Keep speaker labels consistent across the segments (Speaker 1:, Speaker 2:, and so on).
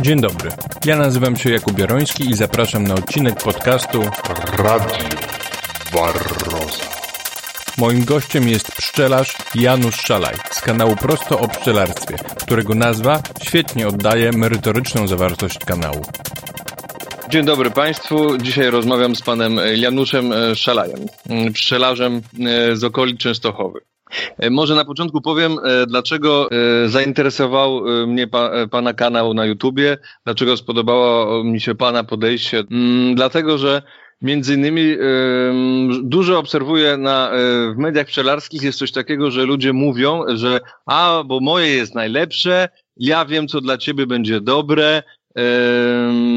Speaker 1: Dzień dobry. Ja nazywam się Jakub Jaroński i zapraszam na odcinek podcastu
Speaker 2: Radio Barroza.
Speaker 1: Moim gościem jest pszczelarz Janusz Szalaj z kanału Prosto o pszczelarstwie, którego nazwa świetnie oddaje merytoryczną zawartość kanału. Dzień dobry Państwu. Dzisiaj rozmawiam z panem Januszem Szalajem, pszczelarzem z okolic Częstochowy. E, może na początku powiem, e, dlaczego e, zainteresował mnie pa, Pana kanał na YouTubie, dlaczego spodobało mi się Pana podejście. Mm, dlatego, że między innymi dużo obserwuję na, w mediach pszczelarskich jest coś takiego, że ludzie mówią, że a, bo moje jest najlepsze, ja wiem, co dla ciebie będzie dobre,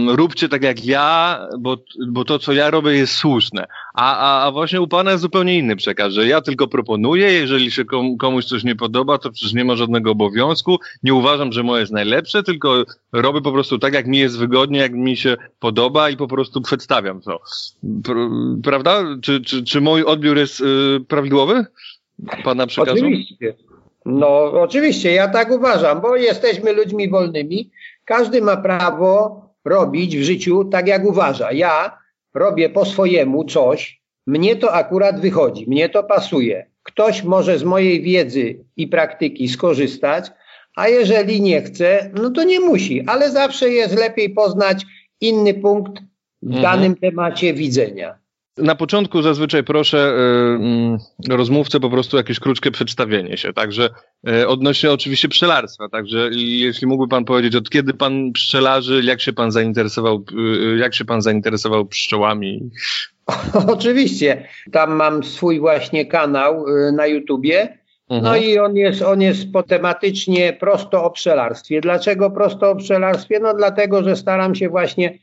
Speaker 1: róbcie tak jak ja, bo, bo to, co ja robię, jest słuszne. A, a, a właśnie u Pana jest zupełnie inny przekaz, że ja tylko proponuję, jeżeli się komuś coś nie podoba, to przecież nie ma żadnego obowiązku. Nie uważam, że moje jest najlepsze, tylko robię po prostu tak, jak mi jest wygodnie, jak mi się podoba i po prostu przedstawiam to. Prawda? Czy, czy, czy mój odbiór jest y, prawidłowy? Pana przekazu?
Speaker 3: Oczywiście. No, oczywiście, ja tak uważam, bo jesteśmy ludźmi wolnymi każdy ma prawo robić w życiu tak, jak uważa. Ja robię po swojemu coś, mnie to akurat wychodzi, mnie to pasuje. Ktoś może z mojej wiedzy i praktyki skorzystać, a jeżeli nie chce, no to nie musi, ale zawsze jest lepiej poznać inny punkt w mhm. danym temacie widzenia.
Speaker 1: Na początku zazwyczaj proszę y, rozmówcę po prostu jakieś krótkie przedstawienie się, także y, odnośnie oczywiście pszczelarstwa, także jeśli mógłby pan powiedzieć, od kiedy pan pszczelarzy, jak się pan zainteresował, y, jak się pan zainteresował pszczołami?
Speaker 3: Oczywiście, tam mam swój właśnie kanał na YouTubie, no mhm. i on jest, on jest po tematycznie prosto o pszczelarstwie. Dlaczego prosto o pszczelarstwie? No dlatego, że staram się właśnie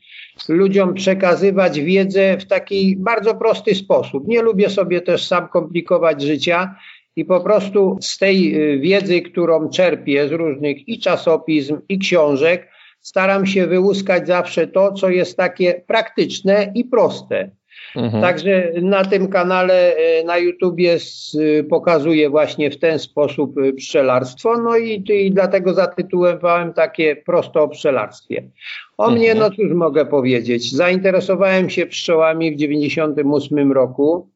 Speaker 3: ludziom przekazywać wiedzę w taki bardzo prosty sposób. Nie lubię sobie też sam komplikować życia i po prostu z tej y, wiedzy, którą czerpię z różnych i czasopism, i książek, staram się wyłuskać zawsze to, co jest takie praktyczne i proste. Mhm. Także na tym kanale y, na YouTubie pokazuję właśnie w ten sposób y, pszczelarstwo, no i, i dlatego zatytułowałem takie prosto o pszczelarstwie. O mhm. mnie, no cóż mogę powiedzieć, zainteresowałem się pszczołami w 98 roku,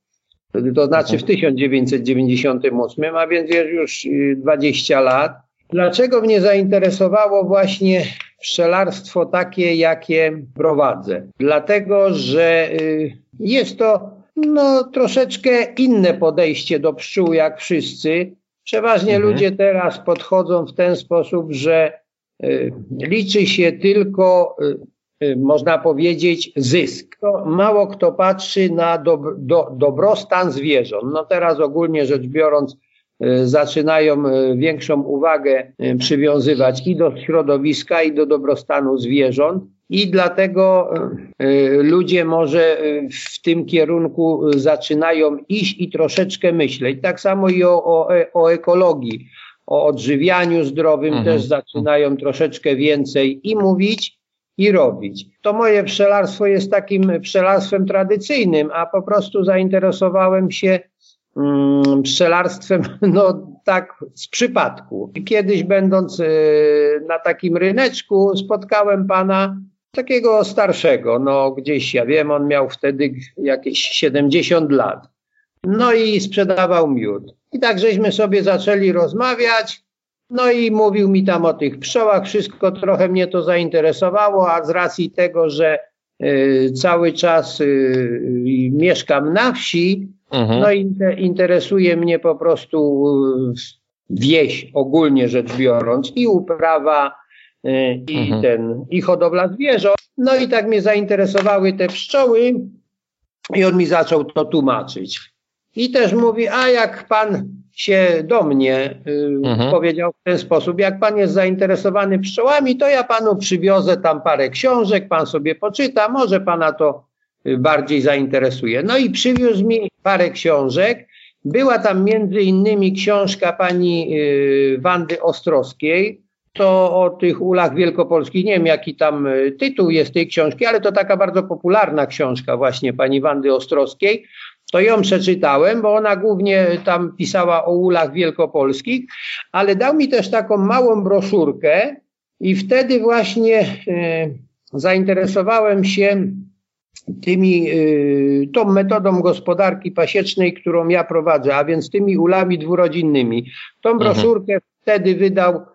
Speaker 3: to znaczy w 1998, mhm. a więc jest już 20 y, lat. Dlaczego mnie zainteresowało właśnie pszczelarstwo takie, jakie prowadzę? Dlatego, że jest to no, troszeczkę inne podejście do pszczół jak wszyscy. Przeważnie mhm. ludzie teraz podchodzą w ten sposób, że y, liczy się tylko, y, y, można powiedzieć, zysk. Mało kto patrzy na do, do, dobrostan zwierząt. No teraz ogólnie rzecz biorąc, y, zaczynają y, większą uwagę przywiązywać i do środowiska, i do dobrostanu zwierząt i dlatego e, ludzie może e, w tym kierunku zaczynają iść i troszeczkę myśleć. Tak samo i o, o, o ekologii, o odżywianiu zdrowym mhm. też zaczynają troszeczkę więcej i mówić, i robić. To moje pszczelarstwo jest takim pszczelarstwem tradycyjnym, a po prostu zainteresowałem się mm, pszczelarstwem, no tak z przypadku. Kiedyś będąc y, na takim ryneczku spotkałem pana takiego starszego, no gdzieś ja wiem, on miał wtedy jakieś 70 lat. No i sprzedawał miód. I tak żeśmy sobie zaczęli rozmawiać, no i mówił mi tam o tych pszczołach, wszystko trochę mnie to zainteresowało, a z racji tego, że y, cały czas y, mieszkam na wsi, mhm. no i interesuje mnie po prostu y, wieś ogólnie rzecz biorąc i uprawa i mhm. ten, i hodowla zwierząt. No i tak mnie zainteresowały te pszczoły i on mi zaczął to tłumaczyć. I też mówi, a jak pan się do mnie y, mhm. powiedział w ten sposób, jak pan jest zainteresowany pszczołami, to ja panu przywiozę tam parę książek, pan sobie poczyta, może pana to y, bardziej zainteresuje. No i przywiózł mi parę książek. Była tam między innymi książka pani y, Wandy Ostrowskiej, to o tych ulach wielkopolskich, nie wiem jaki tam e, tytuł jest tej książki, ale to taka bardzo popularna książka właśnie pani Wandy Ostrowskiej. To ją przeczytałem, bo ona głównie tam pisała o ulach wielkopolskich, ale dał mi też taką małą broszurkę, I wtedy właśnie e, zainteresowałem się tymi, e, tą metodą gospodarki pasiecznej, którą ja prowadzę, a więc tymi ulami dwurodzinnymi. Tą mhm. broszurkę mhm. wtedy wydał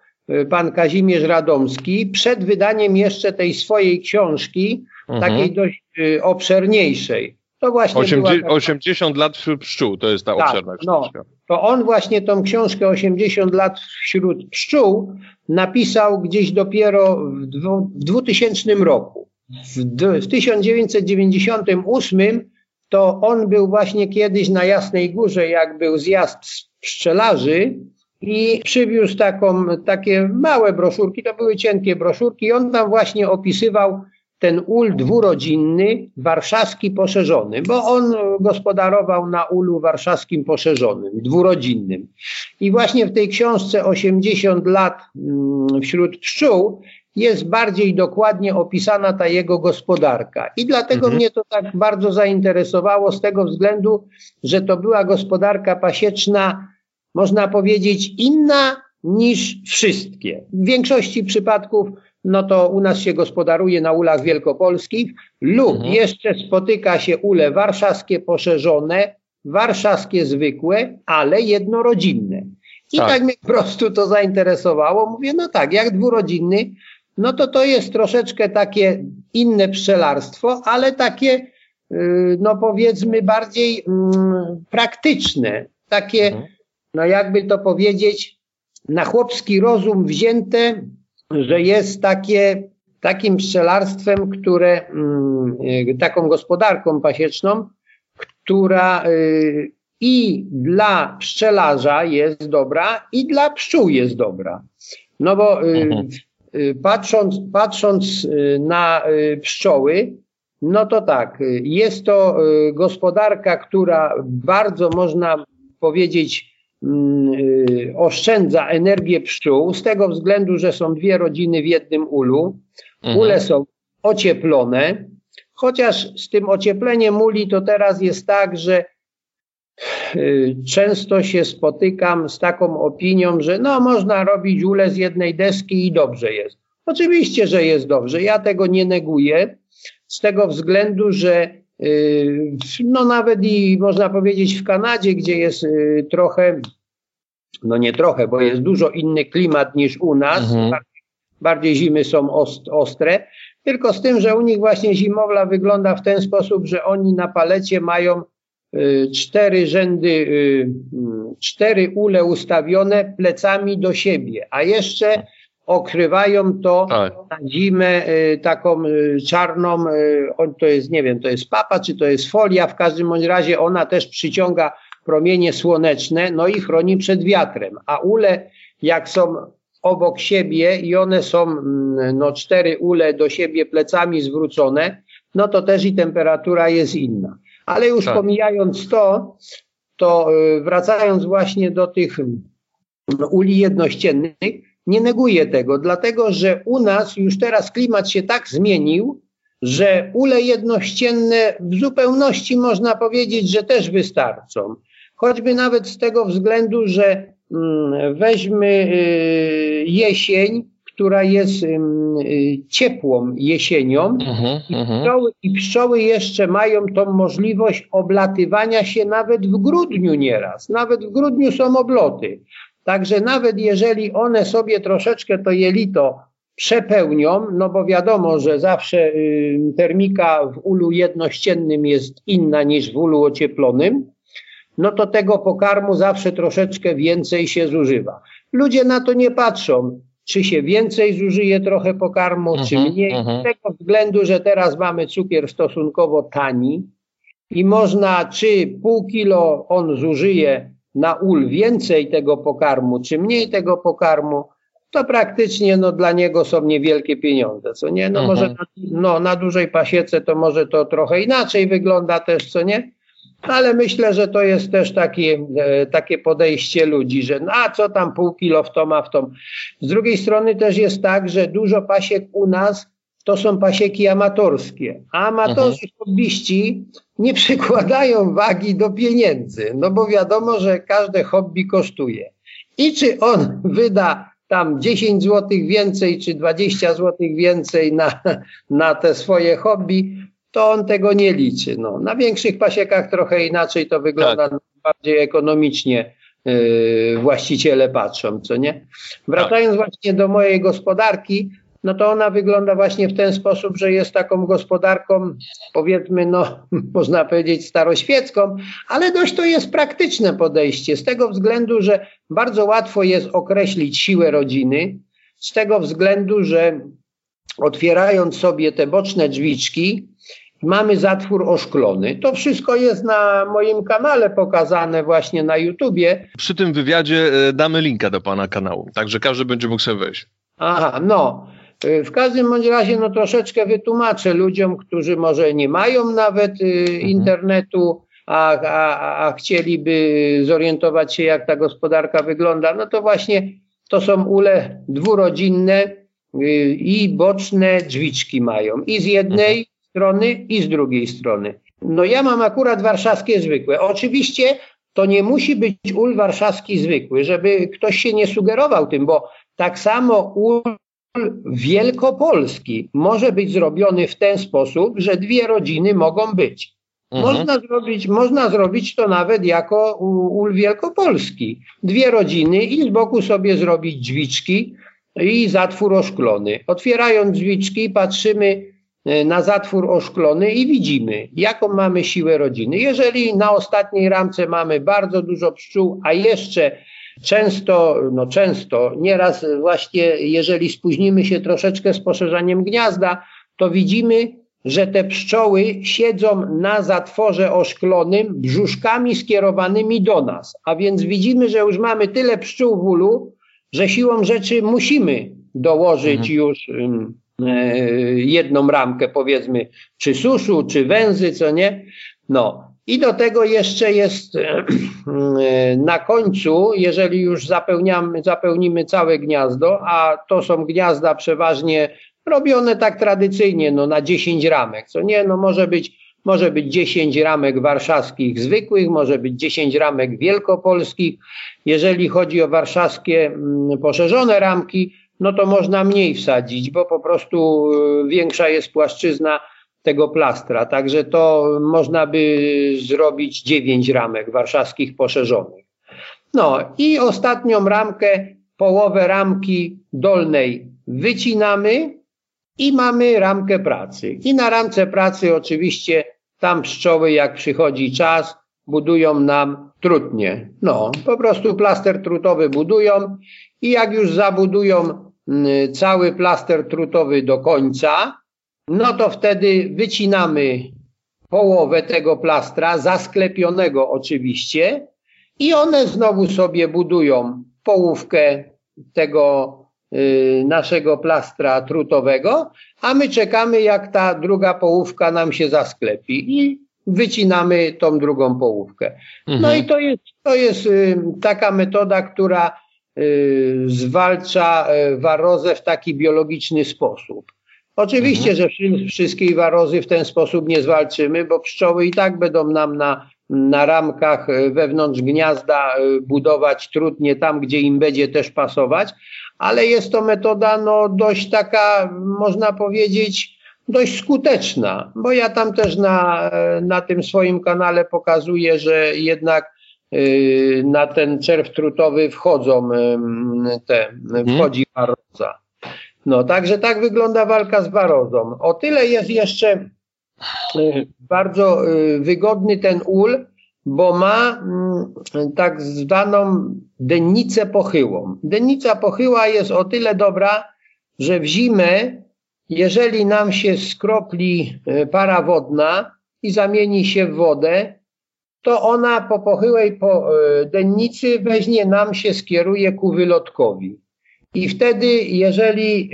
Speaker 3: pan Kazimierz Radomski, przed wydaniem jeszcze tej swojej książki, mhm. takiej dość obszerniejszej.
Speaker 1: To właśnie 80, taka... 80 lat wśród pszczół, to jest ta tak, obszerna książka. No,
Speaker 3: to on właśnie tą książkę 80 lat wśród pszczół napisał gdzieś dopiero w, dwu, w 2000 roku. W, w 1998 to on był właśnie kiedyś na Jasnej Górze, jak był zjazd pszczelarzy i przywiózł taką, takie małe broszurki, to były cienkie broszurki i on tam właśnie opisywał ten ul dwurodzinny, warszawski poszerzony, bo on gospodarował na ulu warszawskim poszerzonym, dwurodzinnym. I właśnie w tej książce 80 lat mm, wśród pszczół jest bardziej dokładnie opisana ta jego gospodarka. I dlatego mhm. mnie to tak bardzo zainteresowało z tego względu, że to była gospodarka pasieczna, można powiedzieć, inna niż wszystkie. W większości przypadków no to u nas się gospodaruje na ulach wielkopolskich lub mhm. jeszcze spotyka się ule warszawskie poszerzone, warszawskie zwykłe, ale jednorodzinne. I tak. tak mnie po prostu to zainteresowało. Mówię, no tak, jak dwurodzinny, no to to jest troszeczkę takie inne pszczelarstwo, ale takie, y, no powiedzmy, bardziej mm, praktyczne. Takie, mhm. No jakby to powiedzieć, na chłopski rozum wzięte, że jest takie, takim pszczelarstwem, które, mm, y, taką gospodarką pasieczną, która y, i dla pszczelarza jest dobra, i dla pszczół jest dobra. No bo y, mhm. patrząc, patrząc na pszczoły, no to tak, jest to gospodarka, która bardzo można powiedzieć oszczędza energię pszczół z tego względu, że są dwie rodziny w jednym ulu. Mhm. Ule są ocieplone, chociaż z tym ociepleniem uli to teraz jest tak, że y, często się spotykam z taką opinią, że no można robić ule z jednej deski i dobrze jest. Oczywiście, że jest dobrze. Ja tego nie neguję z tego względu, że y, no nawet i można powiedzieć w Kanadzie, gdzie jest trochę no nie trochę, bo jest dużo inny klimat niż u nas. Mhm. Bardziej, bardziej, zimy są ost, ostre. Tylko z tym, że u nich właśnie zimowla wygląda w ten sposób, że oni na palecie mają y, cztery rzędy, y, mm, cztery ule ustawione plecami do siebie, a jeszcze okrywają to tak. na zimę y, taką y, czarną, y, to jest, nie wiem, to jest papa, czy to jest folia, w każdym bądź razie ona też przyciąga promienie słoneczne, no i chroni przed wiatrem. A ule, jak są obok siebie i one są, mm, no cztery ule do siebie plecami zwrócone, no to też i temperatura jest inna. Ale już tak. pomijając to, to wracając właśnie do tych no, uli jednościennych, nie neguję tego, dlatego że u nas już teraz klimat się tak zmienił, że ule jednościenne w zupełności można powiedzieć, że też wystarczą. Choćby nawet z tego względu, że mm, weźmy y, jesień, która jest y, ciepłą jesienią uh-huh, i, mhm. pszczoły, i pszczoły jeszcze mają tą możliwość oblatywania się nawet w grudniu nieraz. Nawet w grudniu są obloty. Także nawet jeżeli one sobie troszeczkę to jelito przepełnią, no bo wiadomo, że zawsze y, termika w ulu jednościennym jest inna niż w ulu ocieplonym, no to tego pokarmu zawsze troszeczkę więcej się zużywa. Ludzie na to nie patrzą, czy się więcej zużyje trochę pokarmu, czy mhm, mniej. Z tego względu, że teraz mamy cukier stosunkowo tani i można, czy pół kilo on zużyje na ul więcej tego pokarmu, czy mniej tego pokarmu, to praktycznie no, dla niego są niewielkie pieniądze, co nie? No może na, no, na dużej pasiece to może to trochę inaczej wygląda też, co nie? ale myślę, że to jest też takie, e, takie podejście ludzi, że no, a co tam pół kilo w tom, a w tom. Z drugiej strony też jest tak, że dużo pasiek u nas to są pasieki amatorskie, a amatorzy mhm. hobbyści nie przykładają wagi do pieniędzy, no bo wiadomo, że każde hobby kosztuje. I czy on wyda tam 10 zł więcej czy 20 zł więcej na, na te swoje hobby, to on tego nie liczy. No, na większych pasiekach trochę inaczej to wygląda, tak. bardziej ekonomicznie yy, właściciele patrzą, co nie? Wracając tak. właśnie do mojej gospodarki, no to ona wygląda właśnie w ten sposób, że jest taką gospodarką, powiedzmy, no, można powiedzieć staroświecką, ale dość to jest praktyczne podejście, z tego względu, że bardzo łatwo jest określić siłę rodziny, z tego względu, że otwierając sobie te boczne drzwiczki, mamy zatwór oszklony. To wszystko jest na moim kanale pokazane właśnie na YouTubie.
Speaker 1: Przy tym wywiadzie e, damy linka do pana kanału, także każdy będzie mógł sobie wejść.
Speaker 3: Aha, no. Y, w każdym bądź razie no troszeczkę wytłumaczę ludziom, którzy może nie mają nawet y, mhm. internetu, a, a, a chcieliby zorientować się, jak ta gospodarka wygląda, no to właśnie to są ule dwurodzinne y, i boczne drzwiczki mają. I z jednej mhm. strony, i z drugiej strony. No ja mam akurat warszawskie zwykłe. Oczywiście to nie musi być ul warszawski zwykły, żeby ktoś się nie sugerował tym, bo tak samo ul wielkopolski może być zrobiony w ten sposób, że dwie rodziny mogą być. Mhm. Można, zrobić, można zrobić to nawet jako ul wielkopolski. Dwie rodziny i z boku sobie zrobić drzwiczki i zatwór oszklony. Otwierając drzwiczki patrzymy e, na zatwór oszklony i widzimy, jaką mamy siłę rodziny. Jeżeli na ostatniej ramce mamy bardzo dużo pszczół, a jeszcze Często, no często, nieraz właśnie jeżeli spóźnimy się troszeczkę z poszerzaniem gniazda, to widzimy, że te pszczoły siedzą na zatworze oszklonym brzuszkami skierowanymi do nas. A więc widzimy, że już mamy tyle pszczół w ulu, że siłą rzeczy musimy dołożyć mhm. już e, jedną ramkę, powiedzmy, czy suszu, czy węzy, co nie. No, i do tego jeszcze jest e, na końcu, jeżeli już zapełniamy, zapełnimy całe gniazdo, a to są gniazda przeważnie robione tak tradycyjnie, no na 10 ramek, co nie, no może być, może być 10 ramek warszawskich zwykłych, może być 10 ramek wielkopolskich. Jeżeli chodzi o warszawskie mm, poszerzone ramki, no to można mniej wsadzić, bo po prostu e, większa jest płaszczyzna tego plastra. Także to można by zrobić dziewięć ramek warszawskich poszerzonych. No i ostatnią ramkę, połowę ramki dolnej wycinamy i mamy ramkę pracy. I na ramce pracy oczywiście tam pszczoły jak przychodzi czas budują nam trutnie. No, po prostu plaster trutowy budują i jak już zabudują mm, cały plaster trutowy do końca, no to wtedy wycinamy połowę tego plastra, zasklepionego oczywiście, i one znowu sobie budują połówkę tego y, naszego plastra trutowego, a my czekamy, jak ta druga połówka nam się zasklepi i wycinamy tą drugą połówkę. No mhm. No i to jest, to jest y, taka metoda, która y, zwalcza y, warozę w taki biologiczny sposób. Oczywiście, że wszystkiej warozy w ten sposób nie zwalczymy, bo pszczoły i tak będą nam na, na ramkach e, wewnątrz gniazda e, budować trudnie tam, gdzie im będzie też pasować, ale jest to metoda no, dość taka, można powiedzieć, dość skuteczna, bo ja tam też na, e, na tym swoim kanale pokazuję, że jednak na ten czerw trutowy wchodzą te, wchodzi waroza. No, także tak wygląda walka z barozą. O tyle jest jeszcze y, bardzo y, wygodny ten ul, bo ma mm, tak zwaną dennicę pochyłą. Dennica pochyła jest o tyle dobra, że w zimę, jeżeli nam się skropli y, para wodna i zamieni się w wodę, to ona po pochyłej po dennicy weźmie nam się skieruje ku wylotkowi. I wtedy, jeżeli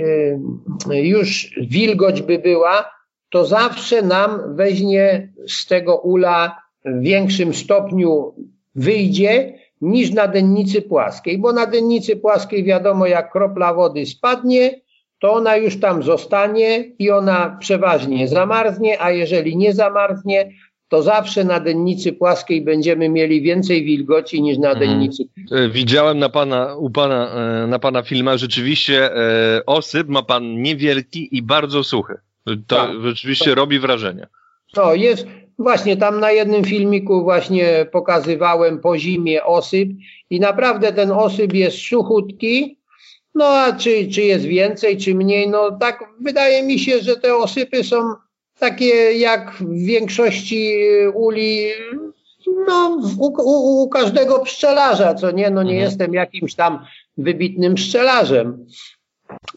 Speaker 3: y, już wilgoć by była, to zawsze nam weźmie z tego ula w większym stopniu wyjdzie niż na dennicy płaskiej, bo na dennicy płaskiej wiadomo, jak kropla wody spadnie, to ona już tam zostanie i ona przeważnie zamarznie, a jeżeli nie zamarznie, to zawsze na dennicy płaskiej będziemy mieli więcej wilgoci niż na mhm. dennicy.
Speaker 1: E, widziałem na pana, u pana, e, na pana filmach rzeczywiście e, osyp ma pan niewielki i bardzo suchy. To tak. rzeczywiście to, robi wrażenie.
Speaker 3: To jest, właśnie tam na jednym filmiku właśnie pokazywałem po zimie osyp i naprawdę ten osyp jest suchutki, no a czy, czy jest więcej, czy mniej, no tak wydaje mi się, że te osypy są takie jak w większości uli, no u, u, u każdego pszczelarza, co nie, no nie mhm. jestem jakimś tam wybitnym pszczelarzem.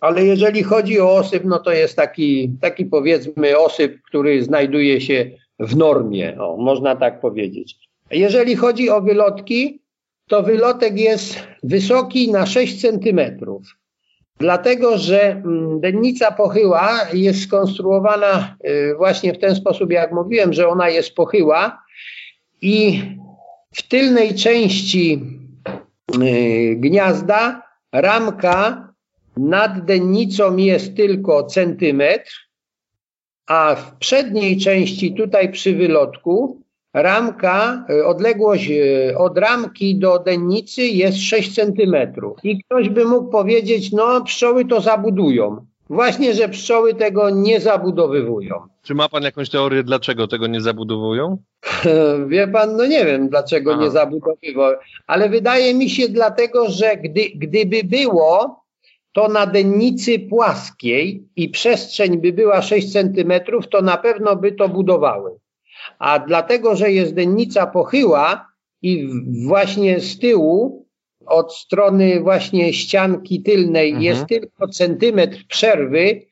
Speaker 3: Ale jeżeli chodzi o osyp, no to jest taki, taki powiedzmy osyp, który znajduje się w normie, o, można tak powiedzieć. Jeżeli chodzi o wylotki, to wylotek jest wysoki na 6 centymetrów. Dlatego, że mm, dennica pochyła jest skonstruowana y, właśnie w ten sposób, jak mówiłem, że ona jest pochyła i w tylnej części y, gniazda ramka nad dennicą jest tylko centymetr, a w przedniej części tutaj przy wylotku ramka, y, odległość y, od ramki do dennicy jest 6 centymetrów. I ktoś by mógł powiedzieć, no pszczoły to zabudują. Właśnie, że pszczoły tego nie zabudowywują.
Speaker 1: Czy ma pan jakąś teorię, dlaczego tego nie zabudowują?
Speaker 3: Wie pan, no nie wiem, dlaczego Aha. nie zabudowywują, ale wydaje mi się dlatego, że gdy, gdyby było to na dennicy płaskiej i przestrzeń by była 6 centymetrów, to na pewno by to budowały. A dlatego, że jest dennica pochyła i właśnie z tyłu, od strony właśnie ścianki tylnej mhm. jest tylko centymetr przerwy,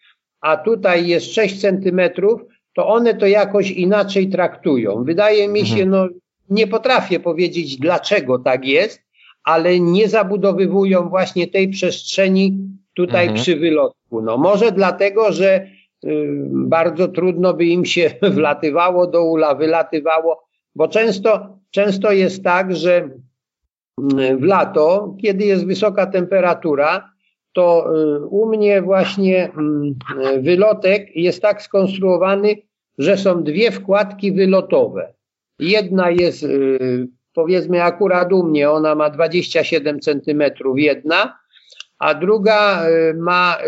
Speaker 3: a tutaj jest 6 centymetrów, to one to jakoś inaczej traktują. Wydaje mi się, mhm. no nie potrafię powiedzieć dlaczego tak jest, ale nie zabudowywują właśnie tej przestrzeni tutaj mhm. przy wylotku. No może dlatego, że bardzo trudno by im się wlatywało do ula, wylatywało, bo często, często jest tak, że y, w lato, kiedy jest wysoka temperatura, to y, u mnie właśnie wylotek jest tak skonstruowany, że są dwie wkładki wylotowe. Jedna jest powiedzmy akurat u mnie, ona ma 27 centymetrów jedna, a druga y, ma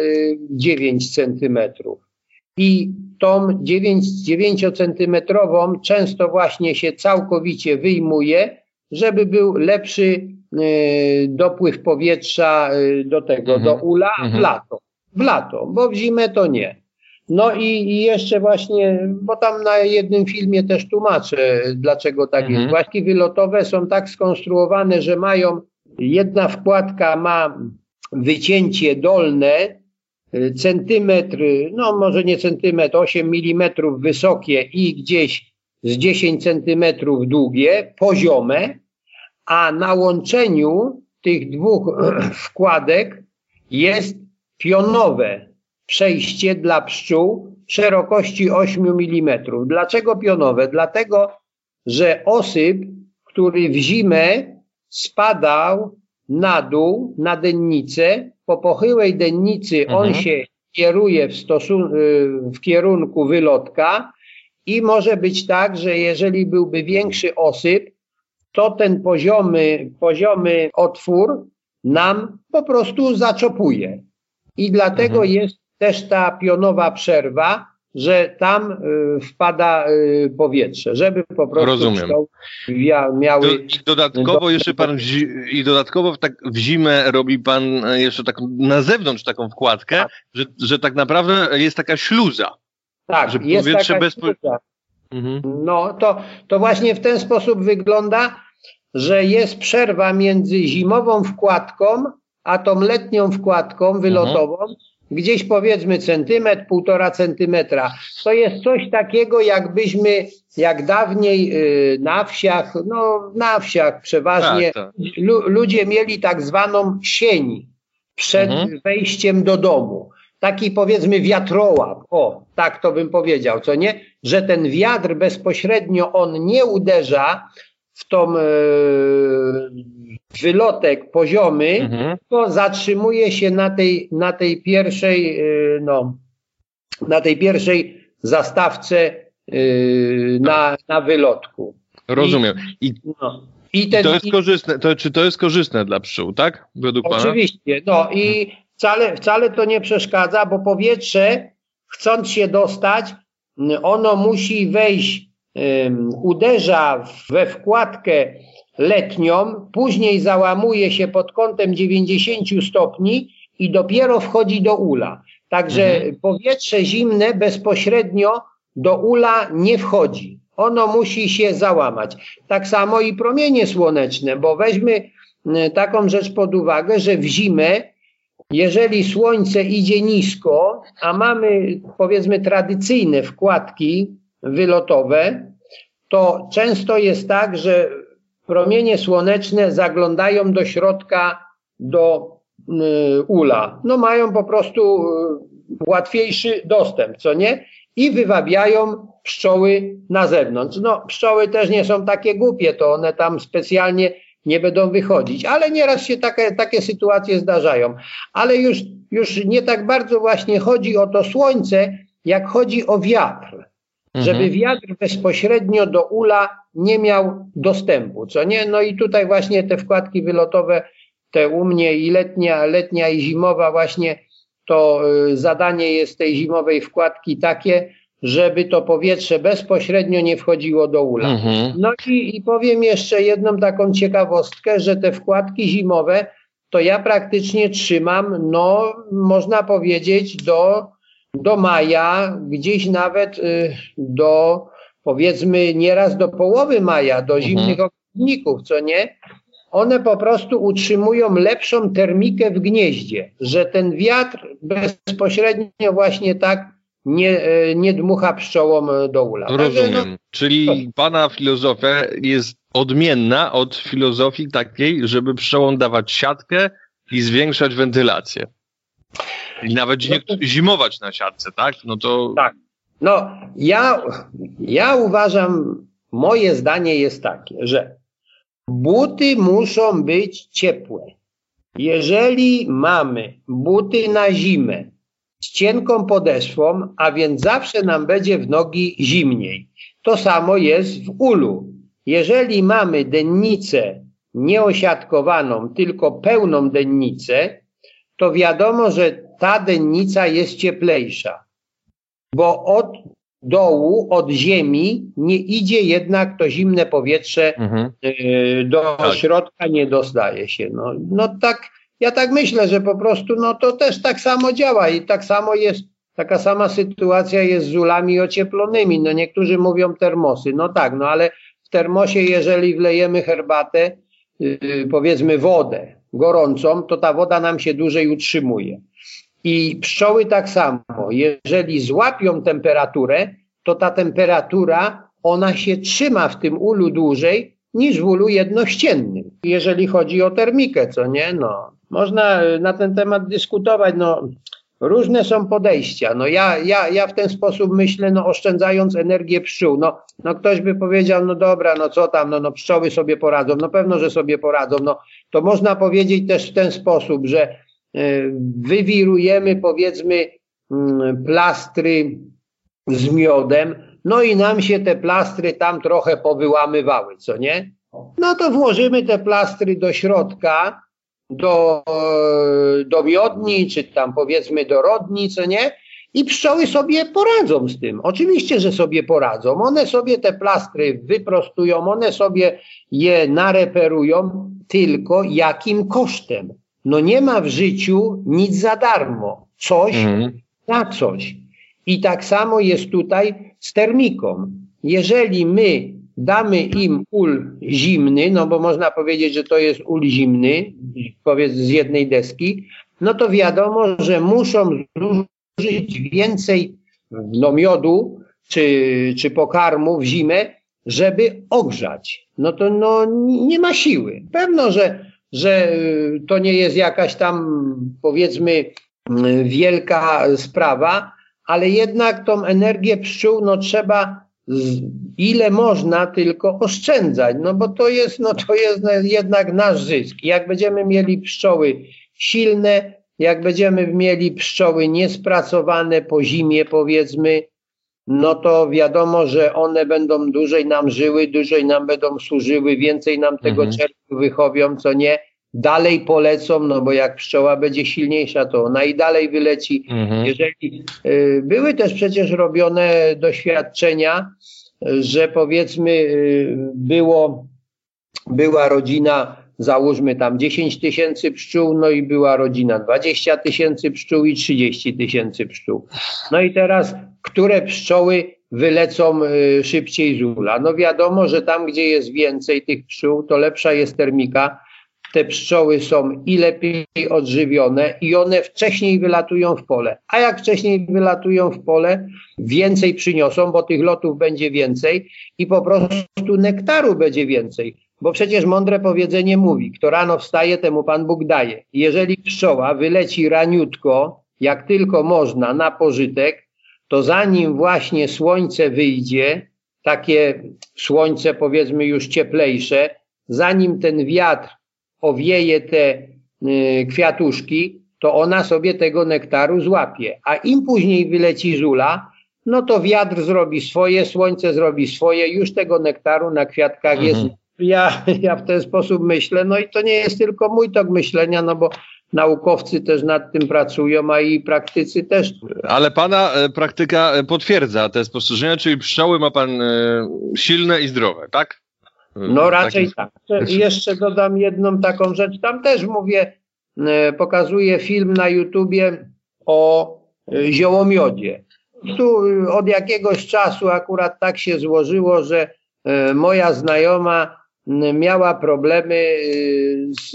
Speaker 3: 9 y, centymetrów. I tą 9, 9 centymetrową często właśnie się całkowicie wyjmuje, żeby był lepszy y, dopływ powietrza do tego, mhm. do ula w mhm. lato. W lato, bo w zimę to nie. No i, i, jeszcze właśnie, bo tam na jednym filmie też tłumaczę, dlaczego tak mhm. jest. Właśnie wylotowe są tak skonstruowane, że mają, jedna wkładka ma wycięcie dolne, centymetr, no może nie centymetr, 8 milimetrów wysokie i gdzieś z 10 centymetrów długie, poziome, a na łączeniu tych dwóch wkładek jest pionowe, przejście dla pszczół szerokości 8 mm. Dlaczego pionowe? Dlatego, że osyp, który w zimę spadał na dół, na dennicę, po pochyłej dennicy mhm. on się kieruje w, stosun- w kierunku wylotka i może być tak, że jeżeli byłby większy osyp, to ten poziomy, poziomy otwór nam po prostu zaczopuje. I dlatego jest też ta pionowa przerwa, że tam y, wpada y, powietrze, żeby po prostu
Speaker 1: Rozumiem. miały... I dodatkowo jeszcze pan i dodatkowo tak w zimę robi pan jeszcze tak na zewnątrz taką wkładkę, tak. Że, że tak naprawdę jest taka śluza.
Speaker 3: Tak, że jest powietrze taka śluza. Mhm. No to, to właśnie w ten sposób wygląda, że jest przerwa między zimową wkładką, a tą letnią wkładką wylotową, mhm gdzieś powiedzmy centymetr, półtora centymetra. To jest coś takiego, jakbyśmy, jak dawniej y, na wsiach, no na wsiach przeważnie, tak, tak. ludzie mieli tak zwaną sień przed mhm. wejściem do domu. Taki powiedzmy wiatrołap, o, tak to bym powiedział, co nie? Że ten wiatr bezpośrednio on nie uderza w tą e, wylotek poziomy, mhm. to zatrzymuje się na tej, na tej pierwszej, e, no, na tej pierwszej zastawce yy, na, na wylotku.
Speaker 1: Rozumiem. I, no, i ten, to jest i, korzystne, to, czy to jest korzystne dla pszczół, tak?
Speaker 3: Według oczywiście. Pana? No i wcale, wcale to nie przeszkadza, bo powietrze, chcąc się dostać, ono musi wejść, uderza we wkładkę letnią, później załamuje się pod kątem 90 stopni i dopiero wchodzi do ula. Także mhm. powietrze zimne bezpośrednio do ula nie wchodzi. Ono musi się załamać. Tak samo i promienie słoneczne, bo weźmy taką rzecz pod uwagę, że w zimę, jeżeli słońce idzie nisko, a mamy powiedzmy tradycyjne wkładki wylotowe, to często jest tak, że promienie słoneczne zaglądają do środka, do y, ula. No mają po prostu y, łatwiejszy dostęp, co nie? I wywabiają pszczoły na zewnątrz. No, pszczoły też nie są takie głupie, to one tam specjalnie nie będą wychodzić, ale nieraz się takie, takie sytuacje zdarzają. Ale już, już nie tak bardzo właśnie chodzi o to słońce, jak chodzi o wiatr. Mhm. Żeby wiatr bezpośrednio do ula nie miał dostępu, co nie? No i tutaj właśnie te wkładki wylotowe, te u mnie i letnia, letnia i zimowa właśnie to y, zadanie jest tej zimowej wkładki takie, żeby to powietrze bezpośrednio nie wchodziło do ula. Mhm. No i, i powiem jeszcze jedną taką ciekawostkę, że te wkładki zimowe to ja praktycznie trzymam, no można powiedzieć do, do maja, gdzieś nawet y, do powiedzmy nieraz do połowy maja, do mhm. zimnych ogrodników, co nie? One po prostu utrzymują lepszą termikę w gnieździe, że ten wiatr bezpośrednio właśnie tak nie, e, nie dmucha pszczołom do ula.
Speaker 1: Rozumiem. No, Czyli pana filozofia jest odmienna od filozofii takiej, żeby pszczołom dawać siatkę i zwiększać wentylację. I nawet no to... zimować na siatce, tak?
Speaker 3: No to... Tak. No, ja, ja uważam, moje zdanie jest takie, że buty muszą być ciepłe. Jeżeli mamy buty na zimę, z cienką podeszwą, a więc zawsze nam będzie w nogi zimniej. To samo jest w ulu. Jeżeli mamy dennicę nieosiadkowaną, tylko pełną dennicę, to wiadomo, że ta dennica jest cieplejsza, bo od dołu, od ziemi nie idzie jednak to zimne powietrze mhm. Y, do tak. środka, nie dostaje się. No, no tak ja tak myślę, że po prostu no to też tak samo działa i tak samo jest, taka sama sytuacja jest z ulami ocieplonymi. No niektórzy mówią termosy, no tak, no ale w termosie jeżeli wlejemy herbatę, yy, powiedzmy wodę gorącą, to ta woda nam się dłużej utrzymuje. I pszczoły tak samo, jeżeli złapią temperaturę, to ta temperatura, ona się trzyma w tym ulu dłużej niż w ulu jednościennym, jeżeli chodzi o termikę, co nie? No, można y, na ten temat dyskutować. No, różne są podejścia. No ja, ja, ja w ten sposób myślę, no oszczędzając energię pszczół. No, no ktoś by powiedział, no dobra, no co tam, no, no pszczoły sobie poradzą. No pewno, że sobie poradzą. No to można powiedzieć też w ten sposób, że wywirujemy powiedzmy y, plastry z miodem, no i nam się te plastry tam trochę powyłamywały, co nie? No to włożymy te plastry do środka, do, do miodni, czy tam powiedzmy do rodni, co nie? I pszczoły sobie poradzą z tym. Oczywiście, że sobie poradzą. One sobie te plastry wyprostują, one sobie je nareperują, tylko jakim kosztem? No nie ma w życiu nic za darmo. Coś mhm. na coś. I tak samo jest tutaj z termiką. Jeżeli my damy im ul zimny, no bo można powiedzieć, że to jest ul zimny, powiedz z jednej deski, no to wiadomo, że muszą zużyć więcej no, miodu czy, czy pokarmu w zimę, żeby ogrzać. No to no, nie ma siły. Pewno, że, że to nie jest jakaś tam powiedzmy wielka sprawa, ale jednak tą energię pszczół no, trzeba ile można tylko oszczędzać, no bo to jest, no to jest jednak nasz zysk. Jak będziemy mieli pszczoły silne, jak będziemy mieli pszczoły niespracowane po zimie powiedzmy, no to wiadomo, że one będą dłużej nam żyły, dłużej nam będą służyły, więcej nam tego mhm. czerwcu wychowią, co nie, dalej polecą, no bo jak pszczoła będzie silniejsza, to ona i dalej wyleci. Mhm. Jeżeli y, były też przecież robione doświadczenia, że powiedzmy y, było, była rodzina załóżmy tam 10 tysięcy pszczół, no i była rodzina 20 tysięcy pszczół i 30 tysięcy pszczół. No i teraz, które pszczoły wylecą y, szybciej z ula? No wiadomo, że tam, gdzie jest więcej tych pszczół, to lepsza jest termika, te pszczoły są i lepiej odżywione i one wcześniej wylatują w pole. A jak wcześniej wylatują w pole, więcej przyniosą, bo tych lotów będzie więcej i po prostu nektaru będzie więcej. Bo przecież mądre powiedzenie mówi, kto rano wstaje, temu Pan Bóg daje. Jeżeli pszczoła wyleci raniutko, jak tylko można, na pożytek, to zanim właśnie słońce wyjdzie, takie słońce powiedzmy już cieplejsze, zanim ten wiatr owieje te y, kwiatuszki, to ona sobie tego nektaru złapie. A im później wyleci żula, no to wiatr zrobi swoje, słońce zrobi swoje, już tego nektaru na kwiatkach mhm. jest ja, ja w ten sposób myślę, no i to nie jest tylko mój tok myślenia, no bo naukowcy też nad tym pracują, a i praktycy też.
Speaker 1: Ale pana e, praktyka e, potwierdza te spostrzeżenia, czyli pszczoły ma pan e, silne i zdrowe, tak?
Speaker 3: No raczej tak. Jeszcze dodam jedną taką rzecz. Tam też mówię, pokazuję film na YouTubie o ziołomiodzie. Tu od jakiegoś czasu akurat tak się złożyło, że moja znajoma miała problemy y, z,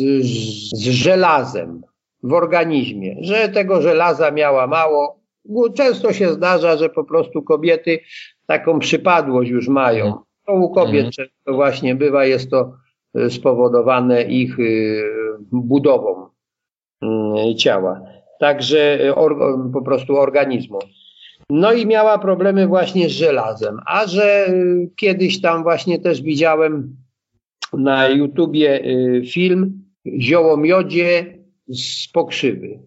Speaker 3: z żelazem w organizmie, że tego żelaza miała mało. Często się zdarza, że po prostu kobiety taką przypadłość już mają. To u kobiet mhm. często właśnie bywa, jest to y, spowodowane ich y, budową ciała. Także po prostu organizmu. No i miała problemy właśnie z żelazem. A że kiedyś tam właśnie też widziałem na YouTubie y, film Ziołomiodzie z pokrzywy.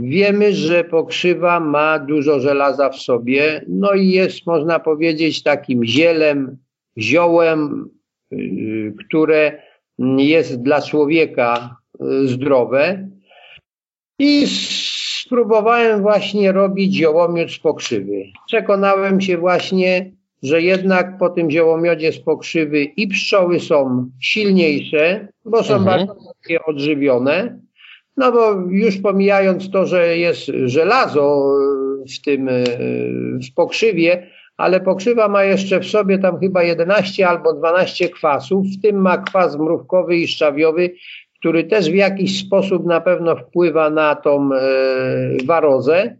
Speaker 3: Wiemy, że pokrzywa ma dużo żelaza w sobie, no i jest, można powiedzieć, takim zielem, ziołem, y, które jest dla człowieka y, zdrowe. I spróbowałem właśnie robić ziołomiód z pokrzywy. Przekonałem się właśnie, że jednak po tym ziołomiodzie z pokrzywy i pszczoły są silniejsze, bo są mhm. bardzo odżywione. No bo już pomijając to, że jest żelazo w tym w pokrzywie, ale pokrzywa ma jeszcze w sobie tam chyba 11 albo 12 kwasów, w tym ma kwas mrówkowy i szczawiowy, który też w jakiś sposób na pewno wpływa na tą e, warozę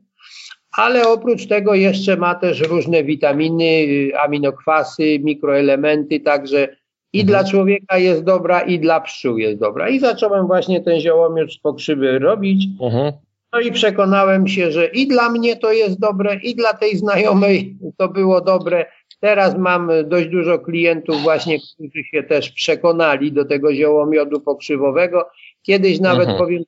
Speaker 3: ale oprócz tego jeszcze ma też różne witaminy, aminokwasy, mikroelementy, także i mhm. dla człowieka jest dobra, i dla pszczół jest dobra. I zacząłem właśnie ten ziołomiód z pokrzywy robić. Mhm. No i przekonałem się, że i dla mnie to jest dobre, i dla tej znajomej to było dobre. Teraz mam dość dużo klientów właśnie, którzy się też przekonali do tego ziołomiodu pokrzywowego. Kiedyś nawet mhm. powiem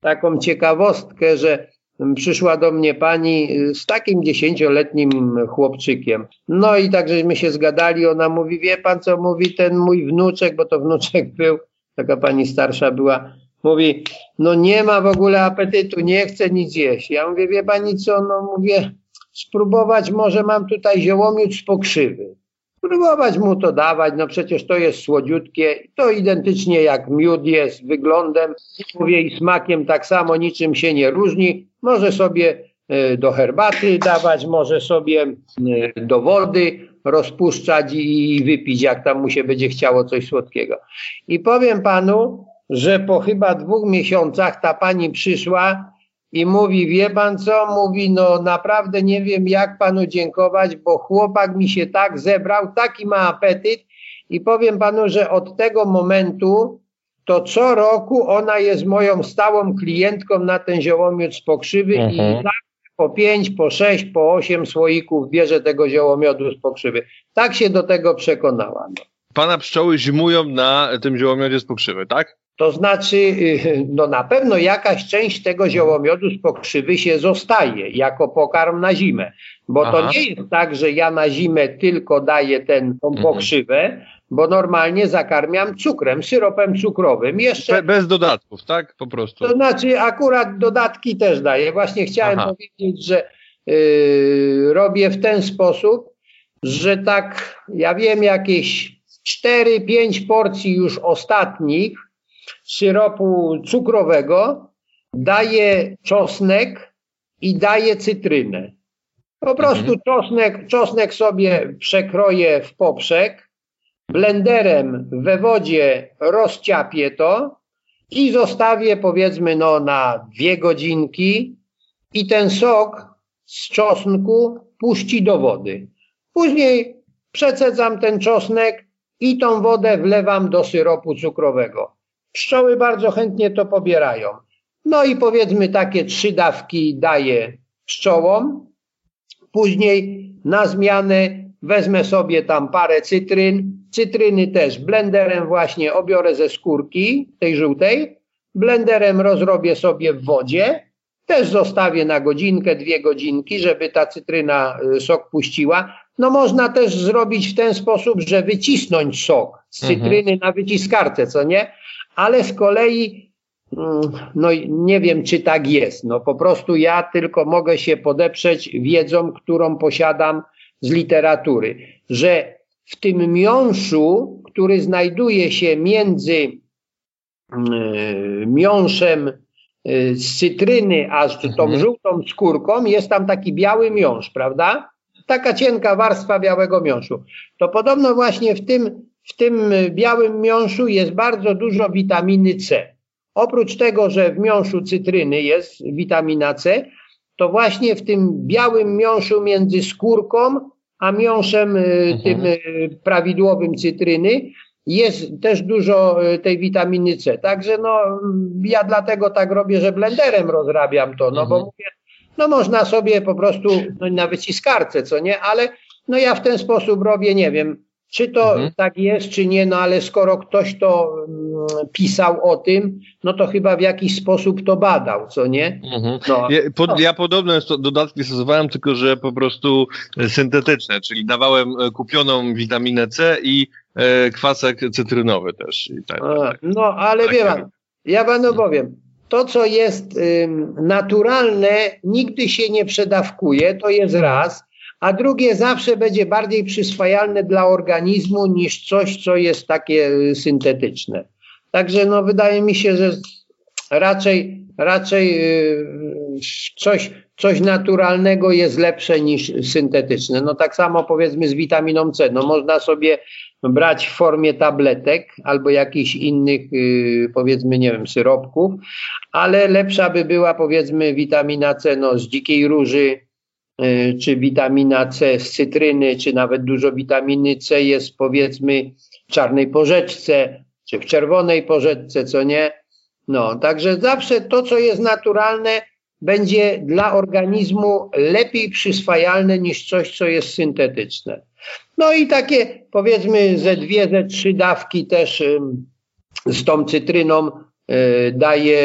Speaker 3: taką ciekawostkę, że przyszła do mnie pani y, z takim dziesięcioletnim chłopczykiem. No i tak żeśmy się zgadali, ona mówi, wie pan co mówi ten mój wnuczek, bo to wnuczek był, taka pani starsza była, mówi, no nie ma w ogóle apetytu, nie chce nic jeść. Ja mówię, wie pani co, no mówię, spróbować może mam tutaj ziołomiód z pokrzywy. Próbować mu to dawać, no przecież to jest słodziutkie, to identycznie jak miód jest wyglądem, mówię i smakiem tak samo, niczym się nie różni. Może sobie e, do herbaty dawać, może sobie e, do wody rozpuszczać i wypić, jak tam mu się będzie chciało coś słodkiego. I powiem panu, że po chyba dwóch miesiącach ta pani przyszła i mówi, wie pan co? Mówi, no naprawdę nie wiem jak panu dziękować, bo chłopak mi się tak zebrał, taki ma apetyt i powiem panu, że od tego momentu to co roku ona jest moją stałą klientką na ten ziołomiód z pokrzywy mhm. i tak po pięć, po sześć, po osiem słoików bierze tego ziołomiodu z pokrzywy. Tak się do tego przekonała. No.
Speaker 1: Pana pszczoły zimują na tym ziołomiodzie z pokrzywy, tak?
Speaker 3: To znaczy, y, no na pewno jakaś część tego ziołomiodu z pokrzywy się zostaje jako pokarm na zimę. Bo Aha. to nie jest tak, że ja na zimę tylko daję ten, tą mhm. pokrzywę, bo normalnie zakarmiam cukrem, syropem cukrowym.
Speaker 1: Jeszcze, Be, bez dodatków, tak? Po prostu.
Speaker 3: To znaczy akurat dodatki też daję. Właśnie chciałem Aha. powiedzieć, że yy, robię w ten sposób, że tak, ja wiem, jakieś 4-5 porcji już ostatnich syropu cukrowego daję czosnek i daję cytrynę. Po prostu mhm. czosnek, czosnek sobie przekroję w poprzek, blenderem we wodzie rozciapię to i zostawię powiedzmy no na dwie godzinki i ten sok z czosnku puści do wody. Później przecedzam ten czosnek i tą wodę wlewam do syropu cukrowego. Pszczoły bardzo chętnie to pobierają. No i powiedzmy takie trzy dawki daję pszczołom. Później na zmianę wezmę sobie tam parę cytryn. Cytryny też blenderem właśnie obiorę ze skórki tej żółtej. Blenderem rozrobię sobie w wodzie. Też zostawię na godzinkę, dwie godzinki, żeby ta cytryna y, sok puściła. No można też zrobić w ten sposób, że wycisnąć sok z mhm. cytryny mhm. na wyciskarce, co nie? Ale z kolei mm, no nie wiem, czy tak jest. No po prostu ja tylko mogę się podeprzeć wiedzą, którą posiadam z literatury, że w tym miąższu, który znajduje się między mm, miąższem y, z cytryny, a z tą mhm. żółtą skórką, jest tam taki biały miąższ, prawda? Taka cienka warstwa białego miąższu. To podobno właśnie w tym w tym białym miąższu jest bardzo dużo witaminy C. Oprócz tego, że w miąższu cytryny jest witamina C, to właśnie w tym białym miąższu między skórką a miąższem y, mhm. tym y, prawidłowym cytryny jest też dużo y, tej witaminy C. Także no, ja dlatego tak robię, że blenderem rozrabiam to, no mhm. bo mówię, no można sobie po prostu no, na wyciskarce, co nie, ale no ja w ten sposób robię, nie wiem, czy to mhm. tak jest, czy nie, no ale skoro ktoś to mm, pisał o tym, no to chyba w jakiś sposób to badał, co nie? Mhm.
Speaker 1: No, ja, po, no. ja podobne dodatki stosowałem, tylko że po prostu syntetyczne, czyli dawałem e, kupioną witaminę C i e, kwasek cytrynowy też. Tak,
Speaker 3: A, no, ale tak, wie pan, ja panu powiem, to co jest y, naturalne nigdy się nie przedawkuje, to jest raz, a drugie zawsze będzie bardziej przyswajalne dla organizmu niż coś, co jest takie y, syntetyczne. Także no, wydaje mi się, że raczej, raczej y, coś, coś naturalnego jest lepsze niż syntetyczne. No tak samo powiedzmy z witaminą C. No można sobie brać w formie tabletek albo jakichś innych y, powiedzmy, nie wiem, syropków, ale lepsza by była powiedzmy witamina C no, z dzikiej róży, czy witamina C z cytryny, czy nawet dużo witaminy C jest powiedzmy w czarnej porzeczce, czy w czerwonej porzeczce, co nie. No, także zawsze to, co jest naturalne, będzie dla organizmu lepiej przyswajalne niż coś, co jest syntetyczne. No i takie powiedzmy ze dwie, ze trzy dawki też z tą cytryną e, daje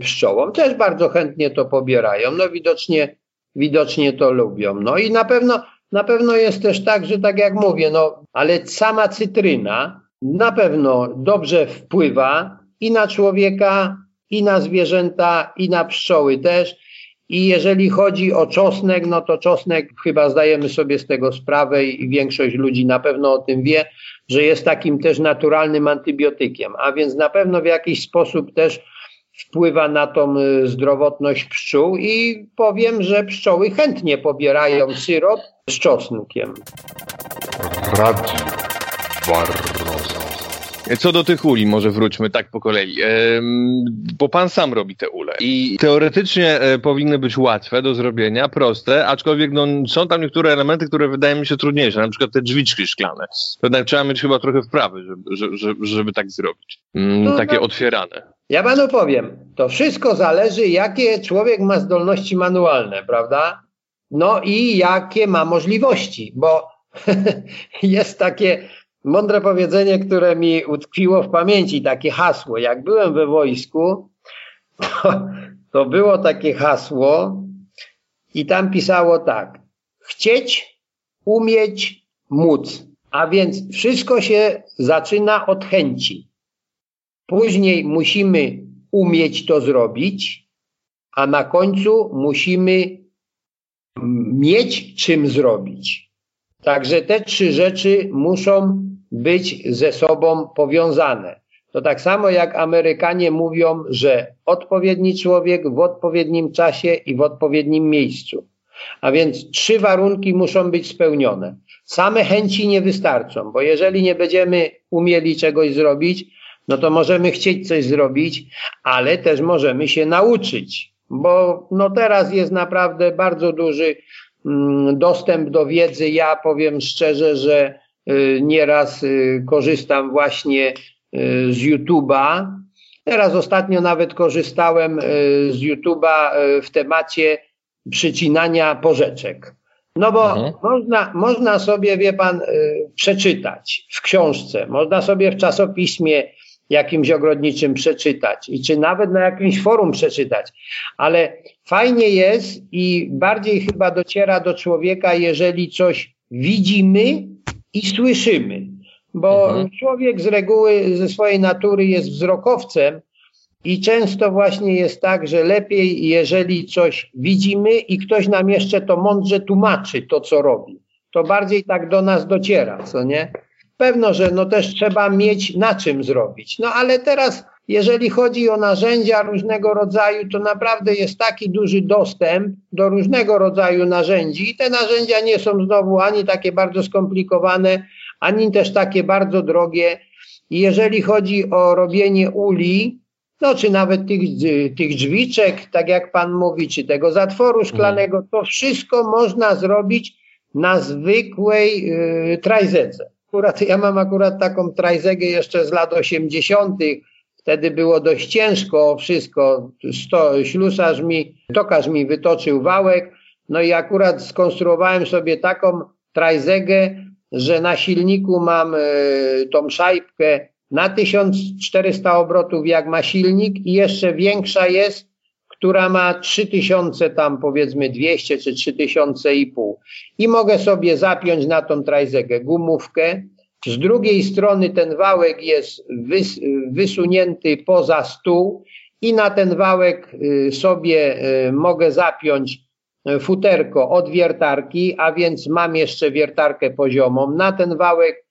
Speaker 3: pszczołom. Też bardzo chętnie to pobierają. No widocznie widocznie to lubią. No i na pewno, na pewno jest też tak, że tak jak mówię, no, ale sama cytryna na pewno dobrze wpływa i na człowieka, i na zwierzęta, i na pszczoły też. I jeżeli chodzi o czosnek, no to czosnek chyba zdajemy sobie z tego sprawę i większość ludzi na pewno o tym wie, że jest takim też naturalnym antybiotykiem, a więc na pewno w jakiś sposób też wpływa na tą y, zdrowotność pszczół i powiem, że pszczoły chętnie pobierają syrop z czosnkiem. Radio
Speaker 1: Barroso. Co do tych uli, może wróćmy tak po kolei. Bo pan sam robi te ule i teoretycznie e, powinny być łatwe do zrobienia, proste, aczkolwiek no, są tam niektóre elementy, które wydają mi się trudniejsze, na przykład te drzwiczki szklane. Jednak trzeba mieć chyba trochę wprawy, żeby, żeby, żeby tak zrobić. Mm, no, takie no, otwierane.
Speaker 3: Ja panu powiem, to wszystko zależy, jakie człowiek ma zdolności manualne, prawda? No i jakie ma możliwości, bo jest takie mądre powiedzenie, które mi utkwiło w pamięci, takie hasło. Jak byłem we wojsku, to, to było takie hasło i tam pisało tak. Chcieć, umieć, móc. A więc wszystko się zaczyna od chęci. Później musimy umieć to zrobić, a na końcu musimy mieć czym zrobić. Także te trzy rzeczy muszą być ze sobą powiązane. To tak samo jak Amerykanie mówią, że odpowiedni człowiek w odpowiednim czasie i w odpowiednim miejscu. A więc trzy warunki muszą być spełnione. Same chęci nie wystarczą, bo jeżeli nie będziemy umieli czegoś zrobić, no to możemy chcieć coś zrobić, ale też możemy się nauczyć, bo no teraz jest naprawdę bardzo duży mm, dostęp do wiedzy. Ja powiem szczerze, że y, nieraz y, korzystam właśnie y, z YouTube'a. Teraz ostatnio nawet korzystałem z YouTube'a w temacie przycinania porzeczek. No bo mhm. można, można sobie, wie pan, przeczytać w książce, można sobie w czasopiśmie jakimś ogrodniczym przeczytać i czy nawet na jakimś forum przeczytać. Ale fajnie jest i bardziej chyba dociera do człowieka, jeżeli coś widzimy i słyszymy. Bo mhm. człowiek z reguły, ze swojej natury jest wzrokowcem i często właśnie jest tak, że lepiej, jeżeli coś widzimy i ktoś nam jeszcze to mądrze tłumaczy to, co robi. To bardziej tak do nas dociera, co nie? Pewno, że no też trzeba mieć na czym zrobić. No ale teraz, jeżeli chodzi o narzędzia różnego rodzaju, to naprawdę jest taki duży dostęp do różnego rodzaju narzędzi i te narzędzia nie są znowu ani takie bardzo skomplikowane, ani też takie bardzo drogie. I jeżeli chodzi o robienie uli, no czy nawet tych, tych drzwiczek, tak jak pan mówi, czy tego zatworu szklanego, to wszystko można zrobić na zwykłej yy, trajzece. Akurat ja mam akurat taką trajzegę jeszcze z lat 80. Wtedy było dość ciężko wszystko. Sto, ślusarz mi, tokarz mi wytoczył wałek. No i akurat skonstruowałem sobie taką trajzegę, że na silniku mam y, tą szajbkę na 1400 obrotów jak ma silnik i jeszcze większa jest która ma 3000 tam powiedzmy 200 czy 3000 i pół. I mogę sobie zapiąć na tą trajzegę gumówkę. Z drugiej strony ten wałek jest wys, wysunięty poza stół i na ten wałek y, sobie y, mogę zapiąć y, futerko od wiertarki, a więc mam jeszcze wiertarkę poziomą. Na ten wałek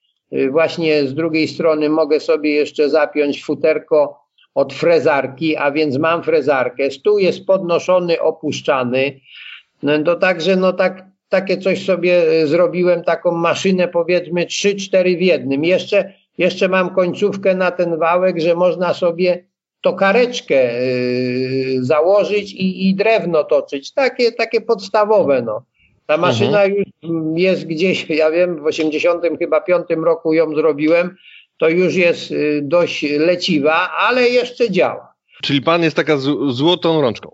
Speaker 3: właśnie z drugiej strony mogę sobie jeszcze zapiąć futerko od frezarki, a więc mam frezarkę, stół jest podnoszony, opuszczany, no to także no tak, takie coś sobie e, zrobiłem, taką maszynę powiedzmy 3-4 w jednym. Jeszcze, jeszcze mam końcówkę na ten wałek, że można sobie tokareczkę yy, założyć i, i drewno toczyć. Takie, takie podstawowe, no. Ta maszyna mhm. już jest gdzieś, ja wiem, w 80 chyba 5 roku ją zrobiłem, to już jest y, dość leciwa, ale jeszcze działa.
Speaker 1: Czyli pan jest taka złotą rączką,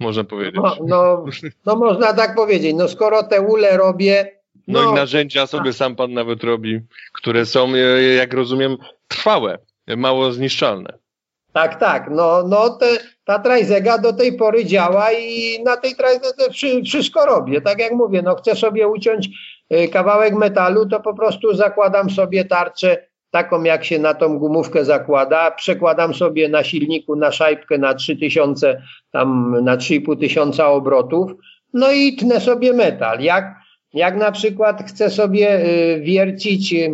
Speaker 1: można powiedzieć.
Speaker 3: No, no, no można tak powiedzieć. No skoro te ule robię.
Speaker 1: No, no i narzędzia sobie sam pan nawet robi, które są, e, jak rozumiem, trwałe, mało zniszczalne.
Speaker 3: Tak, tak. No, no te, ta trajzega do tej pory działa i na tej trajzedze wszystko robię. Tak jak mówię, no chcę sobie uciąć y, kawałek metalu, to po prostu zakładam sobie tarczę taką jak się na tą gumówkę zakłada, przekładam sobie na silniku na szajbkę na 3000, tam na 3,5 tysiąca obrotów, no i tnę sobie metal. Jak, jak na przykład chcę sobie y, wiercić y,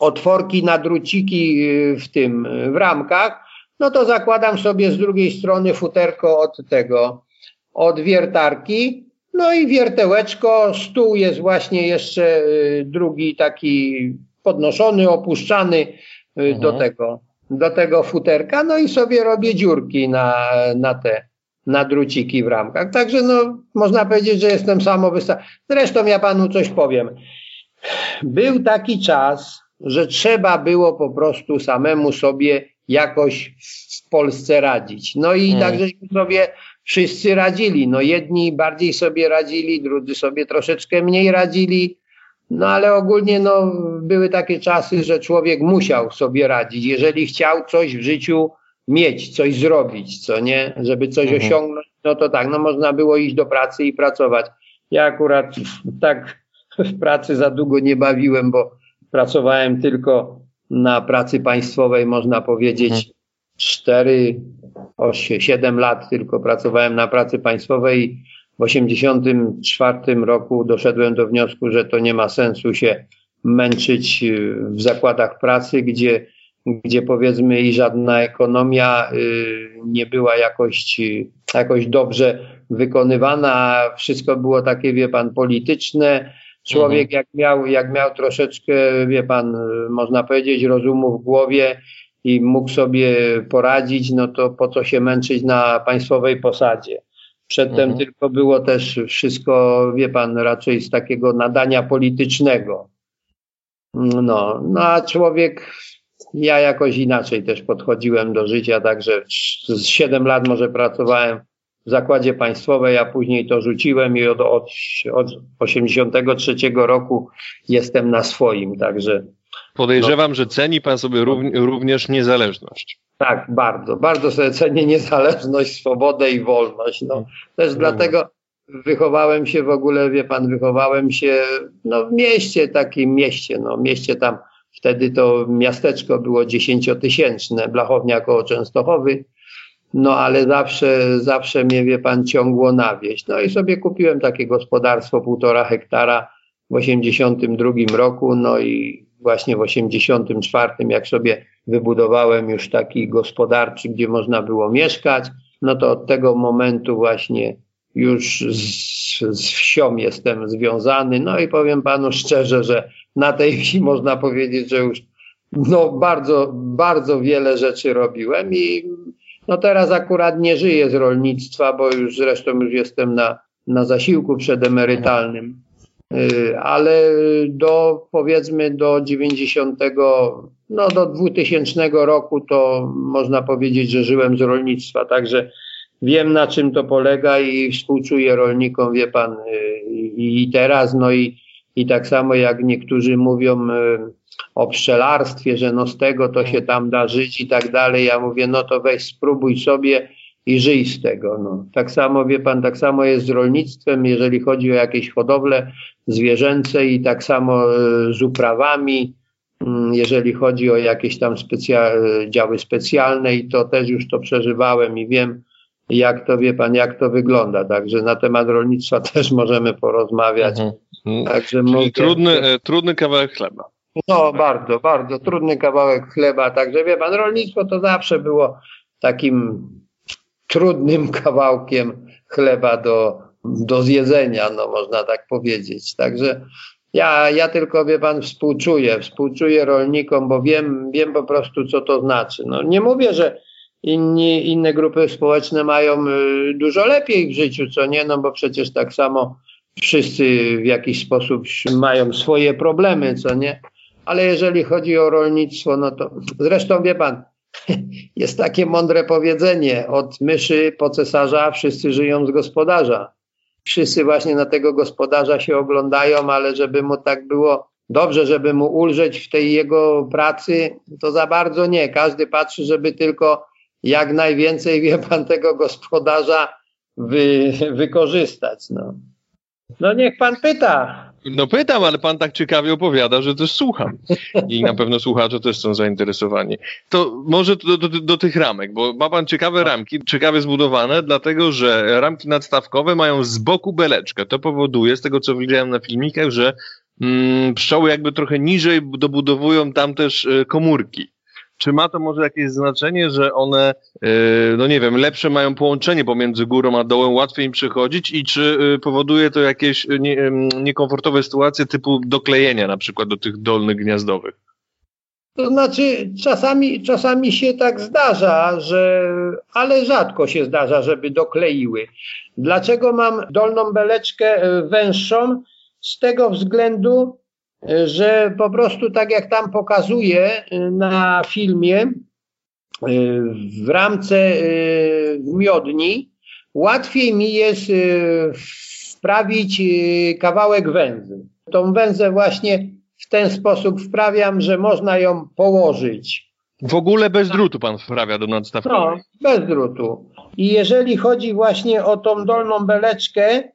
Speaker 3: otworki na druciki y, w tym, w ramkach, no to zakładam sobie z drugiej strony futerko od tego, od wiertarki, no i wiertełeczko, stół jest właśnie jeszcze drugi taki podnoszony, opuszczany y, mhm. do tego, do tego futerka, no i sobie robię dziurki na, na te, na druciki w ramkach. Także no, można powiedzieć, że jestem samowystarczalny. Zresztą ja panu coś powiem. Był taki czas, że trzeba było po prostu samemu sobie jakoś w Polsce radzić. No i hmm. tak żeśmy sobie wszyscy radzili. No jedni bardziej sobie radzili, drudzy sobie troszeczkę mniej radzili. No ale ogólnie no, były takie czasy, że człowiek musiał sobie radzić. Jeżeli chciał coś w życiu mieć, coś zrobić, co nie, żeby coś mhm. osiągnąć, no to tak, no można było iść do pracy i pracować. Ja akurat tak w pracy za długo nie bawiłem, bo pracowałem tylko na pracy państwowej, można powiedzieć, mhm. 4, 8, 7 lat tylko pracowałem na pracy państwowej. W 1984 roku doszedłem do wniosku, że to nie ma sensu się męczyć w zakładach pracy, gdzie, gdzie powiedzmy i żadna ekonomia y, nie była jakoś, jakoś dobrze wykonywana. Wszystko było takie, wie pan, polityczne. Człowiek mhm. jak miał, jak miał troszeczkę, wie pan, można powiedzieć, rozumu w głowie i mógł sobie poradzić, no to po co się męczyć na państwowej posadzie. Przedtem mhm. tylko było też wszystko, wie pan, raczej z takiego nadania politycznego. No, no a człowiek, ja jakoś inaczej też podchodziłem do życia, także z 7 lat może pracowałem w zakładzie państwowej, a później to rzuciłem i od, od, od 83 roku jestem na swoim, także.
Speaker 1: Podejrzewam, no, że ceni pan sobie również niezależność.
Speaker 3: Tak, bardzo. Bardzo sobie cenię niezależność, swobodę i wolność. No, też no. dlatego wychowałem się w ogóle, wie pan, wychowałem się no, w mieście, takim mieście, no, mieście tam, wtedy to miasteczko było dziesięciotysięczne, Blachownia koło Częstochowy, no ale zawsze, zawsze mnie, wie pan, ciągło na wieś. No i sobie kupiłem takie gospodarstwo półtora hektara w 82 roku, no i właśnie w 84, jak sobie wybudowałem już taki gospodarczy, gdzie można było mieszkać, no to od tego momentu właśnie już z, z wsią jestem związany. No i powiem panu szczerze, że na tej wsi można powiedzieć, że już no bardzo, bardzo wiele rzeczy robiłem i no teraz akurat nie żyję z rolnictwa, bo już zresztą już jestem na, na zasiłku przedemerytalnym. Y, ale do powiedzmy do 90, no do 2000 roku to można powiedzieć, że żyłem z rolnictwa, także wiem na czym to polega i współczuję rolnikom, wie pan, y, i teraz, no i, i tak samo jak niektórzy mówią y, o pszczelarstwie, że no z tego to się tam da żyć i tak dalej, ja mówię, no to weź spróbuj sobie i żyj z tego. No. Tak samo, wie pan, tak samo jest z rolnictwem, jeżeli chodzi o jakieś hodowle zwierzęce i tak samo e, z uprawami, mm, jeżeli chodzi o jakieś tam specja działy specjalne i to też już to przeżywałem i wiem, jak to wie pan, jak to wygląda. Także na temat rolnictwa też możemy porozmawiać. Mhm.
Speaker 1: Także mogę... trudny, e, trudny kawałek chleba.
Speaker 3: No, bardzo, bardzo trudny kawałek chleba. Także wie pan, rolnictwo to zawsze było takim trudnym kawałkiem chleba do, do zjedzenia, no można tak powiedzieć. Także ja, ja tylko, wie pan, współczuję, współczuję rolnikom, bo wiem, wiem po prostu, co to znaczy. No, nie mówię, że inni, inne grupy społeczne mają y, dużo lepiej w życiu, co nie, no bo przecież tak samo wszyscy w jakiś sposób mają swoje problemy, co nie. Ale jeżeli chodzi o rolnictwo, no to zresztą wie pan, jest takie mądre powiedzenie: od myszy po cesarza wszyscy żyją z gospodarza. Wszyscy właśnie na tego gospodarza się oglądają, ale żeby mu tak było dobrze, żeby mu ulżeć w tej jego pracy, to za bardzo nie. Każdy patrzy, żeby tylko jak najwięcej, wie pan, tego gospodarza wy, wykorzystać. No. no niech pan pyta.
Speaker 1: No pytam, ale pan tak ciekawie opowiada, że też słucham. I na pewno słuchacze też są zainteresowani. To może do, do, do, tych ramek, bo ma pan ciekawe ramki, ciekawie zbudowane, dlatego że ramki nadstawkowe mają z boku beleczkę. To powoduje, z tego co widziałem na filmikach, że mm, pszczoły jakby trochę niżej dobudowują tam też y, komórki. Czy ma to może jakieś znaczenie, że one, e, no nie wiem, lepsze mają połączenie pomiędzy górą a dołem, łatwiej im przechodzić i czy e, powoduje to jakieś e, nie, niekomfortowe sytuacje typu doklejenia na przykład do tych dolnych gniazdowych?
Speaker 3: To znaczy, czasami, czasami się tak zdarza, że, ale rzadko się zdarza, żeby dokleiły. Dlaczego mam dolną beleczkę węższą? Z tego względu, że po prostu tak jak tam pokazuje y, na filmie, y, w ramce y, miodni, łatwiej mi jest wprawić kawałek węzy. tą węzę właśnie w ten sposób wprawiam, że można ją położyć.
Speaker 1: W ogóle bez drutu pan wprawia do nadstawki?
Speaker 3: No, bez drutu. I jeżeli chodzi właśnie o tą dolną beleczkę,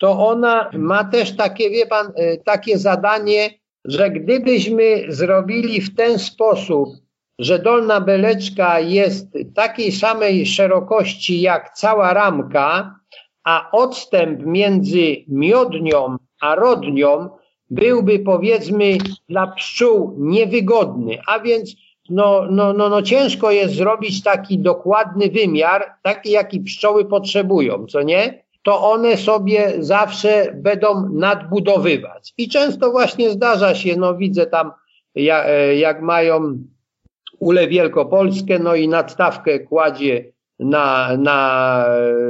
Speaker 3: to ona ma też takie, wie pan, e, takie zadanie, że gdybyśmy zrobili w ten sposób, że dolna beleczka jest takiej samej szerokości jak cała ramka, a odstęp między miodnią a rodnią byłby powiedzmy dla pszczół niewygodny, a więc no, no, no, no ciężko jest zrobić taki dokładny wymiar, taki jaki pszczoły potrzebują, co nie? To one sobie zawsze będą nadbudowywać. I często właśnie zdarza się, no widzę tam, jak, e, jak mają ule wielkopolskie, no i nadstawkę kładzie na, na,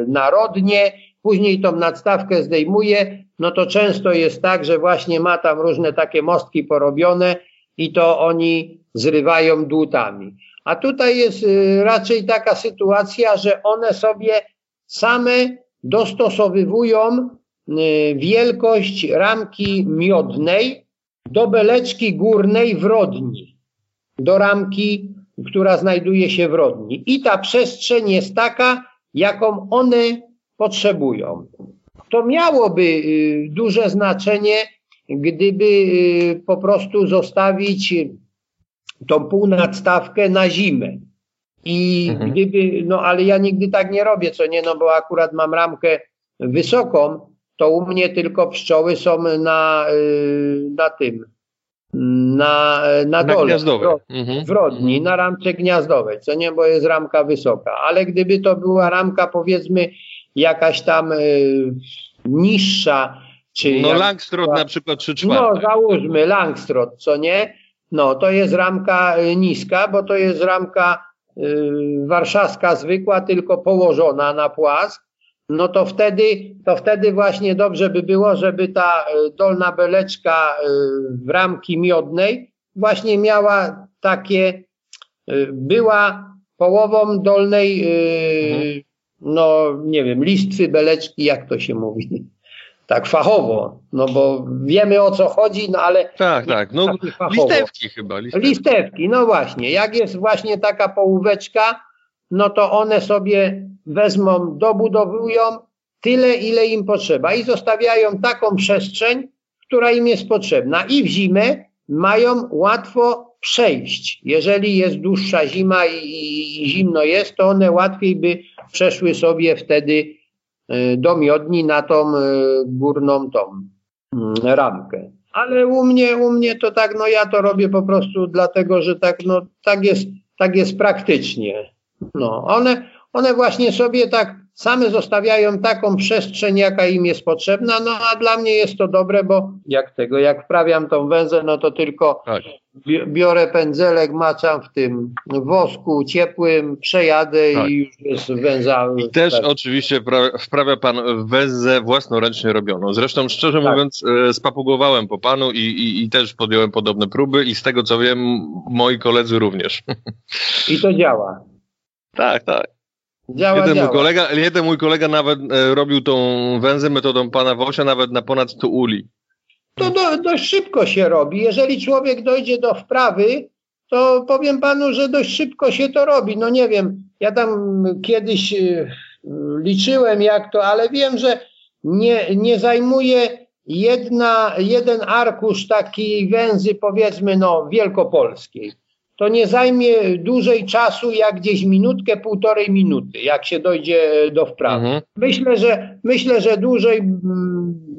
Speaker 3: na rodnie, później tą nadstawkę zdejmuje, no to często jest tak, że właśnie ma tam różne takie mostki porobione i to oni zrywają dłutami. A tutaj jest y, raczej taka sytuacja, że one sobie same dostosowywują y, wielkość ramki miodnej do beleczki górnej w rodni, do ramki, która znajduje się w rodni. I ta przestrzeń jest taka, jaką one potrzebują. To miałoby y, duże znaczenie, gdyby y, po prostu zostawić tą półnadstawkę na zimę. I mhm. gdyby, no ale ja nigdy tak nie robię, co nie, no bo akurat mam ramkę wysoką, to u mnie tylko pszczoły są na, y, na tym, na, na, na dole, mhm. w rodni, mhm. na ramce gniazdowej, co nie, bo jest ramka wysoka. Ale gdyby to była ramka powiedzmy jakaś tam y, niższa, czy
Speaker 1: no jak, Langstrot na przykład 3 czwarte.
Speaker 3: No załóżmy Langstrot, co nie? No to jest ramka y, niska, bo to jest ramka warszawska zwykła, tylko położona na płask. No to wtedy, to wtedy właśnie dobrze by było, żeby ta y, dolna beleczka y, w ramki miodnej właśnie miała takie, y, była połową dolnej, mhm. no nie wiem, listwy beleczki, jak to się mówi tak fachowo, no bo wiemy o co chodzi, no ale...
Speaker 1: Tak, tak, no listewki chyba.
Speaker 3: Listewki. listewki, no właśnie, jak jest właśnie taka połóweczka, no to one sobie wezmą, dobudowują tyle, ile im potrzeba i zostawiają taką przestrzeń, która im jest potrzebna i w zimę mają łatwo przejść. Jeżeli jest dłuższa zima i, i zimno jest, to one łatwiej by przeszły sobie wtedy do miodni na tą e, górną tą mm, ramkę. Ale u mnie, u mnie to tak, no ja to robię po prostu dlatego, że tak, no tak jest, tak jest praktycznie. No, one, one właśnie sobie tak same zostawiają taką przestrzeń, jaka im jest potrzebna, no a dla mnie jest to dobre, bo jak tego, jak wprawiam tą węzę, no to tylko tak. biorę pędzelek, maczam w tym wosku ciepłym, przejadę tak. i już jest węza.
Speaker 1: I też tak. oczywiście wprawia pan węzę własnoręcznie robioną. Zresztą szczerze tak. mówiąc e, spapugowałem po panu i, i, i też podjąłem podobne próby i z tego co wiem moi koledzy również.
Speaker 3: I to działa.
Speaker 1: Tak, tak. Działa, jeden, działa. Mój kolega, jeden mój kolega nawet e, robił tą węzę metodą pana Wosia nawet na ponad 100 uli.
Speaker 3: To do, dość szybko się robi. Jeżeli człowiek dojdzie do wprawy, to powiem panu, że dość szybko się to robi. No nie wiem, ja tam kiedyś e, liczyłem jak to, ale wiem, że nie, nie zajmuje jedna, jeden arkusz takiej węzy powiedzmy no wielkopolskiej to nie zajmie dłużej czasu jak gdzieś minutkę, półtorej minuty, jak się dojdzie do wprawy. Mhm. Myślę, że, myślę, że dłużej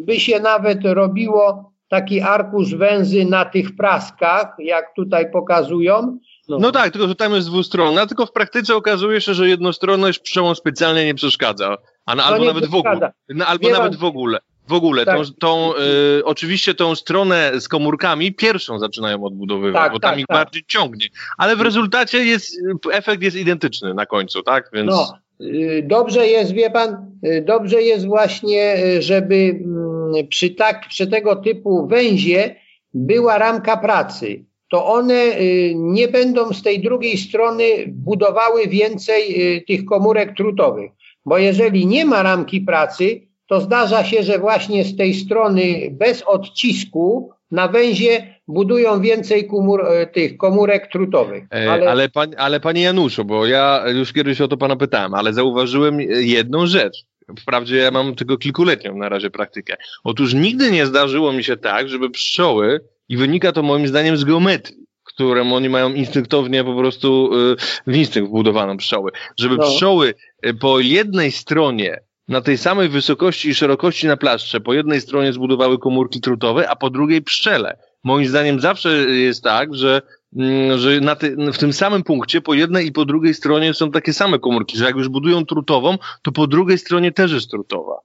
Speaker 3: by się nawet robiło taki arkusz węzy na tych praskach, jak tutaj pokazują.
Speaker 1: No. no tak, tylko że tam jest dwustronna, tylko w praktyce okazuje się, że jednostronność pszczołom specjalnie nie przeszkadza. A na, albo nawet w ogóle. Na, albo nawet w ogóle w ogóle tak. tą, tą y, oczywiście tą stronę z komórkami pierwszą zaczynają odbudowywać, tak, bo tam tak, ich tak. bardziej ciągnie. Ale w rezultacie jest, efekt jest identyczny na końcu, tak?
Speaker 3: Więc... No, y, dobrze jest, wie pan, y, dobrze jest właśnie, y, żeby mm, przy, tak, przy tego typu węzie była ramka pracy. To one nie będą z tej drugiej strony budowały więcej tych komórek trutowych. Bo jeżeli nie ma ramki pracy, to zdarza się, że właśnie z tej strony bez odcisku na węzie budują więcej komór, e, tych komórek trutowych.
Speaker 1: E, ale... Ale, pan, ale panie Januszu, bo ja już kiedyś o to pana pytałem, ale zauważyłem jedną rzecz. Wprawdzie ja mam tylko kilkuletnią na razie praktykę. Otóż nigdy nie zdarzyło mi się tak, żeby pszczoły, i wynika to moim zdaniem z geometrii, którą oni mają instynktownie po prostu y, w instynkt wbudowaną pszczoły, żeby no. pszczoły y, po jednej stronie na tej samej wysokości i szerokości na plaszcze po jednej stronie zbudowały komórki trutowe, a po drugiej pszczele. Moim zdaniem zawsze jest tak, że, mm, że na ty, w tym samym punkcie po jednej i po drugiej stronie są takie same komórki, że jak już budują trutową, to po drugiej stronie też jest trutowa.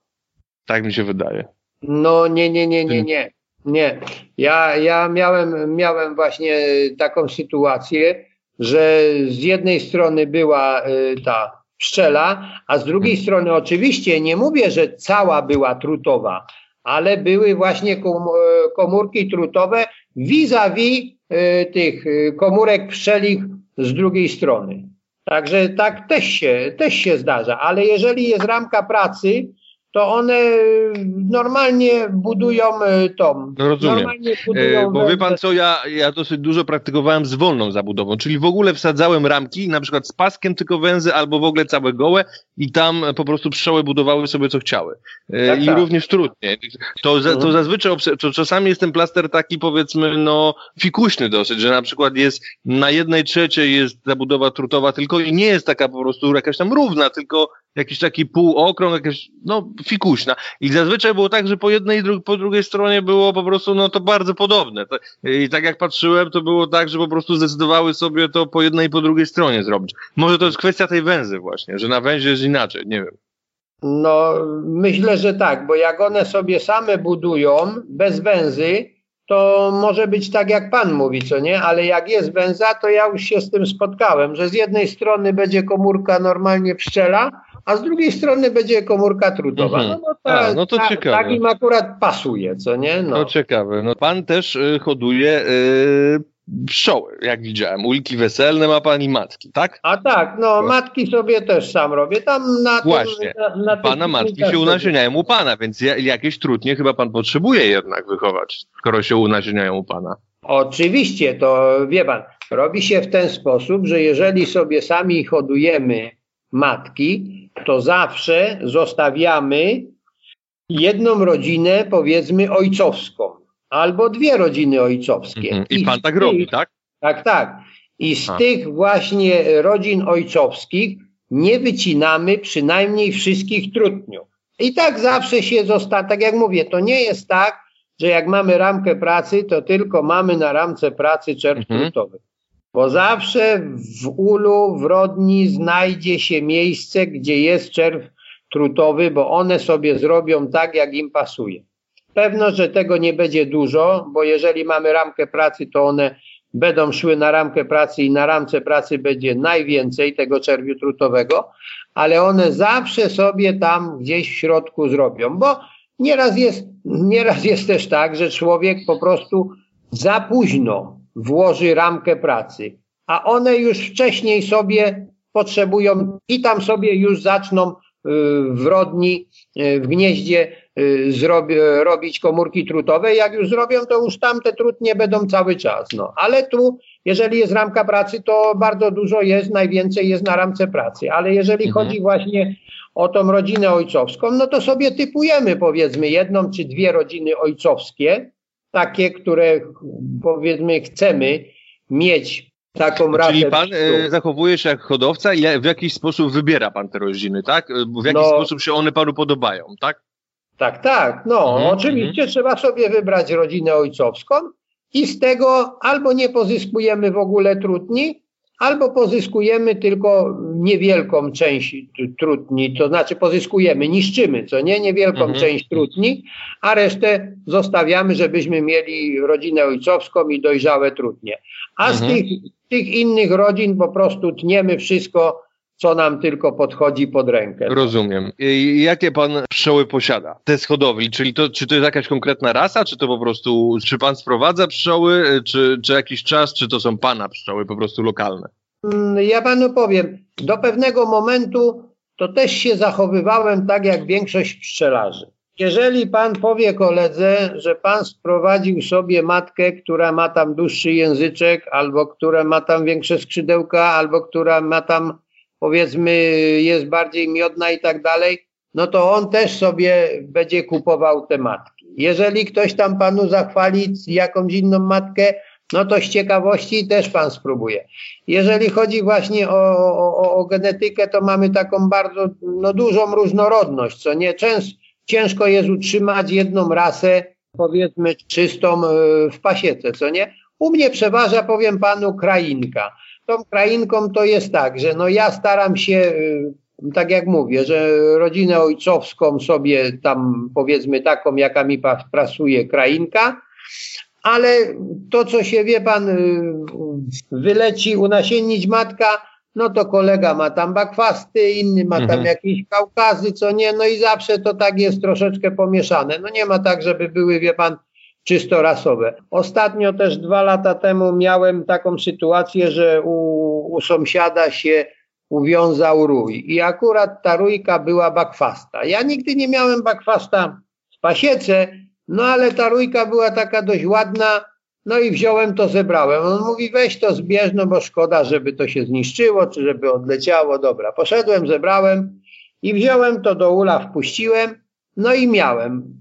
Speaker 1: Tak mi się wydaje.
Speaker 3: No nie, nie, nie, nie, nie. Nie. Ja, ja miałem, miałem właśnie taką sytuację, że z jednej strony była y, ta pszczela, a z drugiej hmm. strony oczywiście nie mówię, że cała była trutowa, ale były właśnie e, komórki trutowe vis-a-vis -vis tych e, komórek pszczelich z drugiej strony. Także tak też się, też się zdarza, ale jeżeli jest ramka pracy, to one normalnie budują tom.
Speaker 1: No rozumiem. Budują Bo wie pan co, ja, ja dosyć dużo praktykowałem z wolną zabudową, czyli w ogóle wsadzałem ramki, na przykład z paskiem tylko węzy, albo w ogóle całe gołe i tam po prostu pszczoły budowały sobie co chciały. Tak, I tak. również trudnie. To, to mhm. zazwyczaj, to czasami jest ten plaster taki powiedzmy, no fikuśny dosyć, że na przykład jest na jednej trzeciej jest zabudowa trutowa tylko i nie jest taka po prostu jakaś tam równa, tylko jakiś taki półokrąg, jakaś, no, fikuśna. I zazwyczaj było tak, że po jednej i dru po drugiej stronie było po prostu, no, to bardzo podobne. I tak jak patrzyłem, to było tak, że po prostu zdecydowały sobie to po jednej i po drugiej stronie zrobić. Może to jest kwestia tej węzy właśnie, że na węzie jest inaczej, nie wiem.
Speaker 3: No, myślę, że tak, bo jak one sobie same budują bez węzy, to może być tak, jak pan mówi, co nie? Ale jak jest węza, to ja już się z tym spotkałem, że z jednej strony będzie komórka normalnie pszczela, a z drugiej strony będzie komórka trutowa. Mhm. No, ta, a, no to ta, ciekawe. Tak im akurat pasuje, co nie?
Speaker 1: No, to ciekawe. No, pan też y, hoduje y, pszczoły, jak widziałem. Uliki weselne ma pani matki, tak?
Speaker 3: A tak, no matki sobie też sam robię. Tam na
Speaker 1: Właśnie. Tym, na, na pana matki się unasieniają u pana, więc jakieś trudnie chyba pan potrzebuje jednak wychować, skoro się unasieniają u pana.
Speaker 3: Oczywiście, to wie pan, robi się w ten sposób, że jeżeli sobie sami hodujemy matki, to zawsze zostawiamy jedną rodzinę, powiedzmy, ojcowską, albo dwie rodziny ojcowskie. Mhm.
Speaker 1: I, I pan tak tych, robi, tak?
Speaker 3: Tak, tak. I z A. tych właśnie rodzin ojcowskich nie wycinamy przynajmniej wszystkich trutniów. I tak zawsze się zostaje, tak jak mówię, to nie jest tak, że jak mamy ramkę pracy, to tylko mamy na ramce pracy czerw mhm. Bo zawsze w ulu, w rodni znajdzie się miejsce, gdzie jest czerw trutowy, bo one sobie zrobią tak, jak im pasuje. Pewno, że tego nie będzie dużo, bo jeżeli mamy ramkę pracy, to one będą szły na ramkę pracy i na ramce pracy będzie najwięcej tego czerwiu trutowego, ale one zawsze sobie tam gdzieś w środku zrobią, bo nieraz jest, nieraz jest też tak, że człowiek po prostu za późno włoży ramkę pracy, a one już wcześniej sobie potrzebują i tam sobie już zaczną y, w rodni, y, w gnieździe y, zrobi, robić komórki trutowe. Jak już zrobią, to już tamte trutnie będą cały czas. No. Ale tu, jeżeli jest ramka pracy, to bardzo dużo jest, najwięcej jest na ramce pracy. Ale jeżeli mhm. chodzi właśnie o tą rodzinę ojcowską, no to sobie typujemy powiedzmy jedną czy dwie rodziny ojcowskie, takie, które powiedzmy chcemy mieć taką rasę.
Speaker 1: Czyli pan e, zachowuje się jak hodowca i w jakiś sposób wybiera pan te rodziny, tak? W jaki no, sposób się one panu podobają, tak?
Speaker 3: Tak, tak. No, mhm, oczywiście mhm. trzeba sobie wybrać rodzinę ojcowską i z tego albo nie pozyskujemy w ogóle trudni, albo pozyskujemy tylko niewielką część trudni, to znaczy pozyskujemy, niszczymy, co nie, niewielką mhm. część trudni, a resztę zostawiamy, żebyśmy mieli rodzinę ojcowską i dojrzałe trudnie. A mhm. z tych, tych innych rodzin po prostu tniemy wszystko, co nam tylko podchodzi pod rękę.
Speaker 1: Rozumiem. I jakie pan pszczoły posiada? Te z hodowli, czyli to, czy to jest jakaś konkretna rasa, czy to po prostu, czy pan sprowadza pszczoły, czy, czy jakiś czas, czy to są pana pszczoły po prostu lokalne?
Speaker 3: Mm, ja panu powiem, do pewnego momentu to też się zachowywałem tak jak większość pszczelarzy. jeżeli pan powie koledze, że pan sprowadził sobie matkę, która ma tam dłuższy języczek, albo która ma tam większe skrzydełka, albo która ma tam powiedzmy jest bardziej miodna i tak dalej, no to on też sobie będzie kupował te matki. Jeżeli ktoś tam panu zachwali jakąś inną matkę, no to z ciekawości też pan spróbuje. Jeżeli chodzi właśnie o, o, o genetykę, to mamy taką bardzo no, dużą różnorodność, co nie często ciężko jest utrzymać jedną rasę, powiedzmy, czystą e, w pasiece, co nie? U mnie przeważa, powiem panu, krainka. Tą krainką to jest tak, że no ja staram się, e, tak jak mówię, że rodzinę ojcowską sobie tam, powiedzmy, taką, jaka mi pasuje krainka, ale to, co się, wie pan, e, wyleci unasiennić matka, no to kolega ma tam bakwasty, inny ma tam mhm. jakieś kaukazy, co nie, no i zawsze to tak jest troszeczkę pomieszane. No nie ma tak, żeby były, wie pan, czysto rasowe. Ostatnio też dwa lata temu miałem taką sytuację, że u, u sąsiada się uwiązał rój i akurat ta rójka była bakwasta. Ja nigdy nie miałem bakwasta w pasiece, no ale ta rójka była taka dość ładna, no i wziąłem to, zebrałem. On mówi, weź to zbierz, no bo szkoda, żeby to się zniszczyło, czy żeby odleciało. Dobra, poszedłem, zebrałem i wziąłem to do ula, wpuściłem, no i miałem.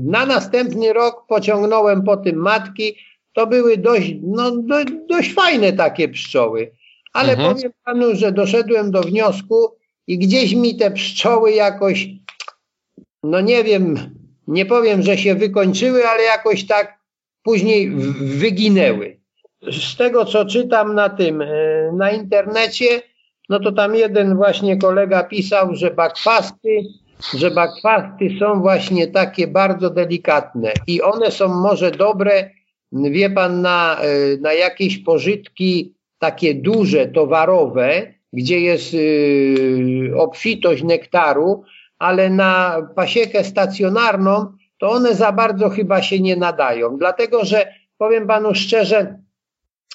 Speaker 3: Na następny rok pociągnąłem po tym matki. To były dość, no, do, dość fajne takie pszczoły. Ale mhm. powiem panu, że doszedłem do wniosku i gdzieś mi te pszczoły jakoś, no nie wiem, nie powiem, że się wykończyły, ale jakoś tak później wyginęły. Z tego, co czytam na tym, e, na internecie, no to tam jeden właśnie kolega pisał, że bakwasty, że bakwasty są właśnie takie bardzo delikatne i one są może dobre, wie pan, na, e, na jakieś pożytki takie duże, towarowe, gdzie jest e, obfitość nektaru, ale na pasiekę stacjonarną to one za bardzo chyba się nie nadają. Dlatego, że powiem panu szczerze,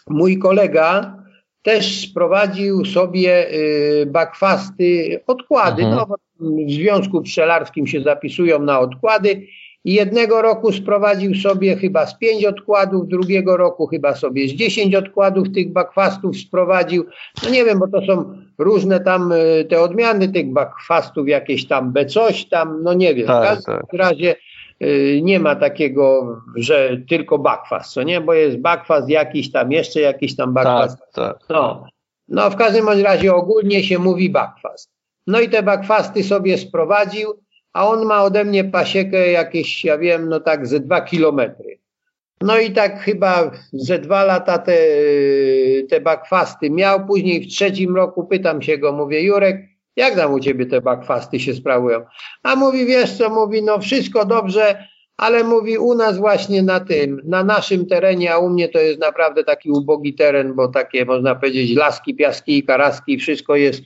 Speaker 3: mój kolega też sprowadził sobie y, bakwasty odkłady. Mhm. No, w Związku Pszczelarskim się zapisują na odkłady. I jednego roku sprowadził sobie chyba z pięć odkładów, drugiego roku chyba sobie z dziesięć odkładów tych bakwastów sprowadził. No nie wiem, bo to są różne tam y, te odmiany tych bakwastów, jakieś tam B coś tam, no nie wiem. Tak, w każdym tak. razie Y, nie ma takiego, że tylko bakwas, co nie? Bo jest bakwas jakiś tam, jeszcze jakiś tam bakwas. Tak, tak. No. no w każdym razie ogólnie się mówi bakwas. No i te bakwasty sobie sprowadził, a on ma ode mnie pasiekę jakieś, ja wiem, no tak ze dwa kilometry. No i tak chyba ze dwa lata te, te bakwasty miał. Później w trzecim roku pytam się go, mówię, Jurek, jak tam u ciebie te bakwasty się sprawują? A mówi, wiesz co, mówi, no wszystko dobrze, ale mówi u nas właśnie na tym, na naszym terenie, a u mnie to jest naprawdę taki ubogi teren, bo takie można powiedzieć laski, piaski karaski, wszystko jest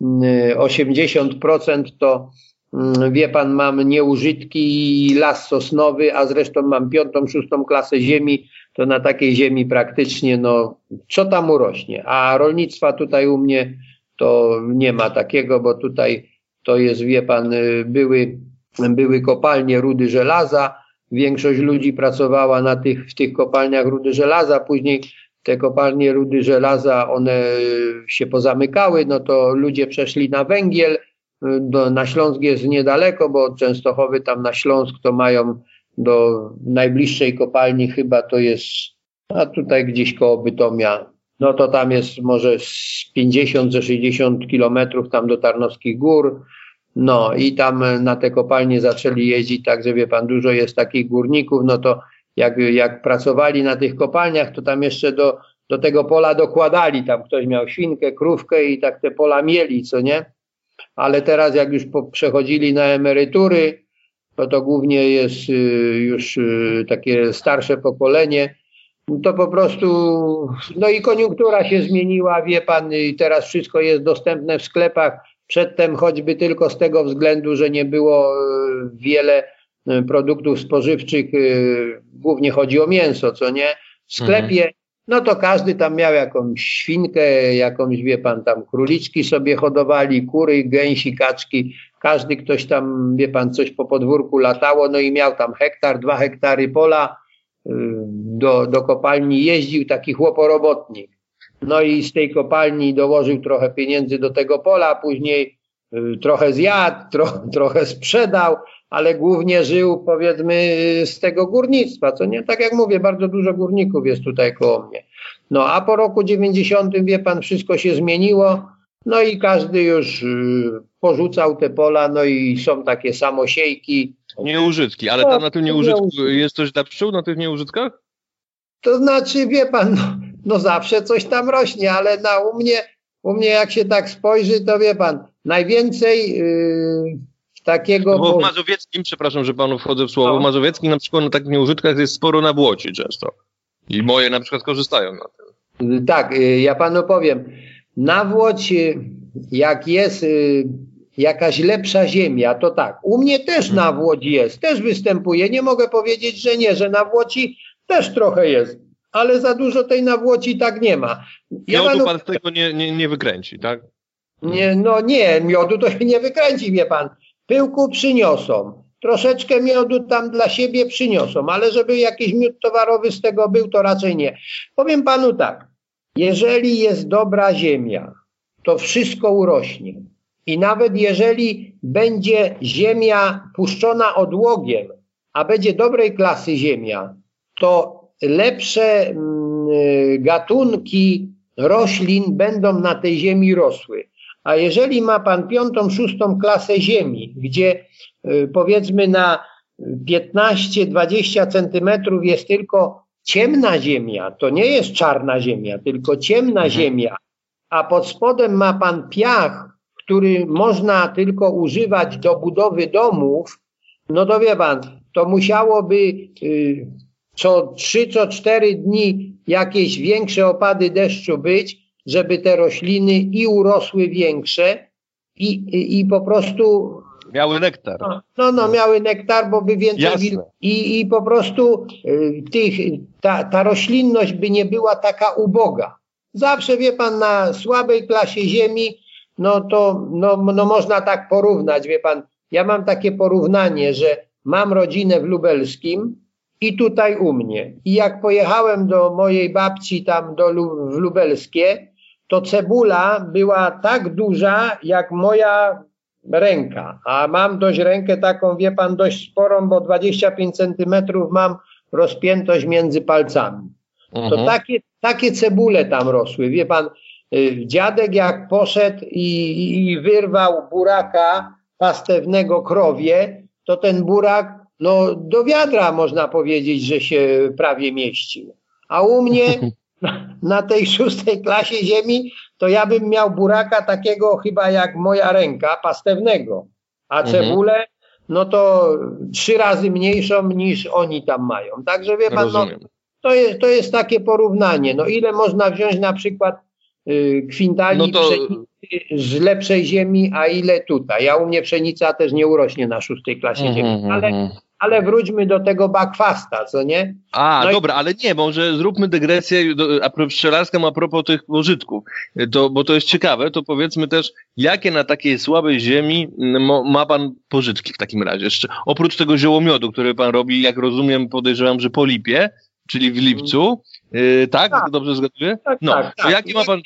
Speaker 3: 80% mm, to mm, wie pan, mam nieużytki las sosnowy, a zresztą mam piątą, szóstą klasę ziemi, to na takiej ziemi praktycznie, no, co tam urośnie. A rolnictwa tutaj u mnie to nie ma takiego, bo tutaj to jest, wie pan, y, były, były kopalnie rudy żelaza, większość ludzi pracowała na tych, w tych kopalniach rudy żelaza, później te kopalnie rudy żelaza, one się pozamykały, no to ludzie przeszli na węgiel, do, na Śląsk jest niedaleko, bo od Częstochowy tam na Śląsk to mają do najbliższej kopalni chyba to jest, a tutaj gdzieś koło Bytomia no to tam jest może z 50 ze 60 kilometrów tam do Tarnowskich Gór. No i tam na te kopalnie zaczęli jeździć, tak że wie pan, dużo jest takich górników, no to jak, jak pracowali na tych kopalniach, to tam jeszcze do, do tego pola dokładali, tam ktoś miał świnkę, krówkę i tak te pola mieli, co nie? Ale teraz jak już po, przechodzili na emerytury, to to głównie jest y, już y, takie starsze pokolenie, to po prostu, no i koniunktura się zmieniła, wie pan, i teraz wszystko jest dostępne w sklepach. Przedtem choćby tylko z tego względu, że nie było e, wiele produktów spożywczych, e, głównie chodzi o mięso, co nie? W sklepie, mhm. no to każdy tam miał jakąś świnkę, jakąś, wie pan, tam króliczki sobie hodowali, kury, gęsi, kaczki, każdy ktoś tam, wie pan, coś po podwórku latało, no i miał tam hektar, dwa hektary pola, y, do, do kopalni jeździł taki chłoporobotnik. No i z tej kopalni dołożył trochę pieniędzy do tego pola, później y, trochę zjadł, tro, trochę sprzedał, ale głównie żył powiedzmy z tego górnictwa, co nie? Tak jak mówię, bardzo dużo górników jest tutaj koło mnie. No a po roku 90 wie pan, wszystko się zmieniło, no i każdy już y, porzucał te pola, no i są takie samosiejki.
Speaker 1: Nieużytki, ale tam na tym nieużytku jest coś dla pszczół, na tych nieużytkach?
Speaker 3: To znaczy, wie pan, no, no zawsze coś tam rośnie, ale na, u, mnie, u mnie jak się tak spojrzy, to wie pan, najwięcej yy, takiego... No
Speaker 1: bo w Mazowieckim, przepraszam, że panu wchodzę w słowo, no. w Mazowieckim na przykład na takich nieużytkach jest sporo na błoci często. I moje na przykład korzystają na tym.
Speaker 3: Tak, yy, ja panu powiem, nawłoć, y, jak jest y, jakaś lepsza ziemia, to tak. U mnie też mhm. nawłoć jest, też występuje. Nie mogę powiedzieć, że nie, że nawłoci też trochę jest, ale za dużo tej nawłoci tak nie ma.
Speaker 1: Ja miodu pan z tego nie, nie, nie wykręci, tak?
Speaker 3: Nie, no nie, miodu to się nie wykręci, wie pan. Pyłku przyniosą. Troszeczkę miodu tam dla siebie przyniosą, ale żeby jakiś miód towarowy z tego był, to raczej nie. Powiem panu tak, jeżeli jest dobra ziemia, to wszystko urośnie. I nawet jeżeli będzie ziemia puszczona odłogiem, a będzie dobrej klasy ziemia, to lepsze mm, gatunki roślin będą na tej ziemi rosły. A jeżeli ma pan piątą, szóstą klasę ziemi, gdzie y, powiedzmy na 15-20 centymetrów jest tylko ciemna ziemia, to nie jest czarna ziemia, tylko ciemna mhm. ziemia, a pod spodem ma pan piach, który można tylko używać do budowy domów, no to wie pan, to musiałoby y, co trzy, co cztery dni jakieś większe opady deszczu być, żeby te rośliny i urosły większe i, i, i po prostu
Speaker 1: Miały nektar.
Speaker 3: No, no, no, miały nektar, bo by więcej i, i po prostu y, tych, ta, ta roślinność by nie była taka uboga. Zawsze wie pan, na słabej klasie ziemi, no to no, no można tak porównać, wie pan. Ja mam takie porównanie, że mam rodzinę w Lubelskim i tutaj u mnie. I jak pojechałem do mojej babci tam do, w Lubelskie, to cebula była tak duża jak moja ręka, a mam dość rękę taką, wie pan, dość sporą, bo 25 centymetrów mam rozpiętość między palcami. Mhm. To takie, takie cebule tam rosły, wie pan, y, dziadek jak poszedł i, i wyrwał buraka pastewnego krowie, to ten burak, no do wiadra można powiedzieć, że się prawie mieścił. A u mnie na, tej szóstej klasie ziemi to ja bym miał buraka takiego chyba jak moja ręka, pastewnego, a mhm. cebulę no to trzy razy mniejszą niż oni tam mają. Także wie pan, no, to, jest, to jest takie porównanie. No ile można wziąć na przykład y, kwintali no to... z lepszej ziemi, a ile tutaj. Ja u mnie pszenica też nie urośnie na szóstej klasie mhm, ziemi, ale mhm. Ale wróćmy do tego bakwasta, co nie?
Speaker 1: A, no dobra, i... ale nie, może zróbmy dygresję do, a pszczelarską, a propos tych pożytków, to, bo to jest ciekawe, to powiedzmy też, jakie na takiej słabej ziemi ma pan pożytki w takim razie? Jeszcze, oprócz tego ziołomiodu, który pan robi, jak rozumiem, podejrzewam, że po lipie, czyli w lipcu, Yy, tak? tak? Dobrze zgaduję? Tak, no, tak, tak. Jaki ma pan,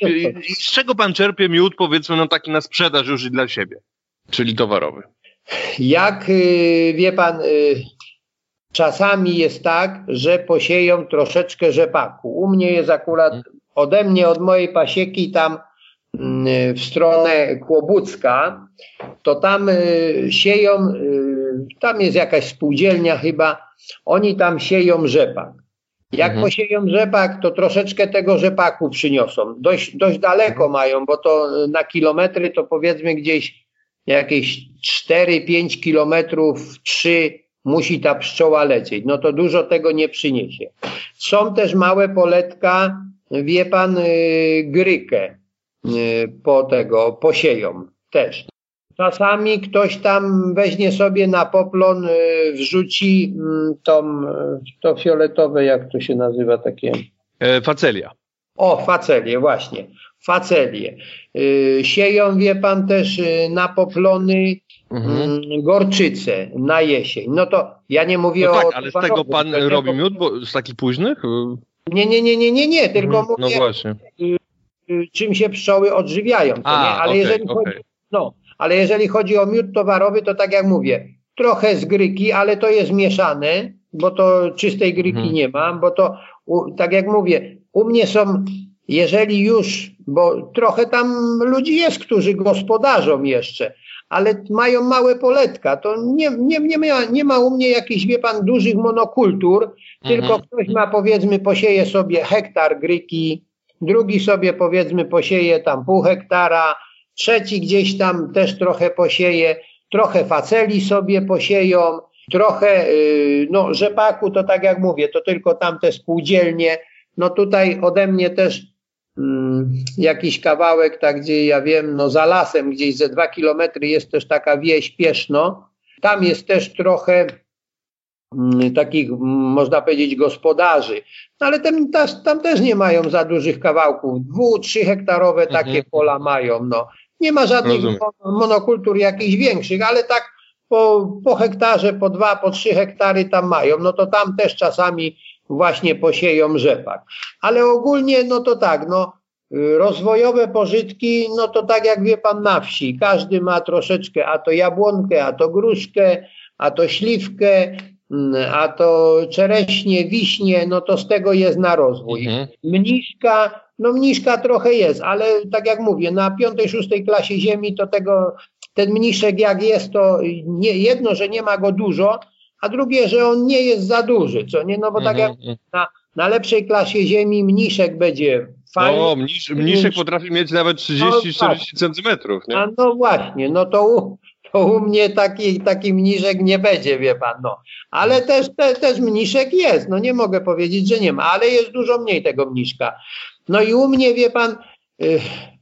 Speaker 1: z czego pan czerpie miód, powiedzmy, no taki na sprzedaż już i dla siebie, czyli towarowy?
Speaker 3: Jak y, wie pan, y, czasami jest tak, że posieją troszeczkę rzepaku. U mnie jest akurat ode mnie, od mojej pasieki tam mm, w stronę Kłobucka, to tam y, sieją, tam jest jakaś spółdzielnia chyba, oni tam sieją rzepak. Jak mhm. posieją rzepak, to troszeczkę tego rzepaku przyniosą. Dość, dość daleko mają, bo to na kilometry to powiedzmy gdzieś jakieś 4-5 kilometrów, 3 musi ta pszczoła lecieć. No to dużo tego nie przyniesie. Są też małe poletka, wie pan, yy, grykę yy, po tego, posieją też. Czasami ktoś tam weźmie sobie na poplon, yy, wrzuci mm, tą, to fioletowe, jak to się nazywa takie?
Speaker 1: E, facelia.
Speaker 3: O, facelię, właśnie. Facelie. Y, sieją, wie pan, też y, na poplony mhm. Mm, gorczyce na jesień. No to ja nie mówię
Speaker 1: no
Speaker 3: tak,
Speaker 1: o... ale z tego pan robi miód, bo z takich późnych?
Speaker 3: Nie, nie, nie, nie, nie, nie, tylko mhm.
Speaker 1: mówię, no właśnie.
Speaker 3: czym się pszczoły odżywiają, A, nie? Ale, okay, jeżeli okay. Chodzi, no, ale jeżeli chodzi o miód towarowy, to tak jak mówię, trochę z gryki, ale to jest mieszane, bo to czystej gryki mhm. nie mam, bo to, u, tak jak mówię, u mnie są, jeżeli już, bo trochę tam ludzi jest, którzy gospodarzą jeszcze, ale mają małe poletka, to nie, nie, nie, ma, nie ma u mnie jakichś, wie pan, dużych monokultur, mhm. tylko ktoś ma, powiedzmy, posieje sobie hektar gryki, drugi sobie, powiedzmy, posieje tam pół hektara, trzeci gdzieś tam też trochę posieje, trochę faceli sobie posieją, trochę, y, no rzepaku to tak jak mówię, to tylko tamte spółdzielnie, no tutaj ode mnie też jakiś kawałek, tak gdzie ja wiem, no za lasem gdzieś ze dwa kilometry jest też taka wieś Pieszno, tam jest też trochę mm, takich, można powiedzieć, gospodarzy. No ale tam, tam, też nie mają za dużych kawałków. Dwu, trzy hektarowe takie mhm. pola mają. No. Nie ma żadnych monokultur jakichś większych, ale tak po, po hektarze, po dwa, po trzy hektary tam mają, no to tam też czasami właśnie posieją rzepak. Ale ogólnie, no to tak, no rozwojowe pożytki, no to tak jak wie pan na wsi, każdy ma troszeczkę, a to jabłonkę, a to gruszkę, a to śliwkę, mm, a to czereśnie, wiśnie, no to z tego jest na rozwój. Mhm. Mniszka, no mniszka trochę jest, ale tak jak mówię, na piątej, szóstej klasie ziemi to tego, ten mniszek jak jest, to nie, jedno, że nie ma go dużo, a drugie, że on nie jest za duży, co nie, no bo tak jak mhm. na, na lepszej klasie ziemi mniszek będzie fajny.
Speaker 1: No, mnisz, mniszek potrafi mieć nawet 30-40 no, centymetrów, nie?
Speaker 3: A no właśnie, no to u, to u mnie taki, taki mniszek nie będzie, wie pan, no. Ale też, te, też mniszek jest, no nie mogę powiedzieć, że nie ma, ale jest dużo mniej tego mniszka. No i u mnie, wie pan, y,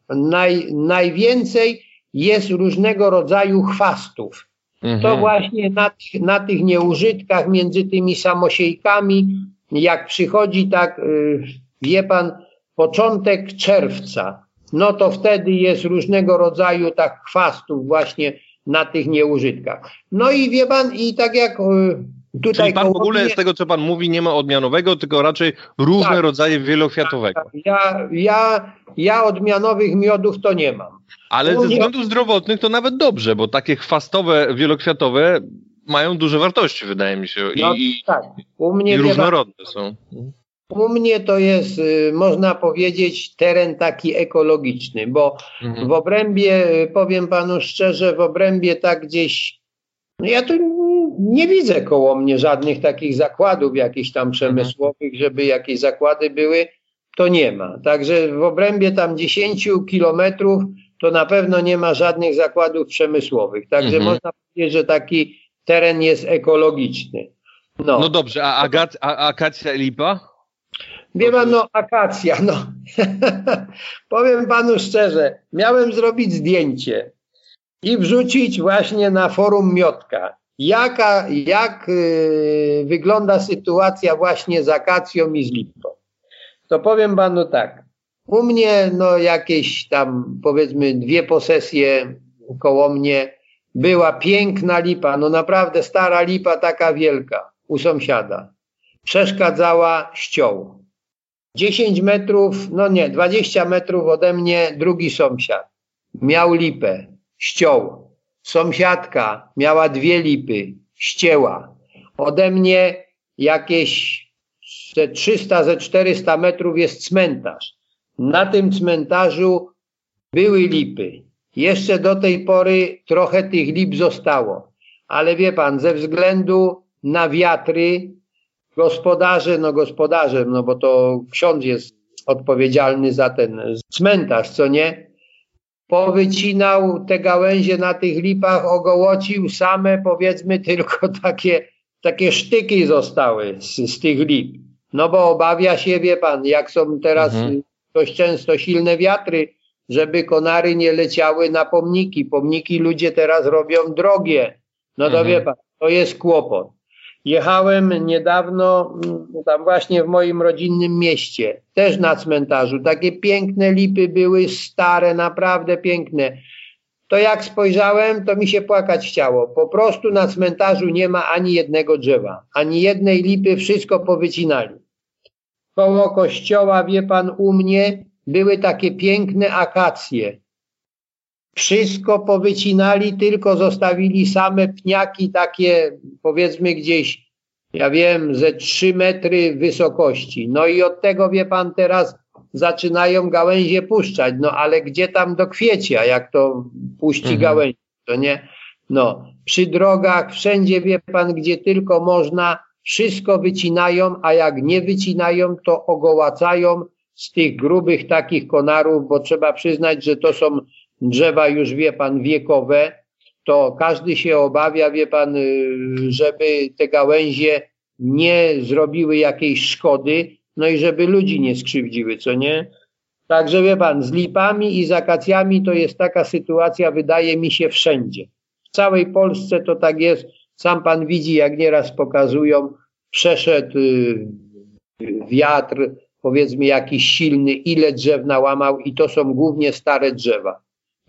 Speaker 3: naj, najwięcej jest różnego rodzaju chwastów. Mhm. To właśnie na, na tych nieużytkach między tymi samosiejkami, jak przychodzi tak, y, wie pan, początek czerwca, no to wtedy jest różnego rodzaju tak chwastów właśnie na tych nieużytkach. No i wie pan, i tak jak y, Tutaj
Speaker 1: Czyli pan w ogóle z tego, co pan mówi, nie ma odmianowego, tylko raczej różne tak, rodzaje wielokwiatowego. Tak,
Speaker 3: ja, ja, ja odmianowych miodów to nie mam.
Speaker 1: Ale ze względów zdrowotnych to nawet dobrze, bo takie chwastowe, wielokwiatowe mają duże wartości, wydaje mi się. I, no, tak. U mnie i różnorodne są.
Speaker 3: U mnie to jest, y, można powiedzieć, teren taki ekologiczny, bo mhm. w obrębie, y, powiem panu szczerze, w obrębie tak gdzieś, no ja tu nie widzę koło mnie żadnych takich zakładów jakichś tam przemysłowych, żeby jakieś zakłady były, to nie ma. Także w obrębie tam 10 kilometrów to na pewno nie ma żadnych zakładów przemysłowych. Także mhm. można powiedzieć, że taki teren jest ekologiczny.
Speaker 1: No, no dobrze, a, agat, a akacja lipa?
Speaker 3: Wie pan, no akacja, no. Powiem panu szczerze, miałem zrobić zdjęcie i wrzucić właśnie na forum Miotka. Jaka, jak y, wygląda sytuacja właśnie z akacją i z lipą? To powiem panu tak. U mnie no jakieś tam powiedzmy dwie posesje koło mnie była piękna lipa, no naprawdę stara lipa taka wielka u sąsiada. Przeszkadzała ścioł. 10 metrów, no nie, 20 metrów ode mnie drugi sąsiad. Miał lipę, ściął. Sąsiadka miała dwie lipy, ścięła. Ode mnie jakieś ze 300, ze 400 metrów jest cmentarz. Na tym cmentarzu były lipy. Jeszcze do tej pory trochę tych lip zostało. Ale wie pan, ze względu na wiatry, gospodarze, no gospodarze, no bo to ksiądz jest odpowiedzialny za ten cmentarz, co nie? Powycinał te gałęzie na tych lipach, ogołocił same powiedzmy tylko takie, takie sztyki zostały z, z tych lip. No bo obawia się, wie pan, jak są teraz mhm. Dość często silne wiatry, żeby konary nie leciały na pomniki. Pomniki ludzie teraz robią drogie. No to mhm. wie pan, to jest kłopot. Jechałem niedawno mm, tam właśnie w moim rodzinnym mieście, też na cmentarzu. Takie piękne lipy były, stare, naprawdę piękne. To jak spojrzałem, to mi się płakać chciało. Po prostu na cmentarzu nie ma ani jednego drzewa, ani jednej lipy, wszystko powycinali. Koło kościoła, wie pan, u mnie były takie piękne akacje. Wszystko powycinali, tylko zostawili same pniaki takie, powiedzmy gdzieś, ja wiem, ze trzy metry wysokości. No i od tego, wie pan, teraz zaczynają gałęzie puszczać. No ale gdzie tam do kwiecia, jak to puści mhm. gałęzie, to nie? No, przy drogach, wszędzie, wie pan, gdzie tylko można, wszystko wycinają, a jak nie wycinają, to ogołacają z tych grubych takich konarów, bo trzeba przyznać, że to są drzewa już, wie pan, wiekowe, to każdy się obawia, wie pan, y, żeby te gałęzie nie zrobiły jakiejś szkody, no i żeby ludzi nie skrzywdziły, co nie? Także wie pan, z lipami i z akacjami to jest taka sytuacja, wydaje mi się, wszędzie. W całej Polsce to tak jest. Sam pan widzi, jak nieraz pokazują, przeszedł y, wiatr, powiedzmy jakiś silny, ile drzew nałamał i to są głównie stare drzewa.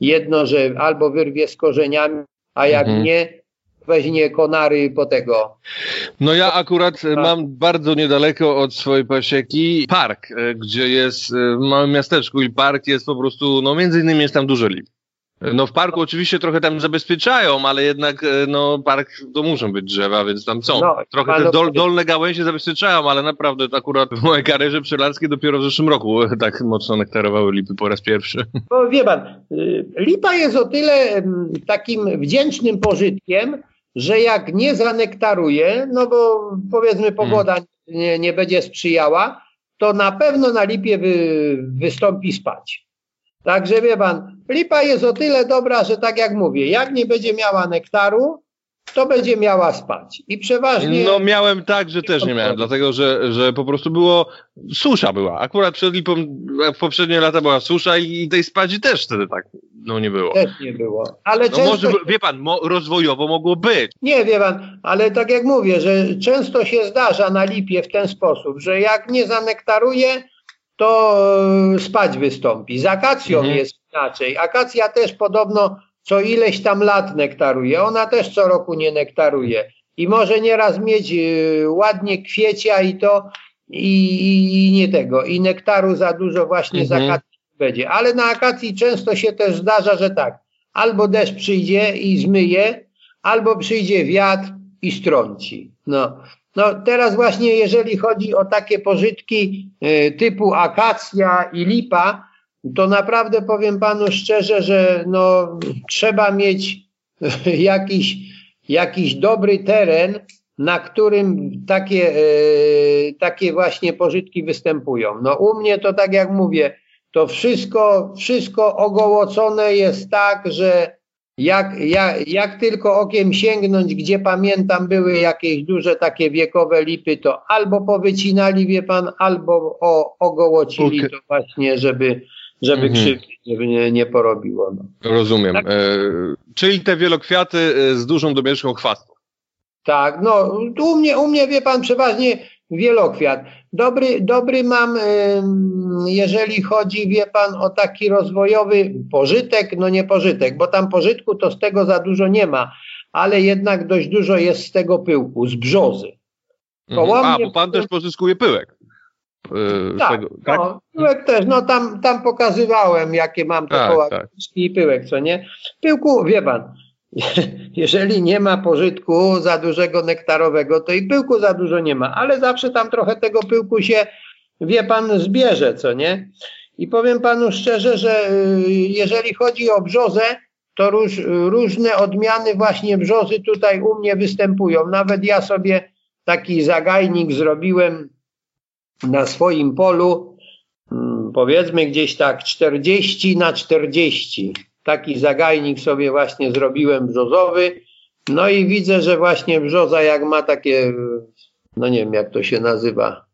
Speaker 3: Jedno, że albo wyrwie z korzeniami, a jak mhm. nie, weźmie konary po tego.
Speaker 1: No ja akurat mam bardzo niedaleko od swojej pasieki park, e, gdzie jest e, w małym miasteczku i park jest po prostu, no między innymi jest tam dużo lip. No w parku oczywiście trochę tam zabezpieczają, ale jednak e, no park to muszą być drzewa, więc tam są. No, trochę te dol, dolne gałęzie zabezpieczają, ale naprawdę akurat w mojej karierze pszczelarskie dopiero w zeszłym roku tak mocno nektarowały lipy po raz pierwszy.
Speaker 3: No wie pan, y, lipa jest o tyle takim wdzięcznym pożytkiem, że jak nie zanektaruje, no bo powiedzmy pogoda hmm. nie, nie będzie sprzyjała, to na pewno na lipie wy, wystąpi spać. Także wie pan, lipa jest o tyle dobra, że tak jak mówię, jak nie będzie miała nektaru, to będzie miała spać. I przeważnie.
Speaker 1: No miałem tak, że też nie miałem, dlatego że, że po prostu było. Susza była. Akurat przed lipą w poprzednie lata była susza i, i tej spadzi też wtedy tak no nie było.
Speaker 3: Też nie było. Ale
Speaker 1: no często... może, wie pan, mo, rozwojowo mogło być.
Speaker 3: Nie, wie pan, ale tak jak mówię, że często się zdarza na lipie w ten sposób, że jak nie zanektaruje, to e, spać wystąpi. Z akacją mhm. jest inaczej. Akacja też podobno co ileś tam lat nektaruje. Ona też co roku nie nektaruje. I może nieraz mieć e, ładnie kwiecia i to i, i, nie tego. I nektaru za dużo właśnie mhm. z akacji będzie. Ale na akacji często się też zdarza, że tak. Albo deszcz przyjdzie i zmyje, albo przyjdzie wiatr i strąci. No. No teraz właśnie jeżeli chodzi o takie pożytki y, typu akacja i lipa, to naprawdę powiem panu szczerze, że no, trzeba mieć jakiś, jakiś dobry teren, na którym takie, y, takie właśnie pożytki występują. No u mnie to tak jak mówię, to wszystko, wszystko ogołocone jest tak, że jak, jak, jak tylko okiem sięgnąć, gdzie pamiętam były jakieś duże takie wiekowe lipy, to albo powycinali, wie pan, albo o, ogołocili okay. to właśnie, żeby, żeby mhm. krzywdy nie, nie porobiło. No.
Speaker 1: Rozumiem. Tak? E, czyli te wielokwiaty e, z dużą domieszką chwastu.
Speaker 3: Tak, no u mnie, u mnie wie pan przeważnie wielokwiat. Dobry, dobry mam, jeżeli chodzi, wie pan, o taki rozwojowy pożytek, no nie pożytek, bo tam pożytku to z tego za dużo nie ma, ale jednak dość dużo jest z tego pyłku, z brzozy.
Speaker 1: Mhm. A, bo pan też pozyskuje pyłek.
Speaker 3: Yy, tak, tego, tak? No, pyłek też, no tam, tam pokazywałem, jakie mam te tak, tak. i pyłek, co nie? Pyłku, wie pan, jeżeli nie ma pożytku za dużego nektarowego, to i pyłku za dużo nie ma, ale zawsze tam trochę tego pyłku się, wie pan, zbierze, co nie? I powiem panu szczerze, że y, jeżeli chodzi o brzozę, to róż, różne odmiany właśnie brzozy tutaj u mnie występują. Nawet ja sobie taki zagajnik zrobiłem na swoim polu, hmm, powiedzmy gdzieś tak 40 na 40 taki zagajnik sobie właśnie zrobiłem brzozowy. No i widzę, że właśnie brzoza jak ma takie, no nie wiem jak to się nazywa,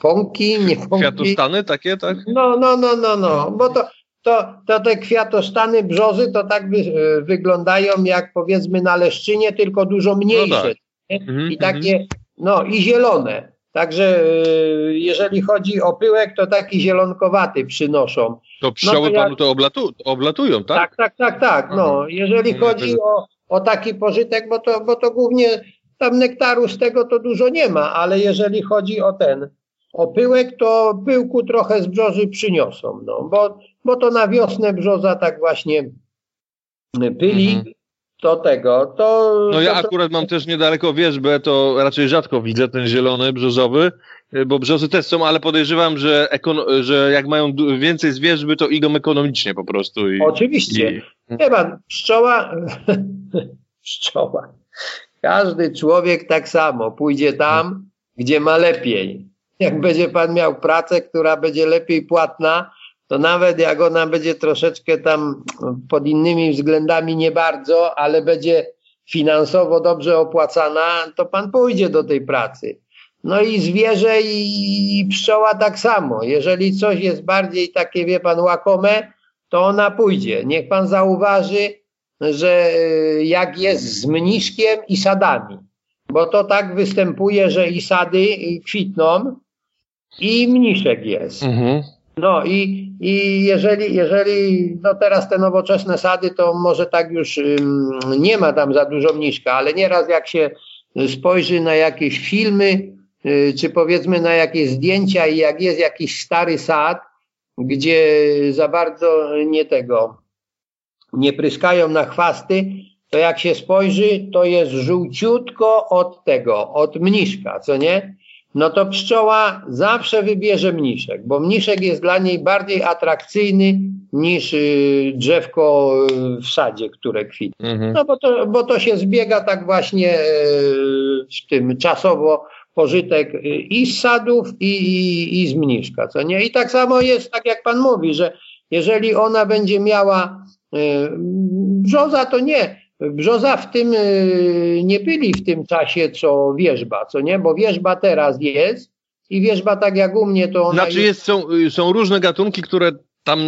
Speaker 3: pąki, nie pąki.
Speaker 1: Kwiatostany takie, tak?
Speaker 3: No, no, no, no, no, bo to, to, to te kwiatostany brzozy to tak wy, wyglądają jak powiedzmy na leszczynie, tylko dużo mniejsze. No tak. Mhm, I takie, mhm. no i zielone. Także y, jeżeli chodzi o pyłek, to taki zielonkowaty przynoszą.
Speaker 1: To pszczoły no to panu to oblatu, oblatują, tak?
Speaker 3: Tak, tak, tak, tak. No, jeżeli mhm. chodzi o, o taki pożytek, bo to, bo to głównie tam nektaru z tego to dużo nie ma, ale jeżeli chodzi o ten, o pyłek, to pyłku trochę z brzozy przyniosą, no, bo, bo to na wiosnę brzoza tak właśnie pyli, mhm. To tego, to...
Speaker 1: No
Speaker 3: ja
Speaker 1: akurat mam też niedaleko wierzbę, to raczej rzadko widzę ten zielony, brzozowy, bo brzozy też są, ale podejrzewam, że, że jak mają więcej z wierzby, to idą ekonomicznie po prostu. I,
Speaker 3: Oczywiście. I... Nie pan, pszczoła, pszczoła, każdy człowiek tak samo pójdzie tam, gdzie ma lepiej. Jak będzie pan miał pracę, która będzie lepiej płatna, to nawet jak ona będzie troszeczkę tam pod innymi względami nie bardzo, ale będzie finansowo dobrze opłacana, to pan pójdzie do tej pracy. No i zwierzę i pszczoła tak samo. Jeżeli coś jest bardziej takie, wie pan, łakome, to ona pójdzie. Niech pan zauważy, że y, jak jest z mniszkiem i sadami, bo to tak występuje, że i sady kwitną i mniszek jest. Mhm. No i, i jeżeli, jeżeli no teraz te nowoczesne sady, to może tak już um, nie ma tam za dużo mniszka, ale nieraz jak się spojrzy na jakieś filmy, y, czy powiedzmy na jakieś zdjęcia i jak jest jakiś stary sad, gdzie za bardzo nie tego, nie pryskają na chwasty, to jak się spojrzy, to jest żółciutko od tego, od mniszka, co nie? No to pszczoła zawsze wybierze mniszek, bo mniszek jest dla niej bardziej atrakcyjny niż y, drzewko y, w sadzie, które kwitnie. Mhm. No bo to, bo to się zbiega tak właśnie y, w tym czasowo pożytek i z sadów, i, i, i z mniszka, co nie? I tak samo jest, tak jak pan mówi, że jeżeli ona będzie miała Brzoza to nie. Brzoza w tym y, nie byli w tym czasie, co wierzba, co nie? Bo wierzba teraz jest i wierzba tak jak u mnie to ona
Speaker 1: Znaczy jest, są, są różne gatunki, które tam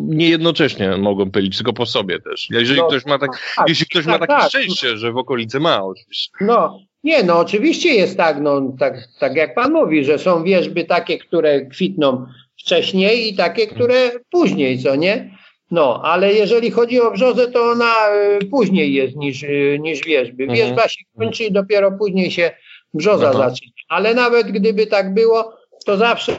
Speaker 1: niejednocześnie mogą pylić, tylko po sobie też. Jeżeli no, ktoś ma, tak, tak jeśli ktoś tak, ma takie tak. szczęście, że w okolicy ma oczywiście.
Speaker 3: No, nie, no oczywiście jest tak, no tak, tak jak pan mówi, że są wierzby takie, które kwitną wcześniej i takie, które później, co nie? No, ale jeżeli chodzi o brzozę, to ona y, później jest niż, y, niż wierzby. Mhm. Wierzba się kończy i dopiero później się brzoza Aha. zaczyna. Ale nawet gdyby tak było, to zawsze,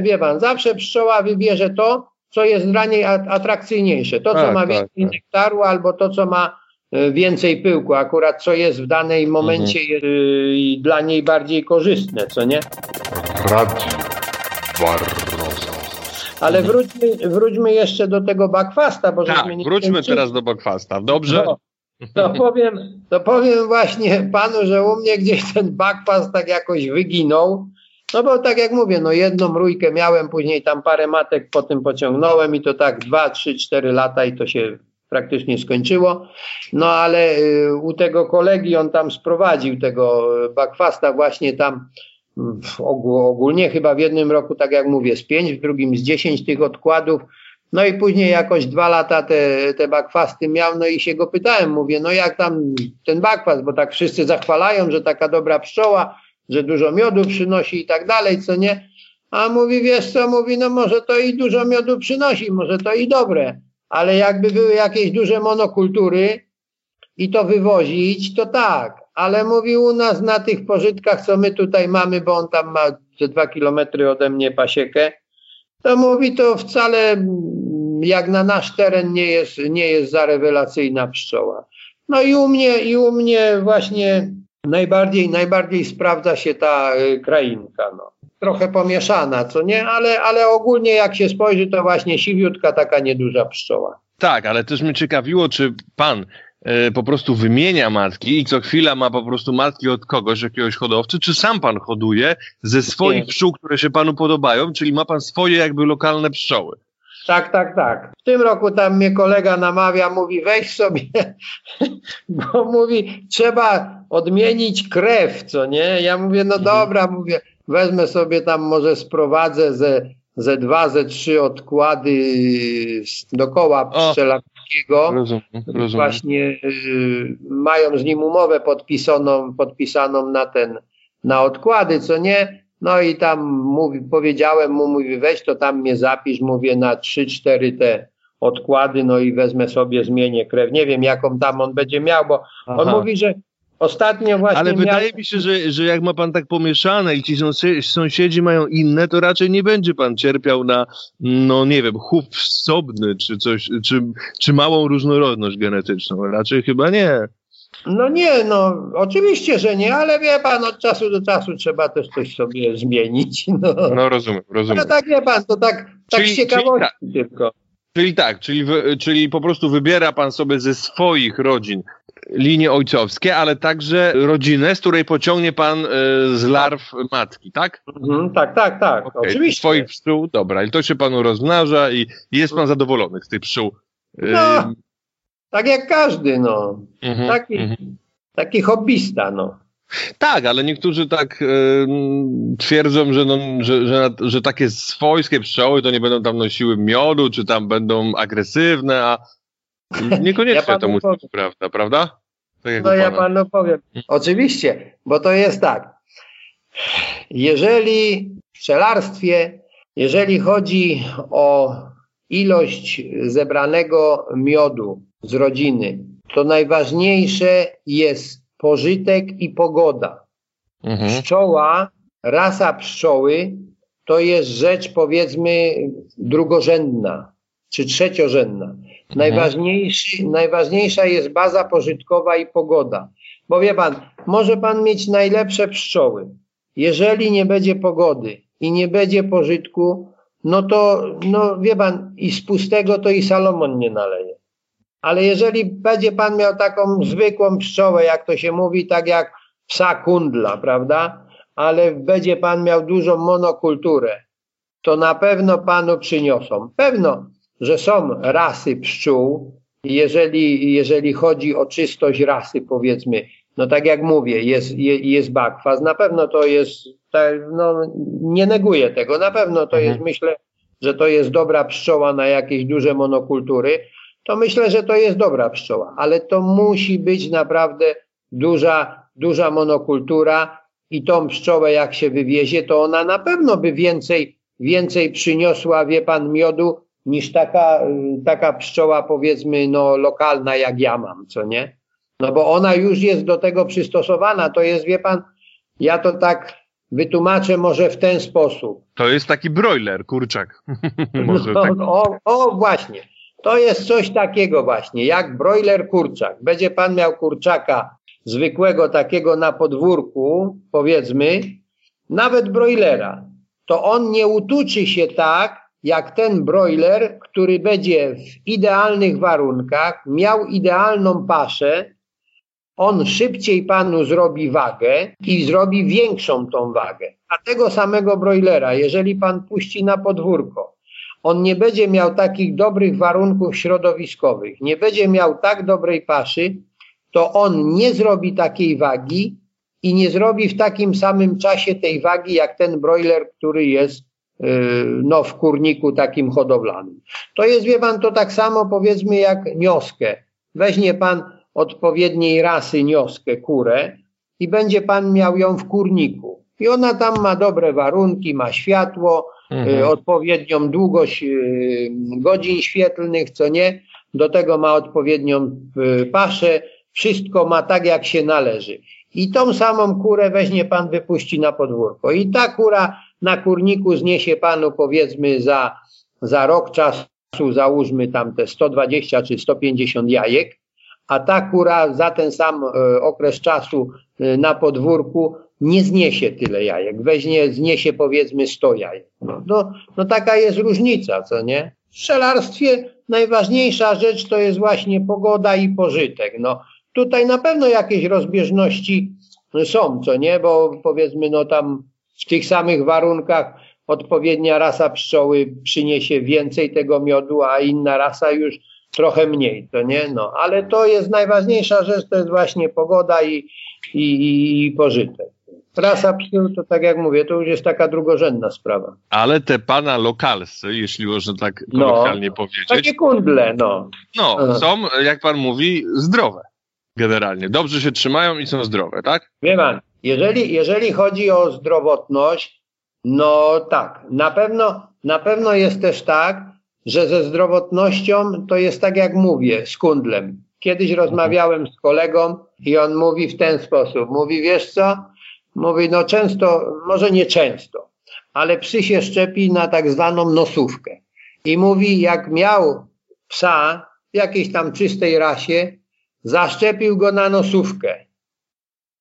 Speaker 3: wie pan, zawsze pszczoła wybierze to, co jest dla niej atrakcyjniejsze. To, co tak, ma tak, więcej tak. nektaru, albo to, co ma y, więcej pyłku, akurat co jest w danej momencie mhm. jest, dla niej bardziej korzystne, co nie? Radio Barroso. Ale mhm. wróćmy, wróćmy jeszcze do tego bakwasta, bo
Speaker 1: tak, wróćmy teraz do bakwasta. Dobrze? No,
Speaker 3: to powiem, to powiem właśnie panu, że u mnie gdzieś ten bakwast tak jakoś wyginął. No bo tak jak mówię, no jedną rójkę miałem, później tam parę matek po tym pociągnąłem i to tak dwa, trzy, cztery lata i to się praktycznie skończyło. No ale y, u tego kolegi on tam sprowadził tego bakwasta właśnie tam ogólnie chyba w jednym roku, tak jak mówię, z pięć, w drugim z dziesięć tych odkładów. No i później jakoś dwa lata te, te bakwasty miał, no i się go pytałem, mówię, no jak tam ten bakwas, bo tak wszyscy zachwalają, że taka dobra pszczoła, że dużo miodu przynosi i tak dalej, co nie? A mówi, wiesz co, mówi, no może to i dużo miodu przynosi, może to i dobre, ale jakby były jakieś duże monokultury i to wywozić, to tak, ale mówi u nas na tych pożytkach, co my tutaj mamy, bo on tam ma ze dwa kilometry ode mnie pasiekę, to mówi to wcale jak na nasz teren nie jest, nie jest za rewelacyjna pszczoła. No i u mnie, i u mnie właśnie najbardziej, najbardziej sprawdza się ta y, krainka. No. Trochę pomieszana, co nie? Ale, ale ogólnie jak się spojrzy, to właśnie siwiutka taka nieduża pszczoła.
Speaker 1: Tak, ale też mnie ciekawiło, czy pan po prostu wymienia matki i co chwila ma po prostu matki od kogoś, jakiegoś hodowcy, czy sam pan hoduje ze swoich pszczół, które się panu podobają, czyli ma pan swoje jakby lokalne pszczoły?
Speaker 3: Tak, tak, tak. W tym roku tam mnie kolega namawia, mówi weź sobie, bo mówi trzeba odmienić krew, co nie? Ja mówię, no mhm. dobra, mówię, wezmę sobie tam, może sprowadzę ze, ze dwa, ze trzy odkłady do koła pszczelarskiego. Rozumiem, rozumiem. Właśnie y, mają z nim umowę podpisaną, podpisaną na ten, na odkłady, co nie. No i tam mówi, powiedziałem mu, mówi weź to tam mnie zapisz, mówię na trzy, cztery te odkłady, no i wezmę sobie, zmienię krew. Nie wiem, jaką tam on będzie miał, bo Aha. on mówi, że Ostatnio właśnie.
Speaker 1: Ale wydaje mi się, że, że jak ma pan tak pomieszane i ci sąsiedzi mają inne, to raczej nie będzie pan cierpiał na, no nie wiem, chów wsobny, czy coś, czy, czy małą różnorodność genetyczną. Raczej chyba nie.
Speaker 3: No nie, no oczywiście, że nie, ale wie pan, od czasu do czasu trzeba też coś sobie zmienić. No,
Speaker 1: no rozumiem, rozumiem.
Speaker 3: No tak wie pan, to tak, tak czyli, ciekawości czyli tak, tylko.
Speaker 1: Czyli tak, czyli, czyli po prostu wybiera pan sobie ze swoich rodzin linie ojcowskie, ale także rodzinę, z której pociągnie pan y, z larw matki, tak?
Speaker 3: Mhm, tak, tak, tak, okay. oczywiście.
Speaker 1: Swoich pszczół, dobra, i to się panu rozmnaża i jest pan zadowolony z tych pszczół.
Speaker 3: No, tak jak każdy, no. Mhm, taki, mhm. taki hobbysta, no.
Speaker 1: Tak, ale niektórzy tak y, twierdzą, że, no, że, że, że, takie swojskie pszczoły to nie będą tam nosiły miodu, czy tam będą agresywne, a niekoniecznie ja to musi być prawda, prawda?
Speaker 3: Tak no ja panu powiem. Oczywiście, bo to jest tak. Jeżeli w pszczelarstwie, jeżeli chodzi o ilość zebranego miodu z rodziny, to najważniejsze jest pożytek i pogoda. Mhm. Pszczoła, rasa pszczoły to jest rzecz powiedzmy drugorzędna czy trzeciorzędna. Mhm. Najważniejszy, najważniejsza jest baza pożytkowa i pogoda. Bo wie pan, może pan mieć najlepsze pszczoły. Jeżeli nie będzie pogody i nie będzie pożytku, no to, no wie pan, i z pustego to i Salomon nie naleje. Ale jeżeli będzie pan miał taką zwykłą pszczołę, jak to się mówi, tak jak psa kundla, prawda? Ale będzie pan miał dużą monokulturę, to na pewno panu przyniosą. Pewno, że są rasy pszczół, jeżeli, jeżeli chodzi o czystość rasy, powiedzmy, no tak jak mówię, jest, jest bakwas, na pewno to jest, no nie neguję tego, na pewno to jest, mhm. myślę, że to jest dobra pszczoła na jakieś duże monokultury, to myślę, że to jest dobra pszczoła, ale to musi być naprawdę duża, duża monokultura i tą pszczołę jak się wywiezie, to ona na pewno by więcej, więcej przyniosła, wie pan, miodu niż taka, taka pszczoła powiedzmy no lokalna jak ja mam, co nie? No bo ona już jest do tego przystosowana, to jest, wie pan, ja to tak wytłumaczę może w ten sposób.
Speaker 1: To jest taki broiler, kurczak.
Speaker 3: może no, tak. o, o, właśnie. To jest coś takiego właśnie, jak broiler kurczak. Będzie pan miał kurczaka zwykłego takiego na podwórku, powiedzmy, nawet broilera, to on nie utuczy się tak, jak ten broiler, który będzie w idealnych warunkach, miał idealną paszę, on szybciej panu zrobi wagę i zrobi większą tą wagę. A tego samego broilera, jeżeli pan puści na podwórko, on nie będzie miał takich dobrych warunków środowiskowych, nie będzie miał tak dobrej paszy, to on nie zrobi takiej wagi i nie zrobi w takim samym czasie tej wagi, jak ten broiler, który jest y, no, w kurniku takim hodowlanym. To jest, wie pan, to tak samo powiedzmy jak nioskę. Weźmie pan odpowiedniej rasy nioskę, kurę i będzie pan miał ją w kurniku. I ona tam ma dobre warunki, ma światło, mhm. Y, odpowiednią długość y, godzin świetlnych, co nie. Do tego ma odpowiednią y, paszę, wszystko ma tak, jak się należy. I tą samą kurę weźmie pan, wypuści na podwórko. I ta kura na kurniku zniesie panu powiedzmy za, za rok czasu, załóżmy tam te 120 czy 150 jajek, a ta kura za ten sam okres czasu na podwórku nie zniesie tyle jajek, weźmie, zniesie powiedzmy 100 jajek. No, no, no taka jest różnica, co nie? W strzelarstwie najważniejsza rzecz to jest właśnie pogoda i pożytek. No, tutaj na pewno jakieś rozbieżności są, co nie, bo powiedzmy no tam w tych samych warunkach odpowiednia rasa pszczoły przyniesie więcej tego miodu, a inna rasa już trochę mniej, to nie? No, ale to jest najważniejsza rzecz, to jest właśnie pogoda i, i, i pożytek. Rasa psu to tak jak mówię, to już jest taka drugorzędna sprawa.
Speaker 1: Ale te pana lokalscy, jeśli można tak no. kolokwialnie no, powiedzieć.
Speaker 3: Takie kundle, no.
Speaker 1: No, są, jak pan mówi, zdrowe. Generalnie. Dobrze się trzymają i są zdrowe, tak?
Speaker 3: Wie pan, jeżeli, jeżeli chodzi o zdrowotność, no tak, na pewno, na pewno jest też tak, że ze zdrowotnością to jest tak jak mówię, z kundlem. Kiedyś rozmawiałem z kolegą i on mówi w ten sposób. Mówi, wiesz co? Mówi, no często, może nie często, ale psy się szczepi na tak zwaną nosówkę. I mówi, jak miał psa w jakiejś tam czystej rasie, zaszczepił go na nosówkę.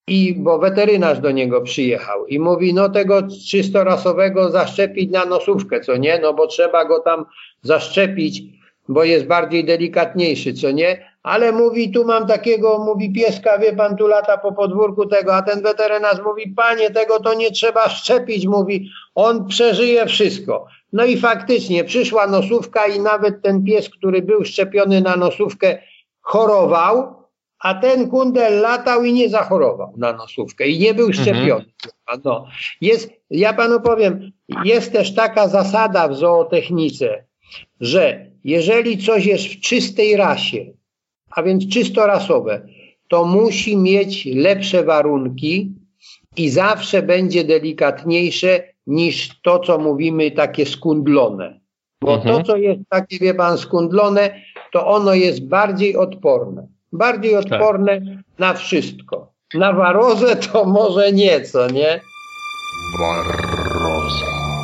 Speaker 3: I bo weterynarz do niego przyjechał i mówi, no tego czystorasowego zaszczepić na nosówkę, co nie? No bo trzeba go tam zaszczepić, bo jest bardziej delikatniejszy, co nie? Ale mówi, tu mam takiego, mówi pieska, wie pan, tu lata po podwórku tego, a ten weterynarz mówi, panie, tego to nie trzeba szczepić, mówi, on przeżyje wszystko. No i faktycznie przyszła nosówka i nawet ten pies, który był szczepiony na nosówkę, chorował, a ten kundel latał i nie zachorował na nosówkę i nie był mhm. szczepiony. Mhm. No. Jest, ja panu powiem, jest też taka zasada w zootechnice, że jeżeli coś jest w czystej rasie, a więc czysto rasowe, to musi mieć lepsze warunki i zawsze będzie delikatniejsze niż to, co mówimy, takie skundlone. Bo mhm. to, co jest takie, wie pan, skundlone, to ono jest bardziej odporne. Bardziej tak. odporne tak. na wszystko. Na warozę to może nieco, nie? Waroza.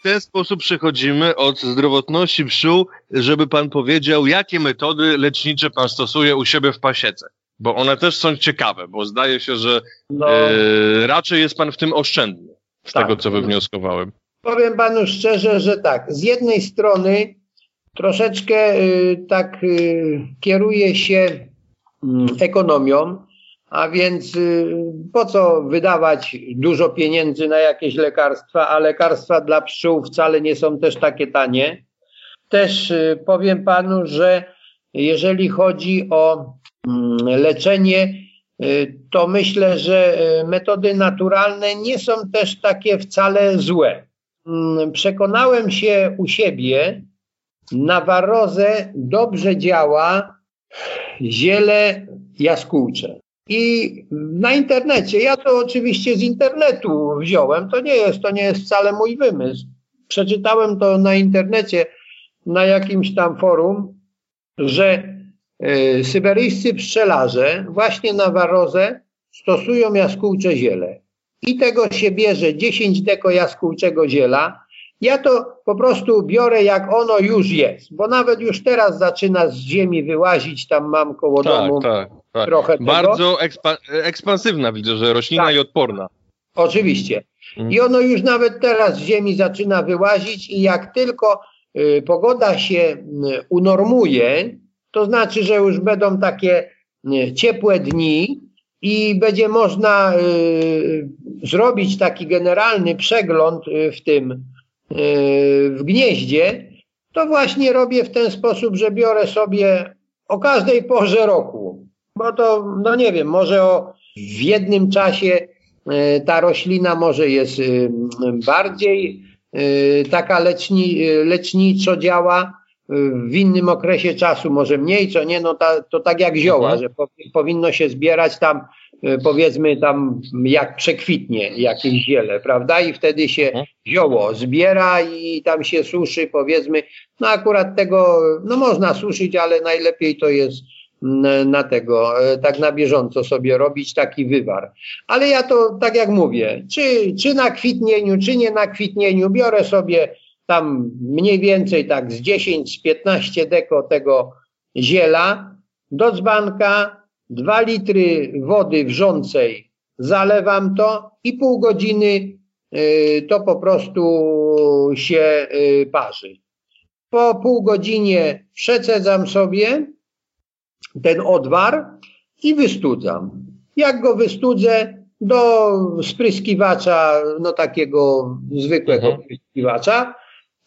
Speaker 1: W ten sposób przechodzimy od zdrowotności pszczół, żeby pan powiedział, jakie metody lecznicze pan stosuje u siebie w pasiece. Bo one też są ciekawe, bo zdaje się, że no. e, raczej jest pan w tym oszczędny, z tak. tego co wywnioskowałem.
Speaker 3: Powiem panu szczerze, że tak. Z jednej strony troszeczkę y, tak y, kieruje się mm, ekonomią, a więc y, po co wydawać dużo pieniędzy na jakieś lekarstwa, a lekarstwa dla pszczół wcale nie są też takie tanie. Też powiem panu, że jeżeli chodzi o mm, leczenie, to myślę, że metody naturalne nie są też takie wcale złe. Mm, przekonałem się u siebie, na warozę dobrze działa ziele jaskółcze. I na internecie, ja to oczywiście z internetu wziąłem, to nie jest, to nie jest wcale mój wymysł. Przeczytałem to na internecie, na jakimś tam forum, że y, syberyjscy pszczelarze właśnie na warozę stosują jaskółcze ziele. I tego się bierze 10 deko jaskółczego ziela, ja to po prostu biorę jak ono już jest, bo nawet już teraz zaczyna z ziemi wyłazić, tam mam koło tak, domu tak, tak. trochę
Speaker 1: Bardzo ekspa ekspansywna widzę, że roślina tak. i odporna.
Speaker 3: Oczywiście. Mhm. I ono już nawet teraz z ziemi zaczyna wyłazić i jak tylko y, pogoda się y, unormuje, to znaczy, że już będą takie y, ciepłe dni i będzie można y, zrobić taki generalny przegląd y, w tym w gnieździe, to właśnie robię w ten sposób, że biorę sobie o każdej porze roku, bo to, no nie wiem, może o, w jednym czasie e, ta roślina może jest e, bardziej e, taka leczni, leczniczo działa, w innym okresie czasu może mniej, co nie, no ta, to tak jak zioła, mhm. że powinno się zbierać tam powiedzmy tam jak przekwitnie jakieś ziele, prawda? I wtedy się mhm. zioło zbiera i tam się suszy, powiedzmy. No akurat tego, no można suszyć, ale najlepiej to jest na tego, e, tak na bieżąco sobie robić taki wywar. Ale ja to tak jak mówię, czy, czy na kwitnieniu, czy nie na kwitnieniu, biorę sobie tam mniej więcej tak z 10, z 15 deko tego ziela do dzbanka, dwa litry wody wrzącej, zalewam to i pół godziny y, to po prostu się y, parzy. Po pół godzinie przecedzam sobie ten odwar i wystudzam. Jak go wystudzę, do spryskiwacza, no takiego zwykłego mhm. spryskiwacza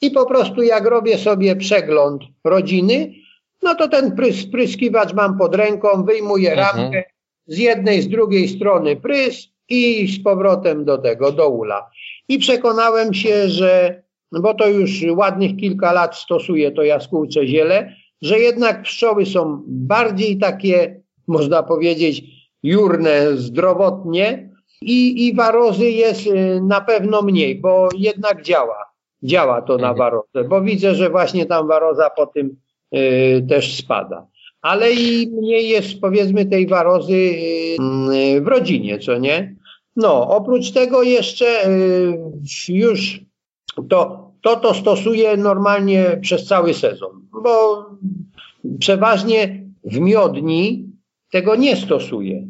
Speaker 3: i po prostu jak robię sobie przegląd rodziny, no to ten spryskiwacz mam pod ręką, wyjmuję mhm. ramkę, z jednej, z drugiej strony prys i z powrotem do tego, do ula. I przekonałem się, że, bo to już ładnych kilka lat stosuję to jaskółcze ziele, że jednak pszczoły są bardziej takie, można powiedzieć, jurne zdrowotnie i, i warozy jest y, na pewno mniej, bo jednak działa. Działa to na mhm. warozę, bo widzę, że właśnie tam waroza po tym y, też spada. Ale i mniej jest powiedzmy tej warozy y, w rodzinie, co nie? No, oprócz tego jeszcze y, już to, to to stosuję normalnie przez cały sezon, bo przeważnie w miodni tego nie stosuję.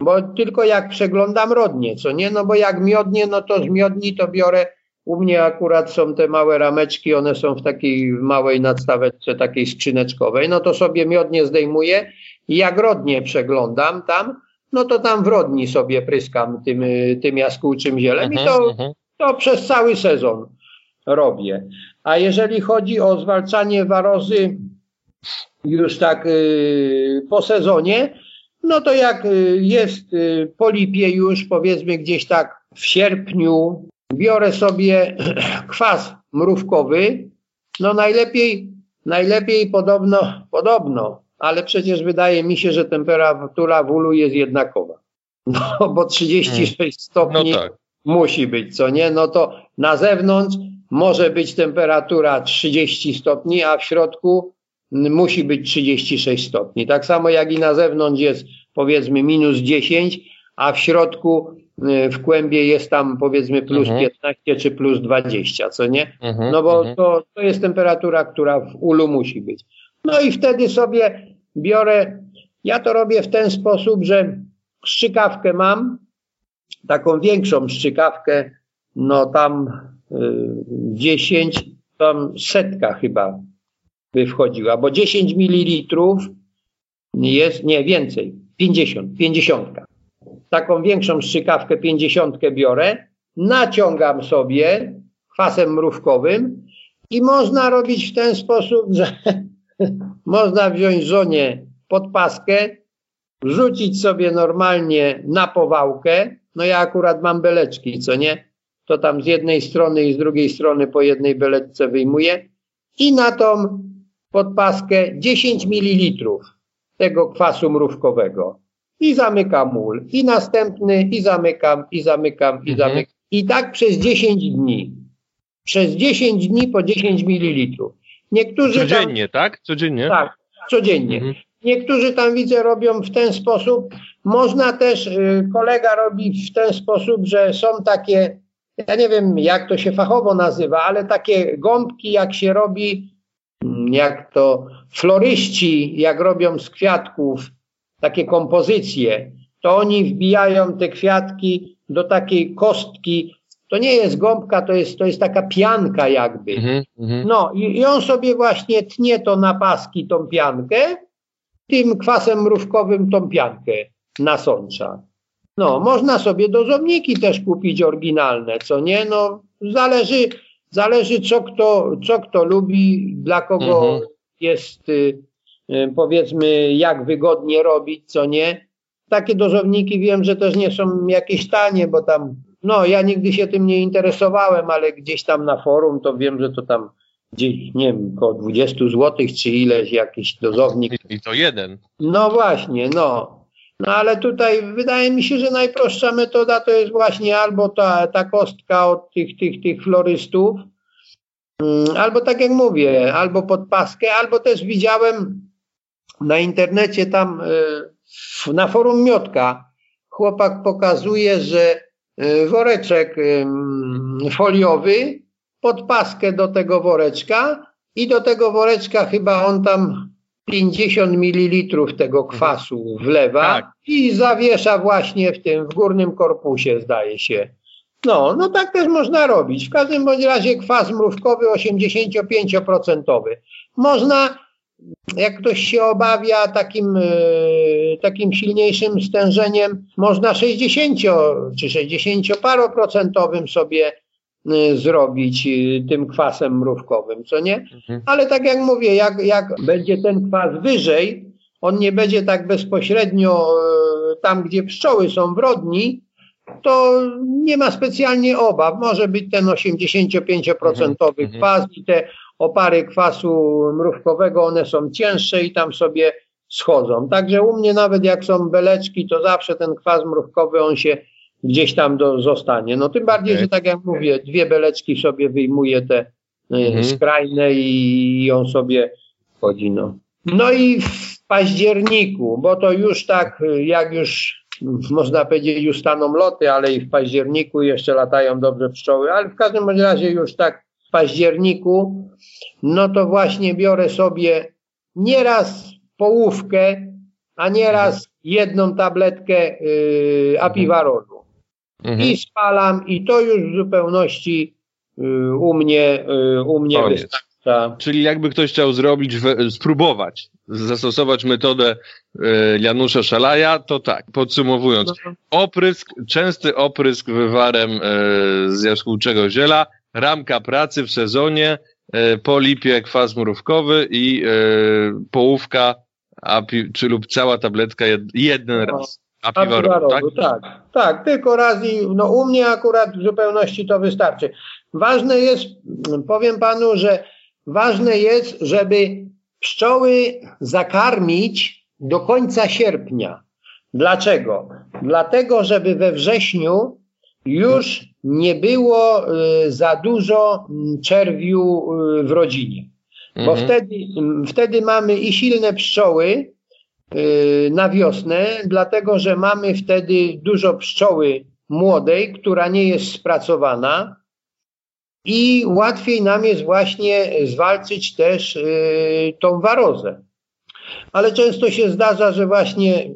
Speaker 3: Bo tylko jak przeglądam rodnie, co nie? No bo jak miodnie, no to z miodni to biorę. U mnie akurat są te małe rameczki, one są w takiej małej nadstaweczce, takiej skrzyneczkowej. No to sobie miodnie zdejmuję i jak rodnie przeglądam tam, no to tam w rodni sobie pryskam tym, tym jaskółczym zielem i to, mhm, mhm. to przez cały sezon robię. A jeżeli chodzi o zwalczanie warozy już tak y, po sezonie, no to jak y, jest y, po lipie już powiedzmy gdzieś tak w sierpniu, biorę sobie kwas mrówkowy, no najlepiej, najlepiej podobno, podobno, ale przecież wydaje mi się, że temperatura w ulu jest jednakowa. No bo 36 hmm. stopni no tak. musi być, co nie? No to na zewnątrz może być temperatura 30 stopni, a w środku musi być 36 stopni. Tak samo jak i na zewnątrz jest powiedzmy minus 10, a w środku y, w kłębie jest tam powiedzmy plus mhm. 15 czy plus 20, co nie? Mhm, no bo mhm. to, to jest temperatura, która w ulu musi być. No i wtedy sobie biorę, ja to robię w ten sposób, że strzykawkę mam, taką większą strzykawkę, no tam 10, tam setka chyba by wchodziła, bo 10 ml jest, nie więcej, 50, 50. Taką większą strzykawkę 50 biorę, naciągam sobie kwasem mrówkowym i można robić w ten sposób, że można wziąć żonie podpaskę, wrzucić sobie normalnie na powałkę, no ja akurat mam beleczki, co nie? To tam z jednej strony i z drugiej strony po jednej beleczce wyjmuję i na tą podpaskę 10 ml tego kwasu mrówkowego i zamykam mól i następny i zamykam i zamykam i mhm. zamykam i tak przez 10 dni. Przez 10 dni po 10 ml.
Speaker 1: Niektórzy Codziennie, tam, tak? Codziennie?
Speaker 3: Tak, codziennie. Mhm. Niektórzy tam widzę robią w ten sposób. Można też, y, kolega robi w ten sposób, że są takie, ja nie wiem jak to się fachowo nazywa, ale takie gąbki jak się robi jak to floryści, jak robią z kwiatków takie kompozycje, to oni wbijają te kwiatki do takiej kostki. To nie jest gąbka, to jest, to jest taka pianka jakby. Mm -hmm. No i, i on sobie właśnie tnie to na paski, tą piankę, tym kwasem mrówkowym tą piankę nasącza. No, można sobie dozowniki też kupić oryginalne, co nie? No, zależy, Zależy, co kto, co kto lubi, dla kogo mhm. jest, y, y, powiedzmy, jak wygodnie robić, co nie. Takie dozowniki wiem, że też nie są jakieś tanie, bo tam, no ja nigdy się tym nie interesowałem, ale gdzieś tam na forum to wiem, że to tam gdzieś, nie wiem, około 20 zł czy ileś jakiś dozownik.
Speaker 1: I to jeden.
Speaker 3: No właśnie, no. No ale tutaj wydaje mi się, że najprostsza metoda to jest właśnie albo ta, ta kostka od tych, tych, tych florystów, mm, albo tak jak mówię, albo podpaskę, albo też widziałem na internecie tam y, na forum Miotka. Chłopak pokazuje, że y, woreczek foliowy, podpaskę do tego woreczka i do tego woreczka chyba on tam 50 ml tego kwasu wlewa tak. i zawiesza właśnie w tym, w górnym korpusie zdaje się. No, no tak też można robić. W każdym bądź razie kwas mrówkowy 85%. Można, jak ktoś się obawia takim, e, takim silniejszym stężeniem, można 60 czy 60 paroprocentowym sobie zrobić y, tym kwasem mrówkowym, co nie? Mhm. Ale tak jak mówię, jak, jak będzie ten kwas wyżej, on nie będzie tak bezpośrednio y, tam, gdzie pszczoły są w rodni, to nie ma specjalnie obaw. Może być ten 85% mhm. kwas i te opary kwasu mrówkowego, one są cięższe i tam sobie schodzą. Także u mnie nawet jak są beleczki, to zawsze ten kwas mrówkowy, on się gdzieś tam do, zostanie. No tym bardziej, okay. że tak jak mówię, dwie beleczki sobie wyjmuje te e, mhm. skrajne i on sobie chodzi. No. no i w październiku, bo to już tak, jak już można powiedzieć, już staną loty, ale i w październiku jeszcze latają dobrze pszczoły, ale w każdym razie już tak w październiku, no to właśnie biorę sobie nieraz połówkę, a nieraz jedną tabletkę yy, apiwarolu. Mhm. I spalam i to już w zupełności yy, u mnie, yy, u mnie wystarczy.
Speaker 1: Tak. Czyli jakby ktoś chciał zrobić, spróbować, zastosować metodę e, Janusza Szalaja, to tak, podsumowując, no. oprysk, częsty oprysk wywarem e, z jaskółczego ziela, ramka pracy w sezonie, e, po lipie kwas mrówkowy i połówka, api, czy lub cała tabletka jed, jeden no. raz.
Speaker 3: Apiwarodu, tak? tak? Tak, tylko raz i no u mnie akurat w zupełności to wystarczy. Ważne jest, powiem panu, że ważne jest, żeby pszczoły zakarmić do końca sierpnia. Dlaczego? Dlatego, żeby we wrześniu już nie było y, za dużo mm, czerwiu y, w rodzinie. Bo mhm. wtedy, mm, wtedy mamy i silne pszczoły na wiosnę, dlatego że mamy wtedy dużo pszczoły młodej, która nie jest spracowana, i łatwiej nam jest właśnie zwalczyć też y, tą warozę. Ale często się zdarza, że właśnie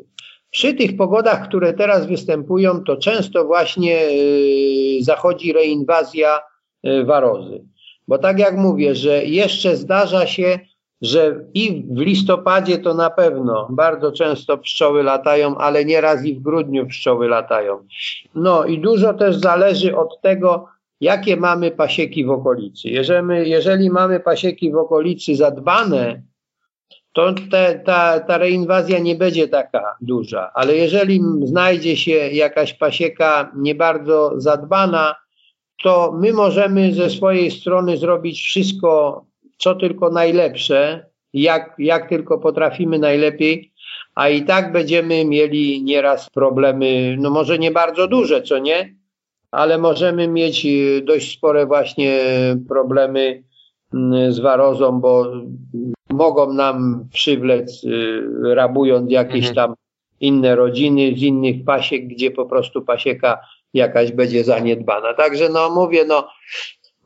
Speaker 3: przy tych pogodach, które teraz występują, to często właśnie y, zachodzi reinwazja y, warozy. Bo tak jak mówię, że jeszcze zdarza się, że i w listopadzie to na pewno bardzo często pszczoły latają, ale nieraz i w grudniu pszczoły latają. No i dużo też zależy od tego, jakie mamy pasieki w okolicy. Jeżeli, jeżeli mamy pasieki w okolicy zadbane, to te, ta, ta reinwazja nie będzie taka duża. Ale jeżeli znajdzie się jakaś pasieka nie bardzo zadbana, to my możemy ze swojej strony zrobić wszystko, co tylko najlepsze, jak, jak tylko potrafimy najlepiej, a i tak będziemy mieli nieraz problemy, no może nie bardzo duże, co nie, ale możemy mieć y, dość spore właśnie problemy mm, z warozą, bo mogą nam przywlec, y, rabując jakieś mhm. tam inne rodziny z innych pasiek, gdzie po prostu pasieka jakaś będzie zaniedbana. Także no mówię, no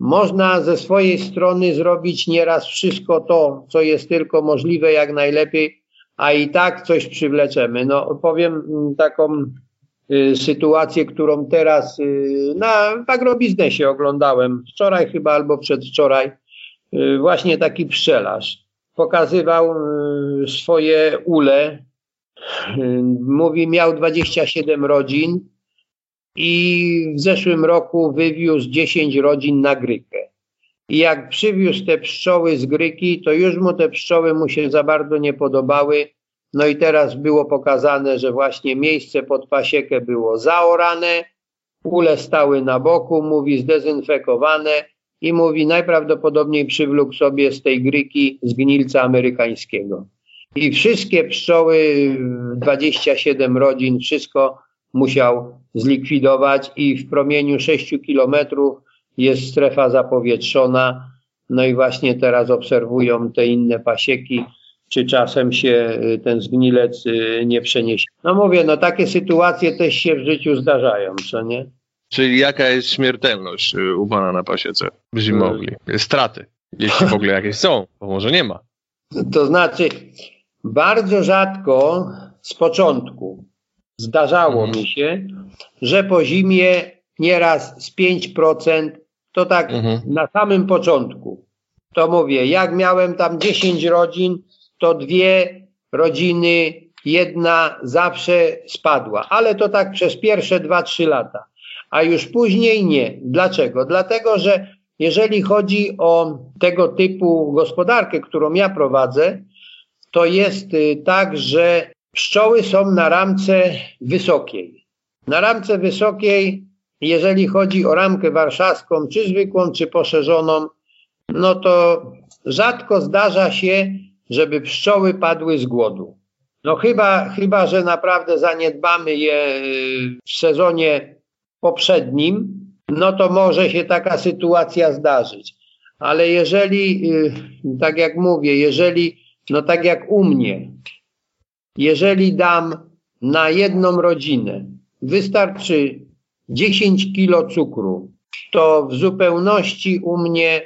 Speaker 3: można ze swojej strony zrobić nieraz wszystko to, co jest tylko możliwe jak najlepiej, a i tak coś przywleczemy. No powiem mm, taką Y, sytuację, którą teraz y, na agrobiznesie oglądałem wczoraj chyba albo przedwczoraj. Y, właśnie taki pszczelarz pokazywał swoje ule. Mówi, miał 27 rodzin i w zeszłym roku wywiózł 10 rodzin na Grykę. I jak przywiózł te pszczoły z Gryki, to już mu te pszczoły mu się za bardzo nie podobały no i teraz było pokazane, że właśnie miejsce pod pasiekę było zaorane, ule stały na boku, mówi zdezynfekowane i mówi najprawdopodobniej przywlókł sobie z tej gryki zgnilca amerykańskiego. I wszystkie pszczoły, 27 rodzin, wszystko musiał zlikwidować i w promieniu 6 kilometrów jest strefa zapowietrzona. No i właśnie teraz obserwują te inne pasieki czy czasem się y, ten zgnilec y, nie przeniesie. No mówię, no takie sytuacje też się w życiu zdarzają, co nie?
Speaker 1: Czyli jaka jest śmiertelność y, u pana na pasiece zimowli? Straty, jeśli w ogóle jakieś są, bo może nie ma.
Speaker 3: To znaczy, bardzo rzadko z początku zdarzało mhm. mi się, że po zimie nieraz z 5%, to tak mhm. na samym początku. To mówię, jak miałem tam 10 rodzin, to dwie rodziny, jedna zawsze spadła, ale to tak przez pierwsze dwa, trzy lata, a już później nie. Dlaczego? Dlatego, że jeżeli chodzi o tego typu gospodarkę, którą ja prowadzę, to jest y, tak, że Pszczoły są na ramce wysokiej. Na ramce wysokiej, jeżeli chodzi o ramkę warszawską, czy zwykłą, czy poszerzoną, no to rzadko zdarza się, żeby pszczoły padły z głodu. No chyba, chyba, że naprawdę zaniedbamy je w sezonie poprzednim, no to może się taka sytuacja zdarzyć. Ale jeżeli, y, tak jak mówię, jeżeli, no tak jak u mnie, jeżeli dam na jedną rodzinę, wystarczy 10 kilo cukru, to w zupełności u mnie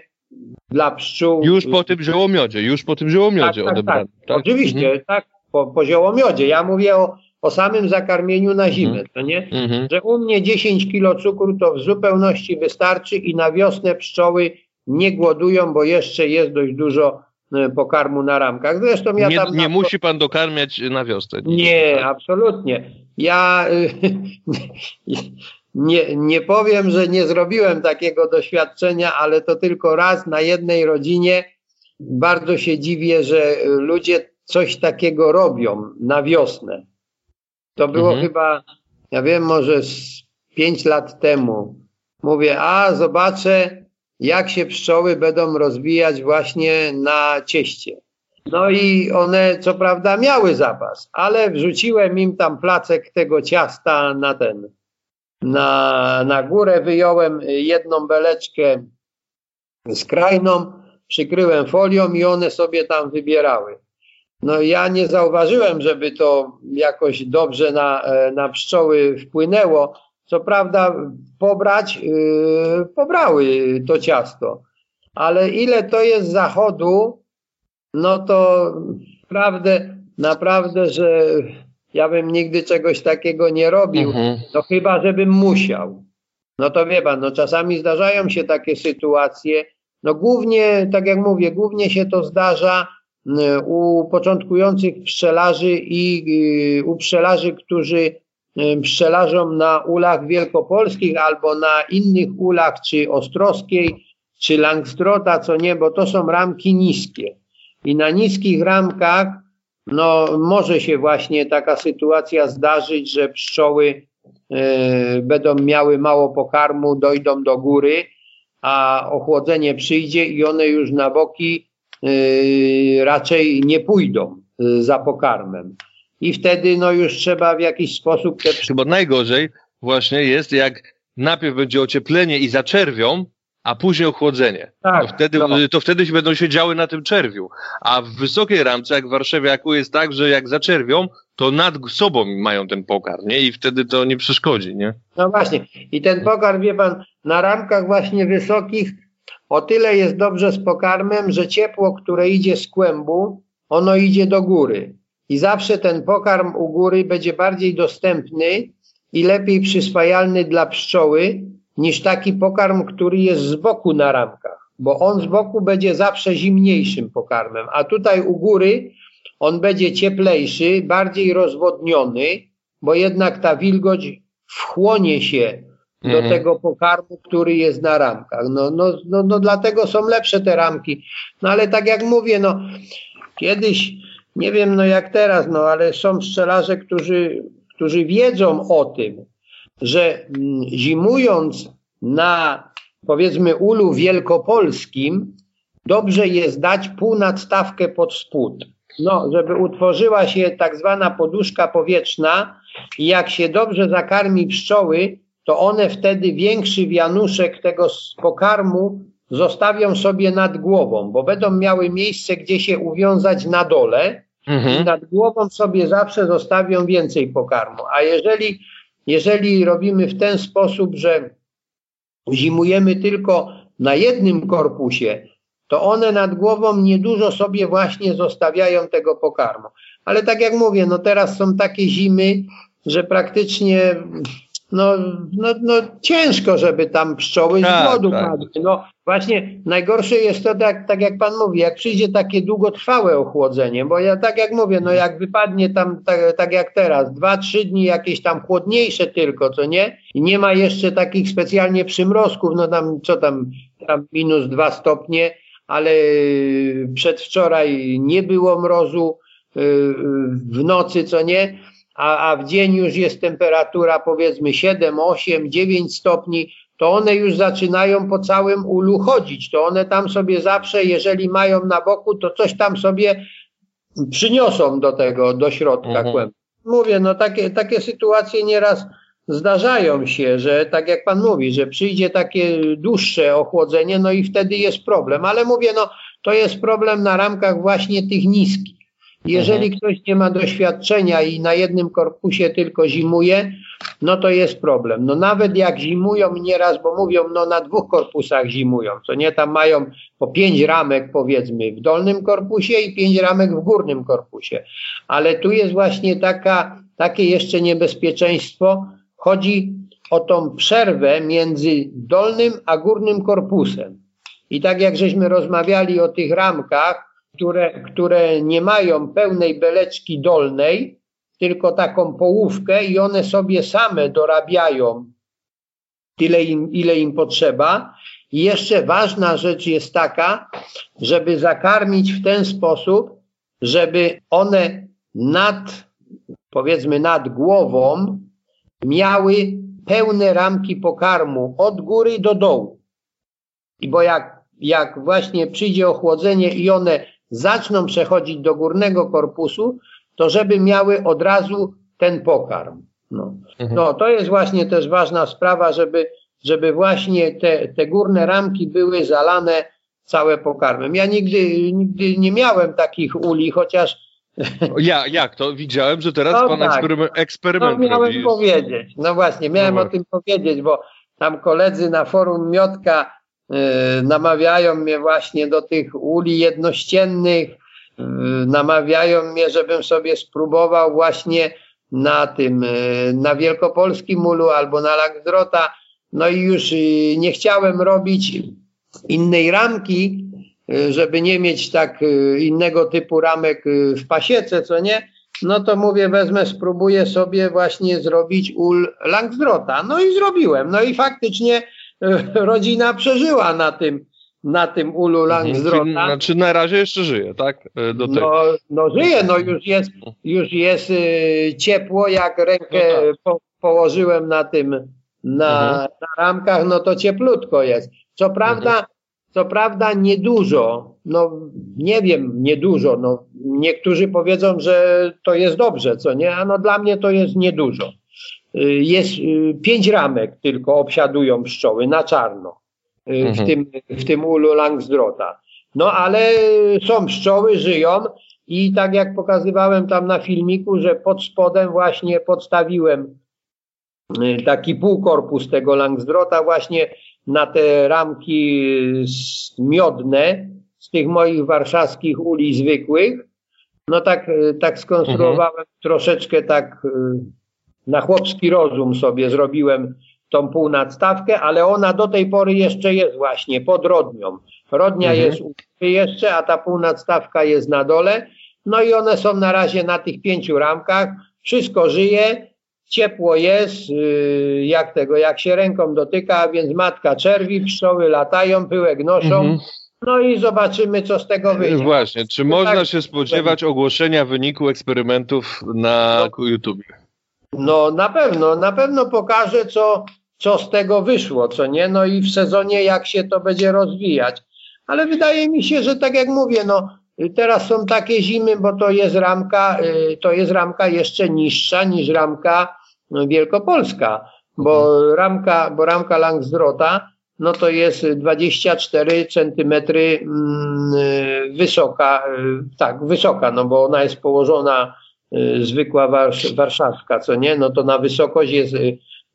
Speaker 3: dla pszczół.
Speaker 1: Już po tym ziołomiodzie, już po tym ziołomiodzie
Speaker 3: tak, tak, tak. tak? Oczywiście, mhm. tak, po, po ziołomiodzie. Ja mówię o, o samym zakarmieniu na zimę, mhm. to nie? Mhm. Że u mnie 10 kilo cukru to w zupełności wystarczy i na wiosnę pszczoły nie głodują, bo jeszcze jest dość dużo pokarmu na ramkach. Zresztą ja
Speaker 1: nie,
Speaker 3: tam...
Speaker 1: Nie na... musi pan dokarmiać na wiosnę.
Speaker 3: Nie, tak? absolutnie. Ja nie, nie powiem, że nie zrobiłem takiego doświadczenia, ale to tylko raz na jednej rodzinie. Bardzo się dziwię, że ludzie coś takiego robią na wiosnę. To było mhm. chyba, ja wiem, może z pięć lat temu. Mówię, a zobaczę, jak się pszczoły będą rozwijać właśnie na cieście. No i one co prawda miały zapas, ale wrzuciłem im tam placek tego ciasta na ten, na, na górę, wyjąłem jedną beleczkę skrajną, przykryłem folią i one sobie tam wybierały. No ja nie zauważyłem, żeby to jakoś dobrze na, na pszczoły wpłynęło. Co prawda pobrać, yy, pobrały to ciasto, ale ile to jest zachodu, no to naprawdę, naprawdę, że ja bym nigdy czegoś takiego nie robił, mhm. no chyba, żebym musiał. No to wie pan, no czasami zdarzają się takie sytuacje, no głównie, tak jak mówię, głównie się to zdarza y, u początkujących pszczelarzy i y, u pszczelarzy, którzy pszczelarzą na ulach wielkopolskich albo na innych ulach, czy Ostrowskiej, czy Langstrota, co nie, bo to są ramki niskie. I na niskich ramkach no, może się właśnie taka sytuacja zdarzyć, że pszczoły y, będą miały mało pokarmu, dojdą do góry, a ochłodzenie przyjdzie i one już na boki y, raczej nie pójdą y, za pokarmem. I wtedy no już trzeba w jakiś sposób te...
Speaker 1: Bo najgorzej właśnie jest, jak najpierw będzie ocieplenie i zaczerwią, a później ochłodzenie. Tak, to, wtedy, no. to wtedy się będą się działy na tym czerwiu. A w wysokiej ramce, jak w Warszawiaku, jest tak, że jak zaczerwią, to nad sobą mają ten pokar, nie? I wtedy to nie przeszkodzi, nie?
Speaker 3: No właśnie. I ten pokar, wie pan, na ramkach właśnie wysokich o tyle jest dobrze z pokarmem, że ciepło, które idzie z kłębu, ono idzie do góry. I zawsze ten pokarm u góry będzie bardziej dostępny i lepiej przyswajalny dla pszczoły, niż taki pokarm, który jest z boku na ramkach, bo on z boku będzie zawsze zimniejszym pokarmem, a tutaj u góry on będzie cieplejszy, bardziej rozwodniony, bo jednak ta wilgoć wchłonie się do mhm. tego pokarmu, który jest na ramkach. No, no, no, no dlatego są lepsze te ramki. No ale tak jak mówię, no kiedyś, nie wiem no jak teraz, no ale są pszczelarze, którzy, którzy wiedzą o tym, że mm, zimując na powiedzmy ulu wielkopolskim, dobrze jest dać półnadstawkę pod spód. No, żeby utworzyła się tak zwana poduszka powietrzna i jak się dobrze zakarmi pszczoły, to one wtedy większy wianuszek tego pokarmu zostawią sobie nad głową, bo będą miały miejsce, gdzie się uwiązać na dole mhm. i nad głową sobie zawsze zostawią więcej pokarmu. A jeżeli jeżeli robimy w ten sposób, że zimujemy tylko na jednym korpusie, to one nad głową niedużo sobie właśnie zostawiają tego pokarmu. Ale tak jak mówię, no teraz są takie zimy, że praktycznie no, no, no ciężko, żeby tam pszczoły z tak, głodu tak. padły. No właśnie najgorsze jest to, tak, tak jak pan mówi, jak przyjdzie takie długotrwałe ochłodzenie, bo ja tak jak mówię, no jak wypadnie tam tak, tak jak teraz, dwa, trzy dni jakieś tam chłodniejsze tylko, co nie? I nie ma jeszcze takich specjalnie przymrozków, no tam co tam, tam minus dwa stopnie, ale przedwczoraj nie było mrozu, w nocy, co nie, a, a w dzień już jest temperatura powiedzmy 7, 8, 9 stopni, to one już zaczynają po całym ulu chodzić. To one tam sobie zawsze, jeżeli mają na boku, to coś tam sobie przyniosą do tego, do środka mhm. Mówię, no takie, takie sytuacje nieraz zdarzają się, że tak jak pan mówi, że przyjdzie takie dłuższe ochłodzenie, no i wtedy jest problem. Ale mówię, no to jest problem na ramkach właśnie tych niskich. Jeżeli mhm. ktoś nie ma doświadczenia i na jednym korpusie tylko zimuje, no to jest problem. No nawet jak zimują nieraz, bo mówią, no na dwóch korpusach zimują, co nie, tam mają po pięć ramek powiedzmy w dolnym korpusie i pięć ramek w górnym korpusie. Ale tu jest właśnie taka, takie jeszcze niebezpieczeństwo. Chodzi o tą przerwę między dolnym a górnym korpusem. I tak jak żeśmy rozmawiali o tych ramkach, które, które nie mają pełnej beleczki dolnej, tylko taką połówkę i one sobie same dorabiają tyle im, ile im potrzeba. I jeszcze ważna rzecz jest taka, żeby zakarmić w ten sposób, żeby one nad, powiedzmy nad głową miały pełne ramki pokarmu od góry do dołu. I bo jak, jak właśnie przyjdzie ochłodzenie i one zaczną przechodzić do górnego korpusu, to żeby miały od razu ten pokarm. No, mhm. no to jest właśnie też ważna sprawa, żeby, żeby właśnie te, te górne ramki były zalane całe pokarmem. Ja nigdy, nigdy nie miałem takich uli, chociaż
Speaker 1: ja, jak to? Widziałem, że teraz no pan tak. eksperyment, eksperyment
Speaker 3: no, miałem robi. powiedzieć. No właśnie, miałem no o tym powiedzieć, bo tam koledzy na forum Miotka namawiają mnie właśnie do tych uli jednościennych, Y, namawiają mnie, żebym sobie spróbował właśnie na tym, y, na Wielkopolskim Ulu albo na Laksdrota. No i już nie chciałem robić innej ramki, żeby nie mieć tak innego typu ramek w pasiece, co nie? No to mówię, wezmę, spróbuję sobie właśnie zrobić ul Langsdrota. No i zrobiłem. No i faktycznie rodzina przeżyła na tym na tym ulu Langsdrota.
Speaker 1: Znaczy na razie jeszcze żyje, tak?
Speaker 3: E, do no, no żyje, no już jest, już jest y, ciepło, jak rękę no tak. po, położyłem na tym, na, mhm. na ramkach, no to cieplutko jest. Co prawda, mhm. co prawda niedużo, no nie wiem, niedużo, no niektórzy powiedzą, że to jest dobrze, co nie, a no dla mnie to jest niedużo. Y, jest y, pięć ramek tylko obsiadują pszczoły na czarno. Y, w, mhm. tym, w tym ulu Langsdrota. No ale są pszczoły, żyją i tak jak pokazywałem tam na filmiku, że pod spodem właśnie podstawiłem taki półkorpus tego Langsdrota właśnie na te ramki miodne z tych moich warszawskich uli zwykłych. No tak, tak skonstruowałem mhm. troszeczkę tak na chłopski rozum sobie zrobiłem tą półnadstawkę, ale ona do tej pory jeszcze jest właśnie pod rodnią. Rodnia mhm. jest jeszcze, a ta półnadstawka jest na dole. No i one są na razie na tych pięciu ramkach. Wszystko żyje, ciepło jest, yy, jak tego, jak się ręką dotyka, więc matka czerwi, pszczoły latają, pyłek noszą. Mhm. No i zobaczymy, co z tego wyjdzie.
Speaker 1: Właśnie, czy można tak, się spodziewać ogłoszenia wyniku eksperymentów na no, YouTube?
Speaker 3: No na pewno, na pewno pokażę, co, co z tego wyszło, co nie? No i w sezonie jak się to będzie rozwijać. Ale wydaje mi się, że tak jak mówię, no teraz są takie zimy, bo to jest ramka, y, to jest ramka jeszcze niższa niż ramka wielkopolska, bo ramka, bo ramka Langsdrota, no to jest 24 centymetry mm, wysoka, y, tak, wysoka, no bo ona jest położona zwykła warszawska, co nie, no to na wysokość jest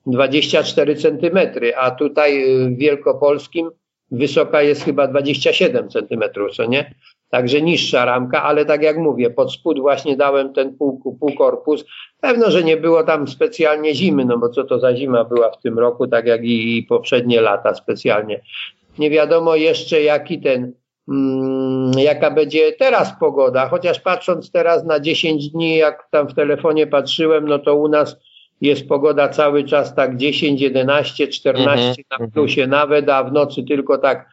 Speaker 3: 24 centymetry, a tutaj w Wielkopolskim wysoka jest chyba 27 centymetrów, co nie? Także niższa ramka, ale tak jak mówię, pod spód właśnie dałem ten pół, półkorpus. Pewno, że nie było tam specjalnie zimy, no bo co to za zima była w tym roku, tak jak i, i poprzednie lata specjalnie. Nie wiadomo jeszcze jaki ten, jaka będzie teraz pogoda, chociaż patrząc teraz na 10 dni, jak tam w telefonie patrzyłem, no to u nas jest pogoda cały czas tak 10, 11, 14 na plusie nawet, a w nocy tylko tak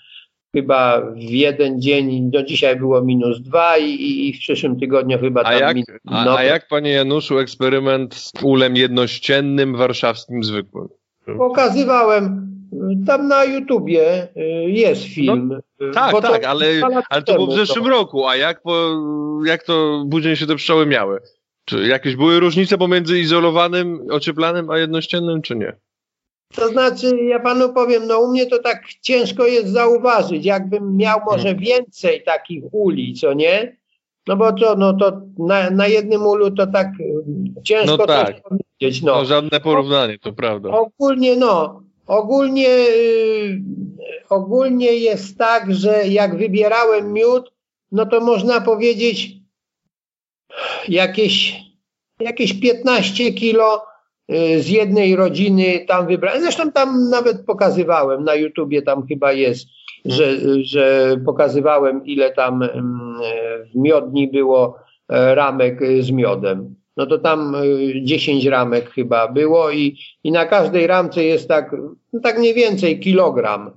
Speaker 3: chyba w jeden dzień, do dzisiaj było minus dwa i, i w przyszłym tygodniu chyba tam
Speaker 1: a jak,
Speaker 3: minus,
Speaker 1: no, a, a jak panie Januszu eksperyment z ulem jednościennym warszawskim zwykłym?
Speaker 3: Pokazywałem tam na YouTubie y, jest film.
Speaker 1: No, tak, tak, ale, ale to było w zeszłym to. roku, a jak, po, jak to później się te pszczoły miały? Czy jakieś były różnice pomiędzy izolowanym, ocieplanym, a jednościennym, czy nie?
Speaker 3: To znaczy, ja panu powiem, no u mnie to tak ciężko jest zauważyć. Jakbym miał może hmm. więcej takich uli, co nie? No bo to, no to na, na jednym ulu to tak ciężko no tak. powiedzieć. No.
Speaker 1: no żadne porównanie, to prawda.
Speaker 3: Ogólnie, no, ogólnie, yy, ogólnie jest tak, że jak wybierałem miód, no to można powiedzieć jakieś, jakieś 15 kilo Y, z jednej rodziny tam wybrałem. Zresztą tam nawet pokazywałem, na YouTubie tam chyba jest, że, że pokazywałem ile tam mm, w miodni było e, ramek z miodem. No to tam 10 e, ramek chyba było i, i na każdej ramce jest tak, no tak mniej więcej kilogram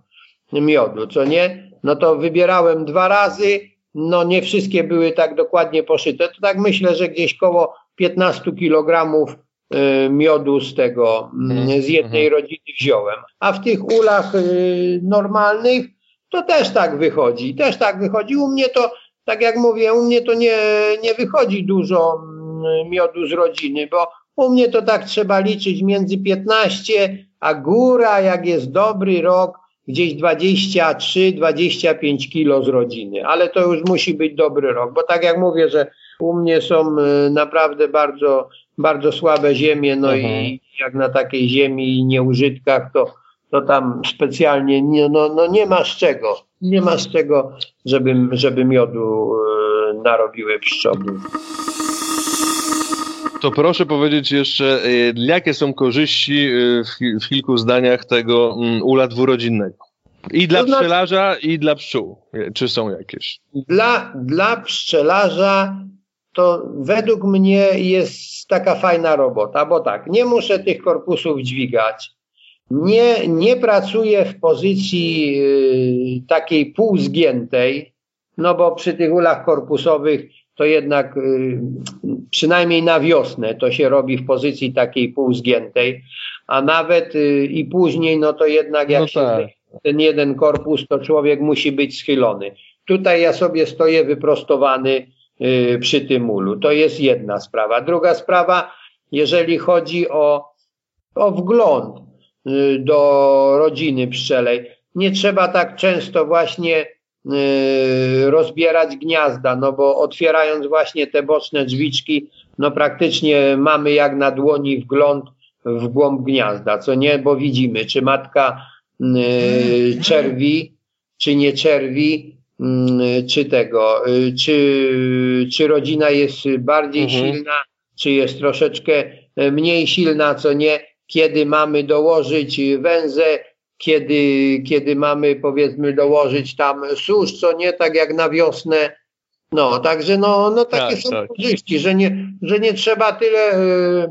Speaker 3: miodu, co nie? No to wybierałem dwa razy, no nie wszystkie były tak dokładnie poszyte. To tak myślę, że gdzieś koło 15 kilogramów Y, miodu z tego, mm, z jednej mhm. rodziny wziąłem. A w tych ulach y, normalnych to też tak wychodzi. Też tak wychodzi. U mnie to, tak jak mówię, u mnie to nie, nie wychodzi dużo miodu z rodziny, bo u mnie to tak trzeba liczyć między 15, a góra, jak jest dobry rok, gdzieś 23-25 kilo z rodziny. Ale to już musi być dobry rok, bo tak jak mówię, że u mnie są y, naprawdę bardzo bardzo słabe ziemie, no mhm. i jak na takiej ziemi i nieużytkach, to, to tam specjalnie nie, no, no nie ma z czego, nie ma z czego, żeby, żeby miodu e, narobiły pszczoły.
Speaker 1: To proszę powiedzieć jeszcze, e, jakie są korzyści e, w, w kilku zdaniach tego mm, ula dwurodzinnego? I dla to znaczy, pszczelarza, i dla pszczół. Czy są jakieś?
Speaker 3: Dla, dla pszczelarza to według mnie jest taka fajna robota, bo tak, nie muszę tych korpusów dźwigać, nie, nie pracuję w pozycji y, takiej półzgiętej, no bo przy tych ulach korpusowych to jednak y, przynajmniej na wiosnę to się robi w pozycji takiej półzgiętej, a nawet y, i później, no to jednak jak no tak. się ten jeden korpus, to człowiek musi być schylony. Tutaj ja sobie stoję wyprostowany, Y, przy tym ulu. To jest jedna sprawa. Druga sprawa, jeżeli chodzi o, o wgląd do rodziny pszczelej, nie trzeba tak często właśnie rozbierać gniazda, no bo otwierając właśnie te boczne drzwiczki, no praktycznie mamy jak na dłoni wgląd w głąb gniazda, co nie, bo widzimy, czy matka czerwi, czy nie czerwi, Mm, czy tego, y, czy, czy rodzina jest bardziej mhm. silna, czy jest troszeczkę mniej silna, co nie, kiedy mamy dołożyć węzę, kiedy, kiedy mamy powiedzmy dołożyć tam susz, co nie, tak jak na wiosnę. No, także no, no takie tak, są tak. korzyści, że nie, że nie trzeba tyle e,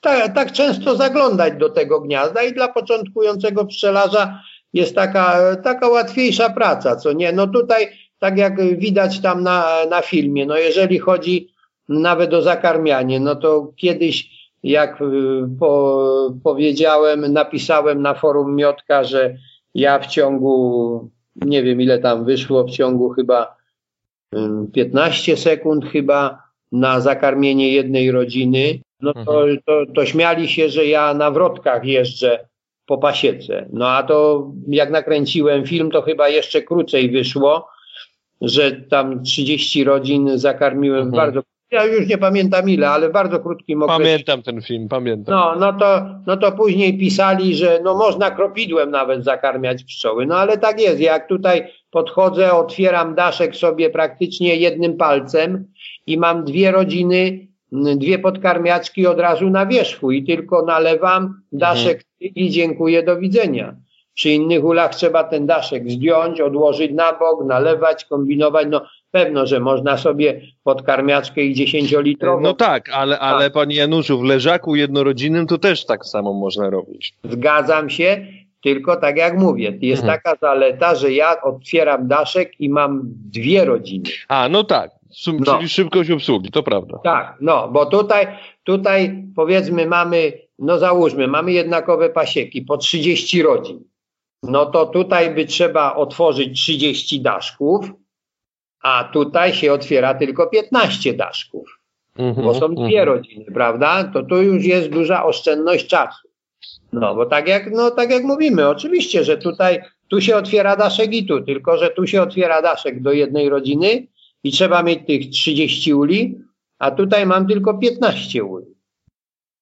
Speaker 3: tak, tak często zaglądać do tego gniazda i dla początkującego pszczelarza jest taka, taka łatwiejsza praca, co nie? No tutaj, tak jak widać tam na, na filmie, no jeżeli chodzi nawet o zakarmianie, no to kiedyś, jak y, po, powiedziałem, napisałem na forum Miotka, że ja w ciągu, nie wiem ile tam wyszło, w ciągu chyba 15 sekund chyba na zakarmienie jednej rodziny, no to, mhm. to, to śmiali się, że ja na wrotkach jeżdżę po pasiece. No a to jak nakręciłem film, to chyba jeszcze krócej wyszło, że tam 30 rodzin zakarmiłem mhm. bardzo ja już nie pamiętam ile, ale w bardzo krótkim
Speaker 1: okresie. Pamiętam ten film, pamiętam.
Speaker 3: No, no, to, no to później pisali, że no można kropidłem nawet zakarmiać pszczoły. No ale tak jest. Jak tutaj podchodzę, otwieram daszek sobie praktycznie jednym palcem i mam dwie rodziny, dwie podkarmiaczki od razu na wierzchu i tylko nalewam daszek mhm i dziękuję, do widzenia. Przy innych ulach trzeba ten daszek zdjąć, odłożyć na bok, nalewać, kombinować. No pewno, że można sobie podkarmiaczkę i dziesięciolitrową.
Speaker 1: No tak, ale, ale panie Januszu, w leżaku jednorodzinnym to też tak samo można robić.
Speaker 3: Zgadzam się, tylko tak jak mówię, jest mhm. taka zaleta, że ja otwieram daszek i mam dwie rodziny.
Speaker 1: A, no tak, no. czyli szybkość obsługi, to prawda.
Speaker 3: Tak, no, bo tutaj, tutaj powiedzmy mamy, no załóżmy, mamy jednakowe pasieki po 30 rodzin. No to tutaj by trzeba otworzyć 30 daszków, a tutaj się otwiera tylko 15 daszków, mm-hmm, bo są dwie mm-hmm. rodziny, prawda? To tu już jest duża oszczędność czasu. No, bo tak jak, no, tak jak mówimy, oczywiście, że tutaj tu się otwiera daszek i tu, tylko że tu się otwiera daszek do jednej rodziny i trzeba mieć tych 30 uli, a tutaj mam tylko 15 uli.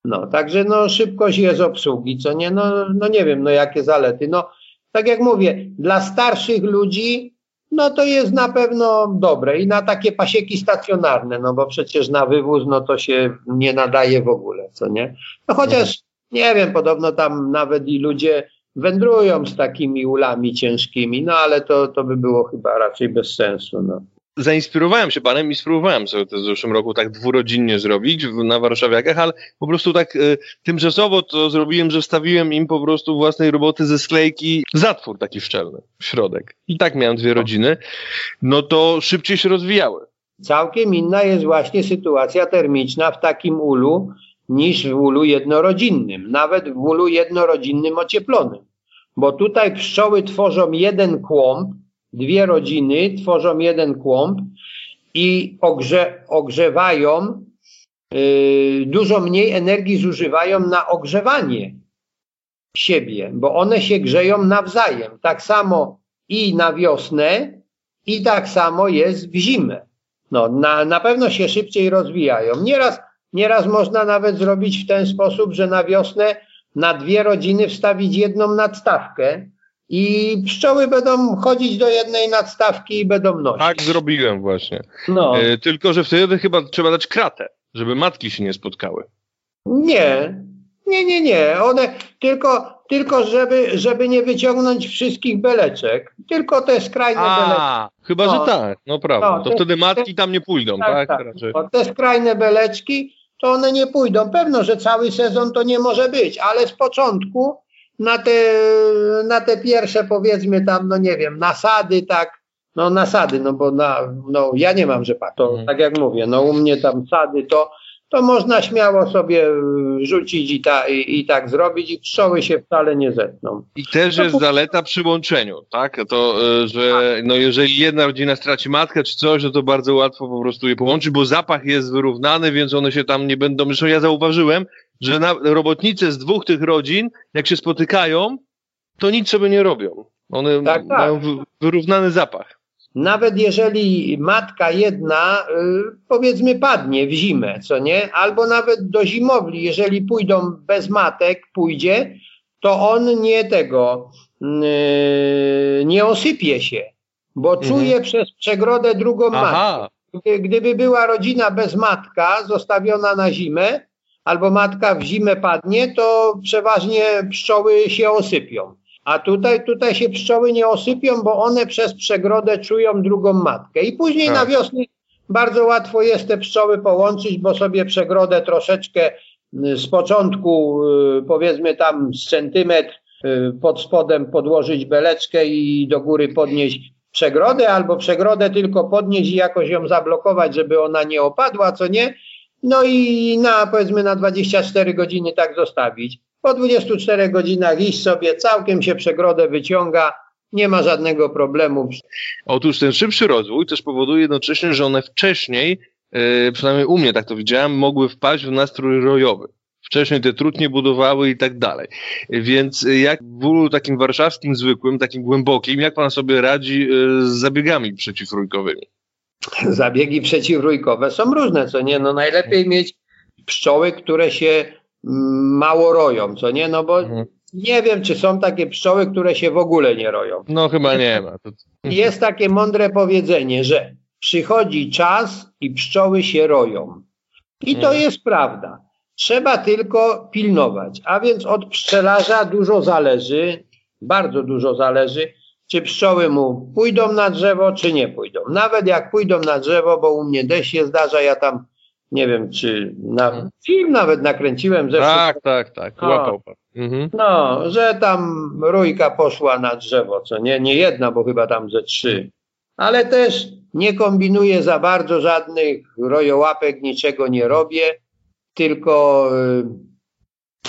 Speaker 3: No, także no szybkość jest obsługi, co nie, no, no nie wiem, no jakie zalety. No, tak jak mówię, dla starszych ludzi no to jest na pewno dobre i na takie pasieki stacjonarne, no bo przecież na wywóz no to się nie nadaje w ogóle, co nie? No chociaż nie wiem, podobno tam nawet i ludzie wędrują z takimi ulami ciężkimi, no ale to, to by było chyba raczej bez sensu, no
Speaker 1: zainspirowałem się panem i spróbowałem sobie to w zeszłym roku tak dwurodzinnie zrobić na warszawiakach, ale po prostu tak y, tymczasowo to zrobiłem, że wstawiłem im po prostu własnej roboty ze sklejki zatwór taki szczelny w środek. I tak miałem dwie rodziny. No to szybciej się rozwijały.
Speaker 3: Całkiem inna jest właśnie sytuacja termiczna w takim ulu niż w ulu jednorodzinnym, nawet w ulu jednorodzinnym ocieplonym. Bo tutaj pszczoły tworzą jeden kłąb, dwie rodziny tworzą jeden kłąb i ogrze, ogrzewają, yy, dużo mniej energii zużywają na ogrzewanie siebie, bo one się grzeją nawzajem. Tak samo i na wiosnę, i tak samo jest w zimę. No, na, na pewno się szybciej rozwijają. Nieraz, nieraz można nawet zrobić w ten sposób, że na wiosnę na dwie rodziny wstawić jedną nadstawkę, i pszczoły będą chodzić do jednej nadstawki i będą nosić.
Speaker 1: Tak zrobiłem właśnie. No. E, tylko, że wtedy chyba trzeba dać kratę, żeby matki się nie spotkały.
Speaker 3: Nie, nie, nie, nie. One tylko, tylko żeby, żeby nie wyciągnąć wszystkich beleczek, tylko te skrajne A, beleczki.
Speaker 1: Chyba, no. że tak, no prawda. No, to te, wtedy matki te, tam nie pójdą, tak? tak?
Speaker 3: tak. Te skrajne beleczki, to one nie pójdą. Pewno, że cały sezon to nie może być, ale z początku na te, na te pierwsze powiedzmy tam, no nie wiem, nasady, tak, no nasady, no bo na, no ja nie mam rzepaku, to mhm. tak jak mówię, no u mnie tam sady to, to można śmiało sobie rzucić i, ta, i, i, tak zrobić i pszczoły się wcale nie zetną.
Speaker 1: I też jest zaleta przy łączeniu, tak? To, e, że tak. no jeżeli jedna rodzina straci matkę czy coś, no to bardzo łatwo po prostu je połączyć, bo zapach jest wyrównany, więc one się tam nie będą... Zresztą ja zauważyłem, że na, robotnicy z dwóch tych rodzin, jak się spotykają, to nic sobie nie robią. One tak, tak. mają wyrównany zapach.
Speaker 3: Nawet jeżeli matka jedna, y, powiedzmy, padnie w zimę, co nie? Albo nawet do zimowli, jeżeli pójdą bez matek, pójdzie, to on nie tego, y, nie osypie się, bo mhm. czuje przez przegrodę drugą matkę. Gdyby była rodzina bez matka, zostawiona na zimę, albo matka w zimę padnie, to przeważnie pszczoły się osypią. A tutaj, tutaj się pszczoły nie osypią, bo one przez przegrodę czują drugą matkę. I później tak. na wiosnę bardzo łatwo jest te pszczoły połączyć, bo sobie przegrodę troszeczkę z początku, y, powiedzmy tam z centymetr y, pod spodem podłożyć beleczkę i do góry podnieść przegrodę, albo przegrodę tylko podnieść i jakoś ją zablokować, żeby ona nie opadła, co nie. No i na powiedzmy na 24 godziny tak zostawić. Po 24 godzinach iść sobie, całkiem się przegrodę wyciąga, nie ma żadnego problemu.
Speaker 1: Otóż ten szybszy rozwój też powoduje jednocześnie, że one wcześniej, yy, przynajmniej u mnie tak to widziałem, mogły wpaść w nastrój rojowy. Wcześniej te trutnie budowały i tak dalej. Więc jak w bólu takim warszawskim zwykłym, takim głębokim, jak pan sobie radzi yy, z zabiegami przeciwrójkowymi?
Speaker 3: Zabiegi przeciwrójkowe są różne, co nie? No najlepiej mieć pszczoły, które się mm, mało roją, co nie? No bo mhm. nie wiem, czy są takie pszczoły, które się w ogóle nie roją.
Speaker 1: No chyba nie ma.
Speaker 3: Jest takie mądre powiedzenie, że przychodzi czas i pszczoły się roją. I to mhm. jest prawda. Trzeba tylko pilnować. A więc od pszczelarza dużo zależy, bardzo dużo zależy, czy pszczoły mu pójdą na drzewo, czy nie pójdą. Nawet jak pójdą na drzewo, bo u mnie deszcz się zdarza, ja tam nie wiem, czy na film nawet nakręciłem. Zresztą,
Speaker 1: tak, tak, tak, łapał pan.
Speaker 3: Mhm. No, że tam rójka poszła na drzewo, co nie, nie jedna, bo chyba tam ze trzy. Ale też nie kombinuję za bardzo żadnych rojołapek, niczego nie robię, tylko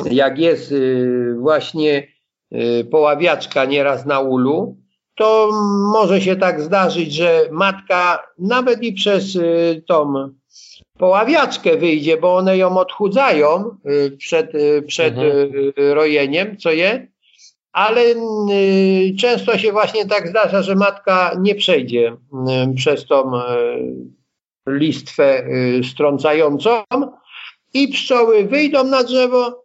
Speaker 3: y, jak jest y, właśnie y, poławiaczka nieraz na ulu, to może się tak zdarzyć, że matka nawet i przez tą poławiaczkę wyjdzie, bo one ją odchudzają przed, przed mhm. rojeniem, co je, ale często się właśnie tak zdarza, że matka nie przejdzie przez tą listwę strącającą, i pszczoły wyjdą na drzewo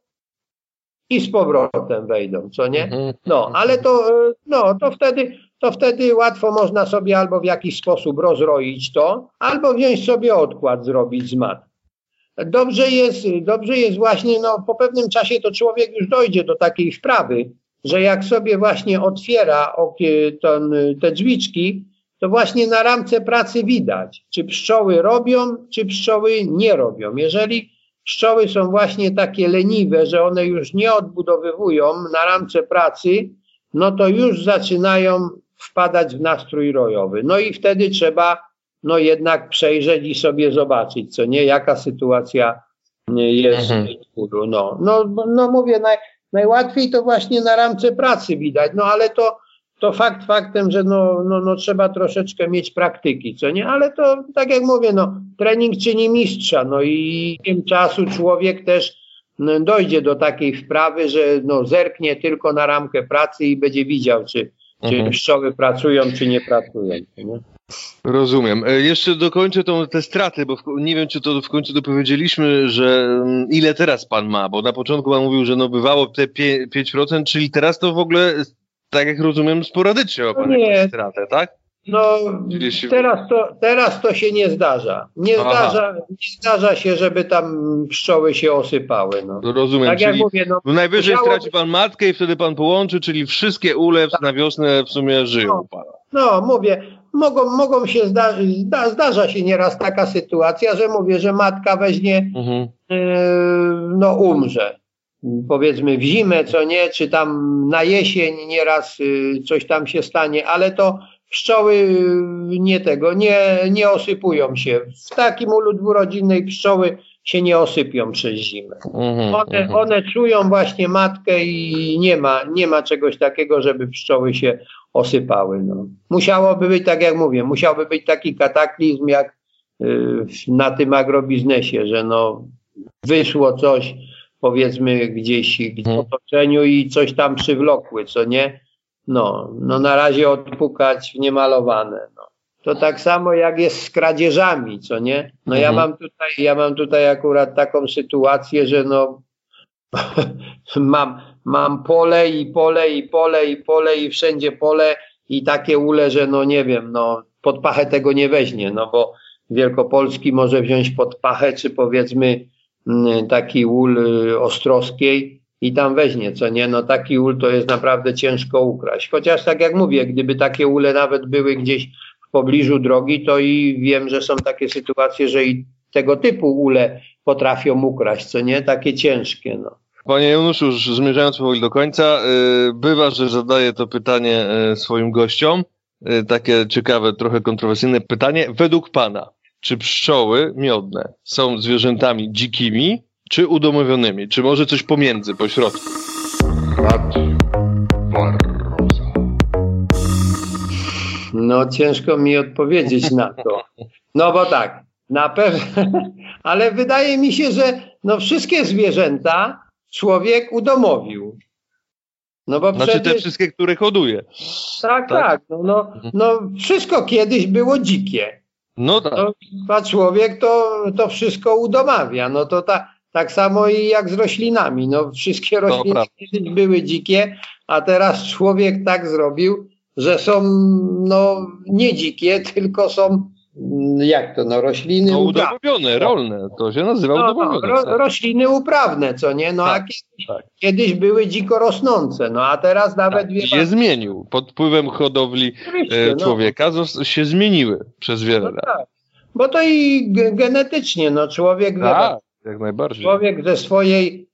Speaker 3: i z powrotem wejdą, co nie? Mhm. No, ale to, e, no, to wtedy, to wtedy łatwo można sobie albo w jakiś sposób rozroić to, albo wziąć sobie odkład zrobić z mat. Dobrze jest, dobrze jest właśnie, no po pewnym czasie to człowiek już dojdzie do takiej wprawy, że jak sobie właśnie otwiera ten, te drzwiczki, to właśnie na ramce pracy widać, czy pszczoły robią, czy pszczoły nie robią. Jeżeli Pszczoły są właśnie takie leniwe, że one już nie odbudowywują na ramce pracy, no to już zaczynają wpadać w nastrój rojowy. No i wtedy trzeba no jednak przejrzeć i sobie zobaczyć, co nie, jaka sytuacja jest mhm. w no, no, no mówię, naj, najłatwiej to właśnie na ramce pracy widać, no ale to to fakt faktem, że no, no, no trzeba troszeczkę mieć praktyki, co nie? Ale to tak jak mówię, no trening czyni mistrza, no i tym czasu człowiek też no, dojdzie do takiej wprawy, że no zerknie tylko na ramkę pracy i będzie widział, czy, mhm. czy pszczoły pracują, czy nie pracują. Nie?
Speaker 1: Rozumiem. E, jeszcze dokończę tą, te straty, bo w, nie wiem, czy to w końcu dopowiedzieliśmy, że mm, ile teraz pan ma, bo na początku pan mówił, że no bywało te 5%, czyli teraz to w ogóle tak jak rozumiem, sporadycznie ma pan no nie. stratę, tak?
Speaker 3: No, teraz, to, teraz to się nie zdarza. Nie zdarza, nie zdarza się, żeby tam pszczoły się osypały. No.
Speaker 1: no rozumiem, tak czyli mówię, no, najwyżej musiało... straci pan matkę i wtedy pan połączy, czyli wszystkie ule tak. na wiosnę w sumie żyją no, pana.
Speaker 3: No, mówię, mogą, mogą się zdarzyć, zda, zdarza się nieraz taka sytuacja, że mówię, że matka weźmie, mhm. yy, no umrze powiedzmy w zimę, co nie, czy tam na jesień nieraz y, coś tam się stanie, ale to pszczoły y, nie tego, nie, nie osypują się. W takim ulu dwurodzinnej pszczoły się nie osypią przez zimę. Mhm, one, mhm. one czują właśnie matkę i nie ma, nie ma czegoś takiego, żeby pszczoły się osypały. No. Musiałoby być, tak jak mówię, musiałby być taki kataklizm jak y, na tym agrobiznesie, że no wyszło coś, powiedzmy gdzieś w mhm. otoczeniu i coś tam przywlokły, co nie? No, no na razie odpukać w niemalowane. No. To tak samo jak jest z kradzieżami, co nie? No ja mhm. mam tutaj, ja mam tutaj akurat taką sytuację, że no mam, mam pole i pole i pole i pole i wszędzie pole i takie ule, że no nie wiem, no pod pachę tego nie weźmie, no bo Wielkopolski może wziąć pod pachę, czy powiedzmy taki ul y, ostrowskiej i tam weźmie, co nie? No taki ul to jest naprawdę ciężko ukraść. Chociaż tak jak mówię, gdyby takie ule nawet były gdzieś w pobliżu drogi, to i wiem, że są takie sytuacje, że i tego typu ule potrafią ukraść, co nie? Takie ciężkie, no.
Speaker 1: Panie Januszu, już zmierzając powoli do końca, y, bywa, że zadaję to pytanie y, swoim gościom. Takie ciekawe, trochę kontrowersyjne pytanie. Według Pana, czy pszczoły miodne są zwierzętami dzikimi, czy udomowionymi? Czy może coś pomiędzy, po środku? Radio
Speaker 3: Barroza. No ciężko mi odpowiedzieć na to. No bo tak, na pewno, ale wydaje mi się, że no wszystkie zwierzęta człowiek udomowił.
Speaker 1: No bo znaczy przecież... te wszystkie, które hoduje.
Speaker 3: Tak, tak. tak. No, no, no wszystko kiedyś było dzikie. No tak. No, a człowiek to, to wszystko udomawia. No to ta, tak samo i jak z roślinami. No wszystkie rośliny były dzikie, a teraz człowiek tak zrobił, że są no nie dzikie, tylko są jak to, no rośliny
Speaker 1: no, udomowione, rolne, to się nazywa no, udomowione. No,
Speaker 3: ro, rośliny uprawne, co nie, no tak, a kiedyś, tak. kiedyś, były dziko rosnące, no a teraz nawet... Tak,
Speaker 1: się zmienił, pod wpływem hodowli e, no. człowieka no. się zmieniły przez wiele no, lat. Tak.
Speaker 3: Bo to i genetycznie, no człowiek,
Speaker 1: tak, jak najbardziej.
Speaker 3: człowiek ze swojej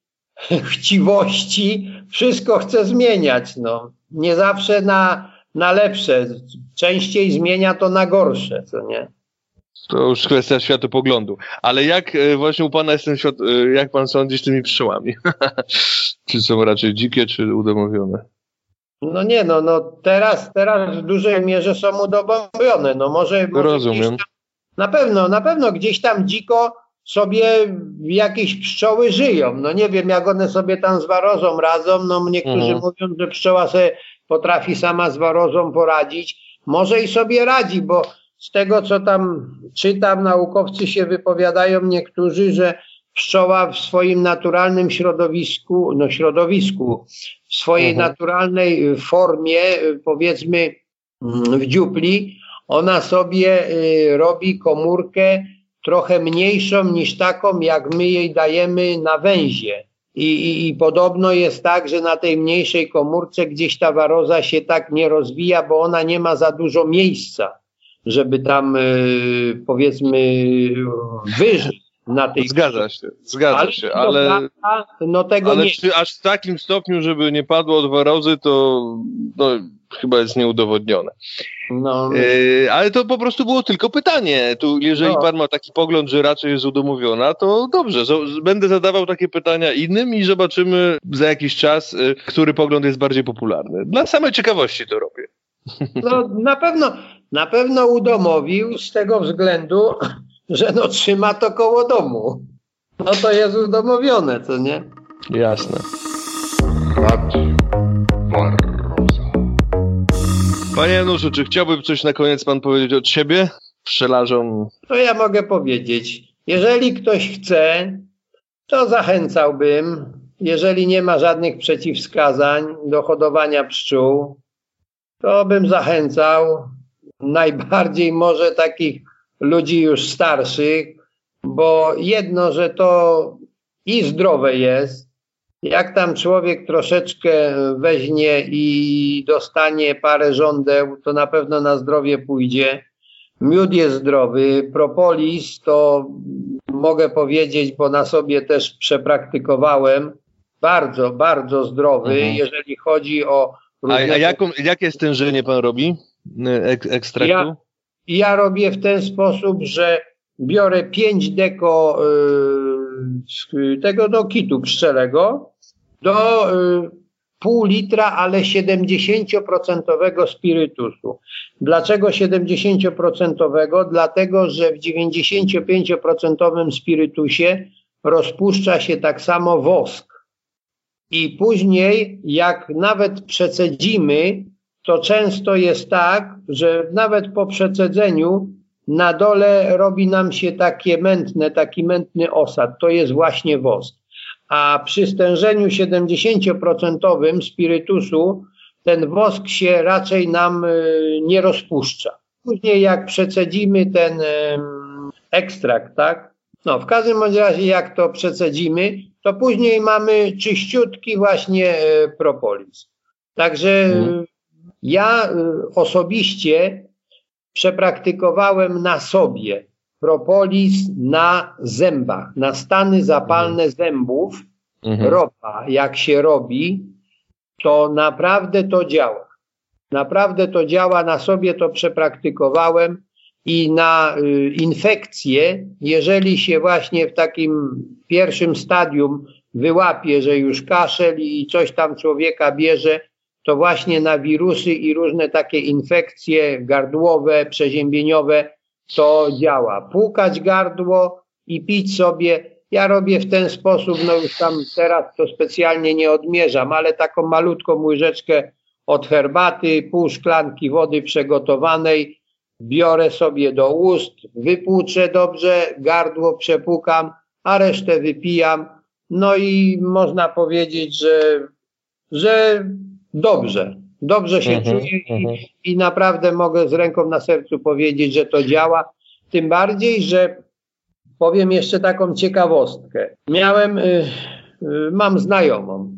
Speaker 3: chciwości wszystko chce zmieniać, no. Nie zawsze na, na lepsze, częściej zmienia to na gorsze, co nie?
Speaker 1: To już kwestia światopoglądu. Ale jak e, właśnie u pana jest ten świat, e, jak pan sądzi z tymi pszczołami? czy są raczej dzikie, czy udomowione?
Speaker 3: No nie, no, no teraz, teraz w dużej mierze są udomowione. No może, może
Speaker 1: Rozumiem.
Speaker 3: Tam, na pewno, na pewno gdzieś tam dziko sobie jakieś pszczoły żyją. No nie wiem, jak one sobie tam z warozą radzą. No niektórzy mhm. mówią, że pszczoła sobie potrafi sama z warozą poradzić. Może i sobie radzi, bo z tego, co tam czytam, naukowcy się wypowiadają niektórzy, że pszczoła w swoim naturalnym środowisku, no środowisku, w swojej mhm. naturalnej formie, powiedzmy w dziupli, ona sobie y, robi komórkę trochę mniejszą niż taką, jak my jej dajemy na węzie. I, i, I, podobno jest tak, że na tej mniejszej komórce gdzieś ta waroza się tak nie rozwija, bo ona nie ma za dużo miejsca żeby tam y, powiedzmy wyżyć na tej
Speaker 1: Zgadza się, zgadza ale się, ale,
Speaker 3: no tego
Speaker 1: ale
Speaker 3: nie.
Speaker 1: czy aż w takim stopniu, żeby nie padło od warozy, to no, chyba jest nieudowodnione. No. E, ale to po prostu było tylko pytanie. Tu, jeżeli no. pan ma taki pogląd, że raczej jest udomowiona, to dobrze. Będę zadawał takie pytania innym i zobaczymy za jakiś czas, e, który pogląd jest bardziej popularny. Dla samej ciekawości to robię.
Speaker 3: No na pewno, na pewno udomowił z tego względu, że no trzyma to koło domu. No to jest udomowione, co nie?
Speaker 1: Jasne. Panie Januszu, czy chciałby coś na koniec pan powiedzieć od siebie? Pszczelarzom.
Speaker 3: To ja mogę powiedzieć. Jeżeli ktoś chce, to zachęcałbym, jeżeli nie ma żadnych przeciwwskazań do hodowania pszczół, to bym zachęcał najbardziej może takich ludzi już starszych, bo jedno, że to i zdrowe jest, jak tam człowiek troszeczkę weźmie i dostanie parę żądeł, to na pewno na zdrowie pójdzie. Miód jest zdrowy, propolis to mogę powiedzieć, bo na sobie też przepraktykowałem, bardzo, bardzo zdrowy, mhm. jeżeli chodzi o
Speaker 1: a, a jaką, jakie stężenie pan robi ek, ekstraktu?
Speaker 3: Ja, ja robię w ten sposób, że biorę 5 deko y, tego do kitu pszczelego do y, pół litra, ale 70% spirytusu. Dlaczego 70%? Dlatego, że w 95% spirytusie rozpuszcza się tak samo wosk. I później, jak nawet przecedzimy, to często jest tak, że nawet po przecedzeniu na dole robi nam się takie mętne, taki mętny osad. To jest właśnie wosk. A przy stężeniu 70% spirytusu ten wosk się raczej nam y, nie rozpuszcza. Później jak przecedzimy ten ekstrakt, tak? No, w każdym razie jak to przecedzimy, to później mamy czyściutki właśnie e, propolis. Także mhm. Ja e, osobiście przepraktykowałem na sobie propolis na zębach, na stany zapalne mhm. zębów, mhm. ropa, jak się robi, to naprawdę to działa. Naprawdę to działa, na sobie to przepraktykowałem i na y, infekcję, jeżeli się właśnie w takim pierwszym stadium wyłapie, że już kaszel i coś tam człowieka bierze, to właśnie na wirusy i różne takie infekcje gardłowe, przeziębieniowe to działa. Płukać gardło i pić sobie. Ja robię w ten sposób, no już tam teraz to specjalnie nie odmierzam, ale taką malutką łyżeczkę od herbaty, pół szklanki wody przygotowanej, biorę sobie do ust, wypłuczę dobrze, gardło przepukam, a resztę wypijam. No i można powiedzieć, że, że dobrze, dobrze się mhm, czuję i, mhm. i naprawdę mogę z ręką na sercu powiedzieć, że to działa. Tym bardziej, że powiem jeszcze taką ciekawostkę. Miałem, y, y, mam znajomą.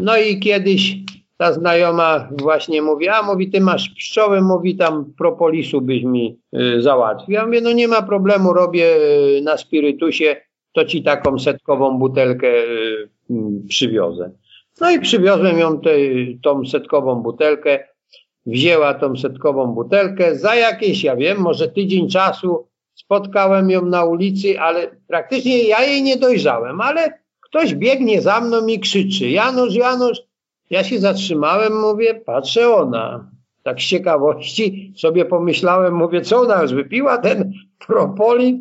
Speaker 3: No i kiedyś ta znajoma właśnie mówi, a mówi, ty masz pszczoły, mówi, tam propolisu byś mi y, załatwił. Ja mówię, no nie ma problemu, robię y, na spirytusie, to ci taką setkową butelkę y, mm, przywiozę. No i przywiozłem ją te, tą setkową butelkę, wzięła tą setkową butelkę, za jakieś, ja wiem, może tydzień czasu spotkałem ją na ulicy, ale praktycznie ja jej nie dojrzałem, ale ktoś biegnie za mną i krzyczy, Janusz, Janusz, ja się zatrzymałem, mówię, patrzę ona. Tak z ciekawości sobie pomyślałem, mówię, co ona już wypiła, ten propolit?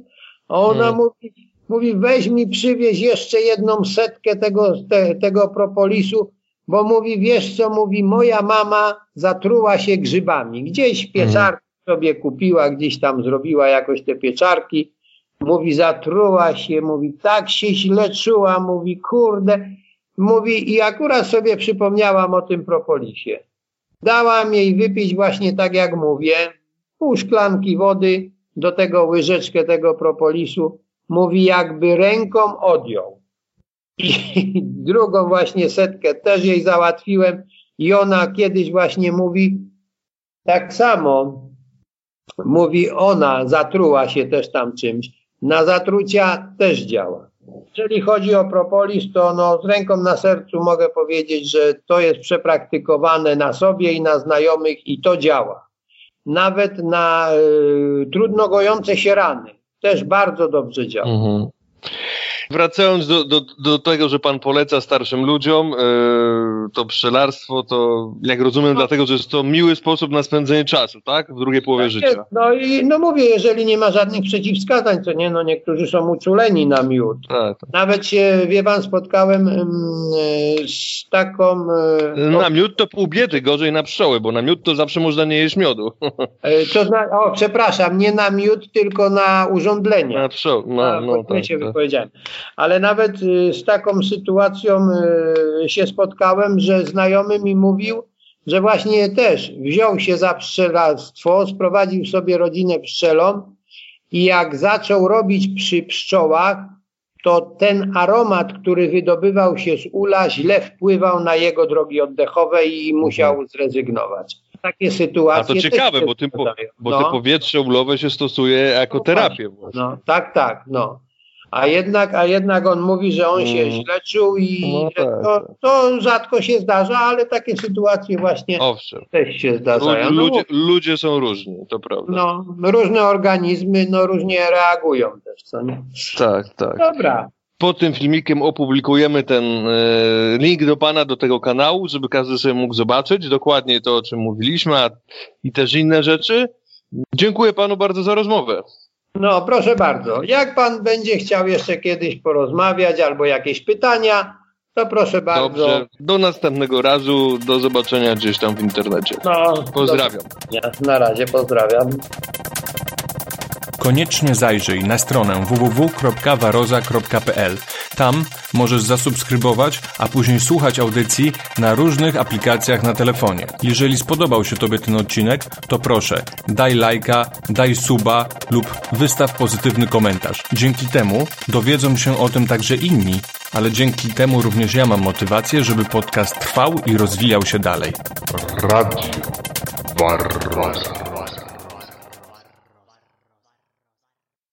Speaker 3: A ona hmm. mówi, mówi, weź mi przywieź jeszcze jedną setkę tego, te, tego propolisu, bo mówi, wiesz co, mówi, moja mama zatruła się grzybami. Gdzieś pieczarki hmm. sobie kupiła, gdzieś tam zrobiła jakoś te pieczarki. Mówi, zatruła się, mówi, tak się źle czuła, mówi, kurde. Mówi, i akurat sobie przypomniałam o tym propolisie. Dałam jej wypić właśnie tak jak mówię, pół szklanki wody, do tego łyżeczkę tego propolisu. Mówi, jakby ręką odjął. I drugą właśnie setkę też jej załatwiłem i ona kiedyś właśnie mówi, tak samo mówi, ona zatruła się też tam czymś. Na zatrucia też działa. Jeżeli chodzi o propolis, to no, z ręką na sercu mogę powiedzieć, że to jest przepraktykowane na sobie i na znajomych i to działa. Nawet na y, trudno gojące się rany też bardzo dobrze działa. Mhm.
Speaker 1: Wracając do, do, do tego, że pan poleca starszym ludziom yy, to pszczelarstwo, to jak rozumiem, no. dlatego, że jest to miły sposób na spędzenie czasu, tak? W drugiej połowie tak życia. Jest.
Speaker 3: No i no mówię, jeżeli nie ma żadnych przeciwwskazań, to nie, no niektórzy są uczuleni na miód. Tak, tak. Nawet się, wie pan, spotkałem yy, z taką...
Speaker 1: Yy, na miód to pół biedy, gorzej na pszczoły, bo na miód to zawsze można nie jeść miodu.
Speaker 3: to zna, o, przepraszam, nie na miód, tylko na urządlenie.
Speaker 1: Na pszczoły, no, no,
Speaker 3: tak, się tak. wypowiedziałem ale nawet y, z taką sytuacją y, się spotkałem, że znajomy mi mówił, że właśnie też wziął się za pszczelarstwo, sprowadził sobie rodzinę pszczelą i jak zaczął robić przy pszczołach, to ten aromat, który wydobywał się z ula, źle wpływał na jego drogi oddechowe i musiał mhm. zrezygnować. Takie sytuacje.
Speaker 1: A to ciekawe, bo, tym po, bo no. te powietrze ulowe się stosuje jako no terapię.
Speaker 3: Właśnie. No, tak, tak. No. A jednak, a jednak on mówi, że on się mm. źle czuł i no tak, to, tak. to, rzadko się zdarza, ale takie sytuacje właśnie Owszem. też się zdarzają.
Speaker 1: No, ludzie, ludzie, są różni, to prawda.
Speaker 3: No, różne organizmy no, różnie reagują też, co nie?
Speaker 1: Tak, tak.
Speaker 3: Dobra.
Speaker 1: Pod tym filmikiem opublikujemy ten e, link do pana, do tego kanału, żeby każdy sobie mógł zobaczyć dokładnie to, o czym mówiliśmy, a, i też inne rzeczy. Dziękuję panu bardzo za rozmowę.
Speaker 3: No, proszę bardzo. Jak pan będzie chciał jeszcze kiedyś porozmawiać albo jakieś pytania, to proszę bardzo. Dobrze.
Speaker 1: Do następnego razu. Do zobaczenia gdzieś tam w internecie. No, pozdrawiam.
Speaker 3: Do... Na razie pozdrawiam.
Speaker 1: Koniecznie zajrzyj na stronę www.waroza.pl. Tam możesz zasubskrybować, a później słuchać audycji na różnych aplikacjach na telefonie. Jeżeli spodobał się Tobie ten odcinek, to proszę, daj lajka, daj suba lub wystaw pozytywny komentarz. Dzięki temu dowiedzą się o tym także inni, ale dzięki temu również ja mam motywację, żeby podcast trwał i rozwijał się dalej.
Speaker 2: Radio Barroza.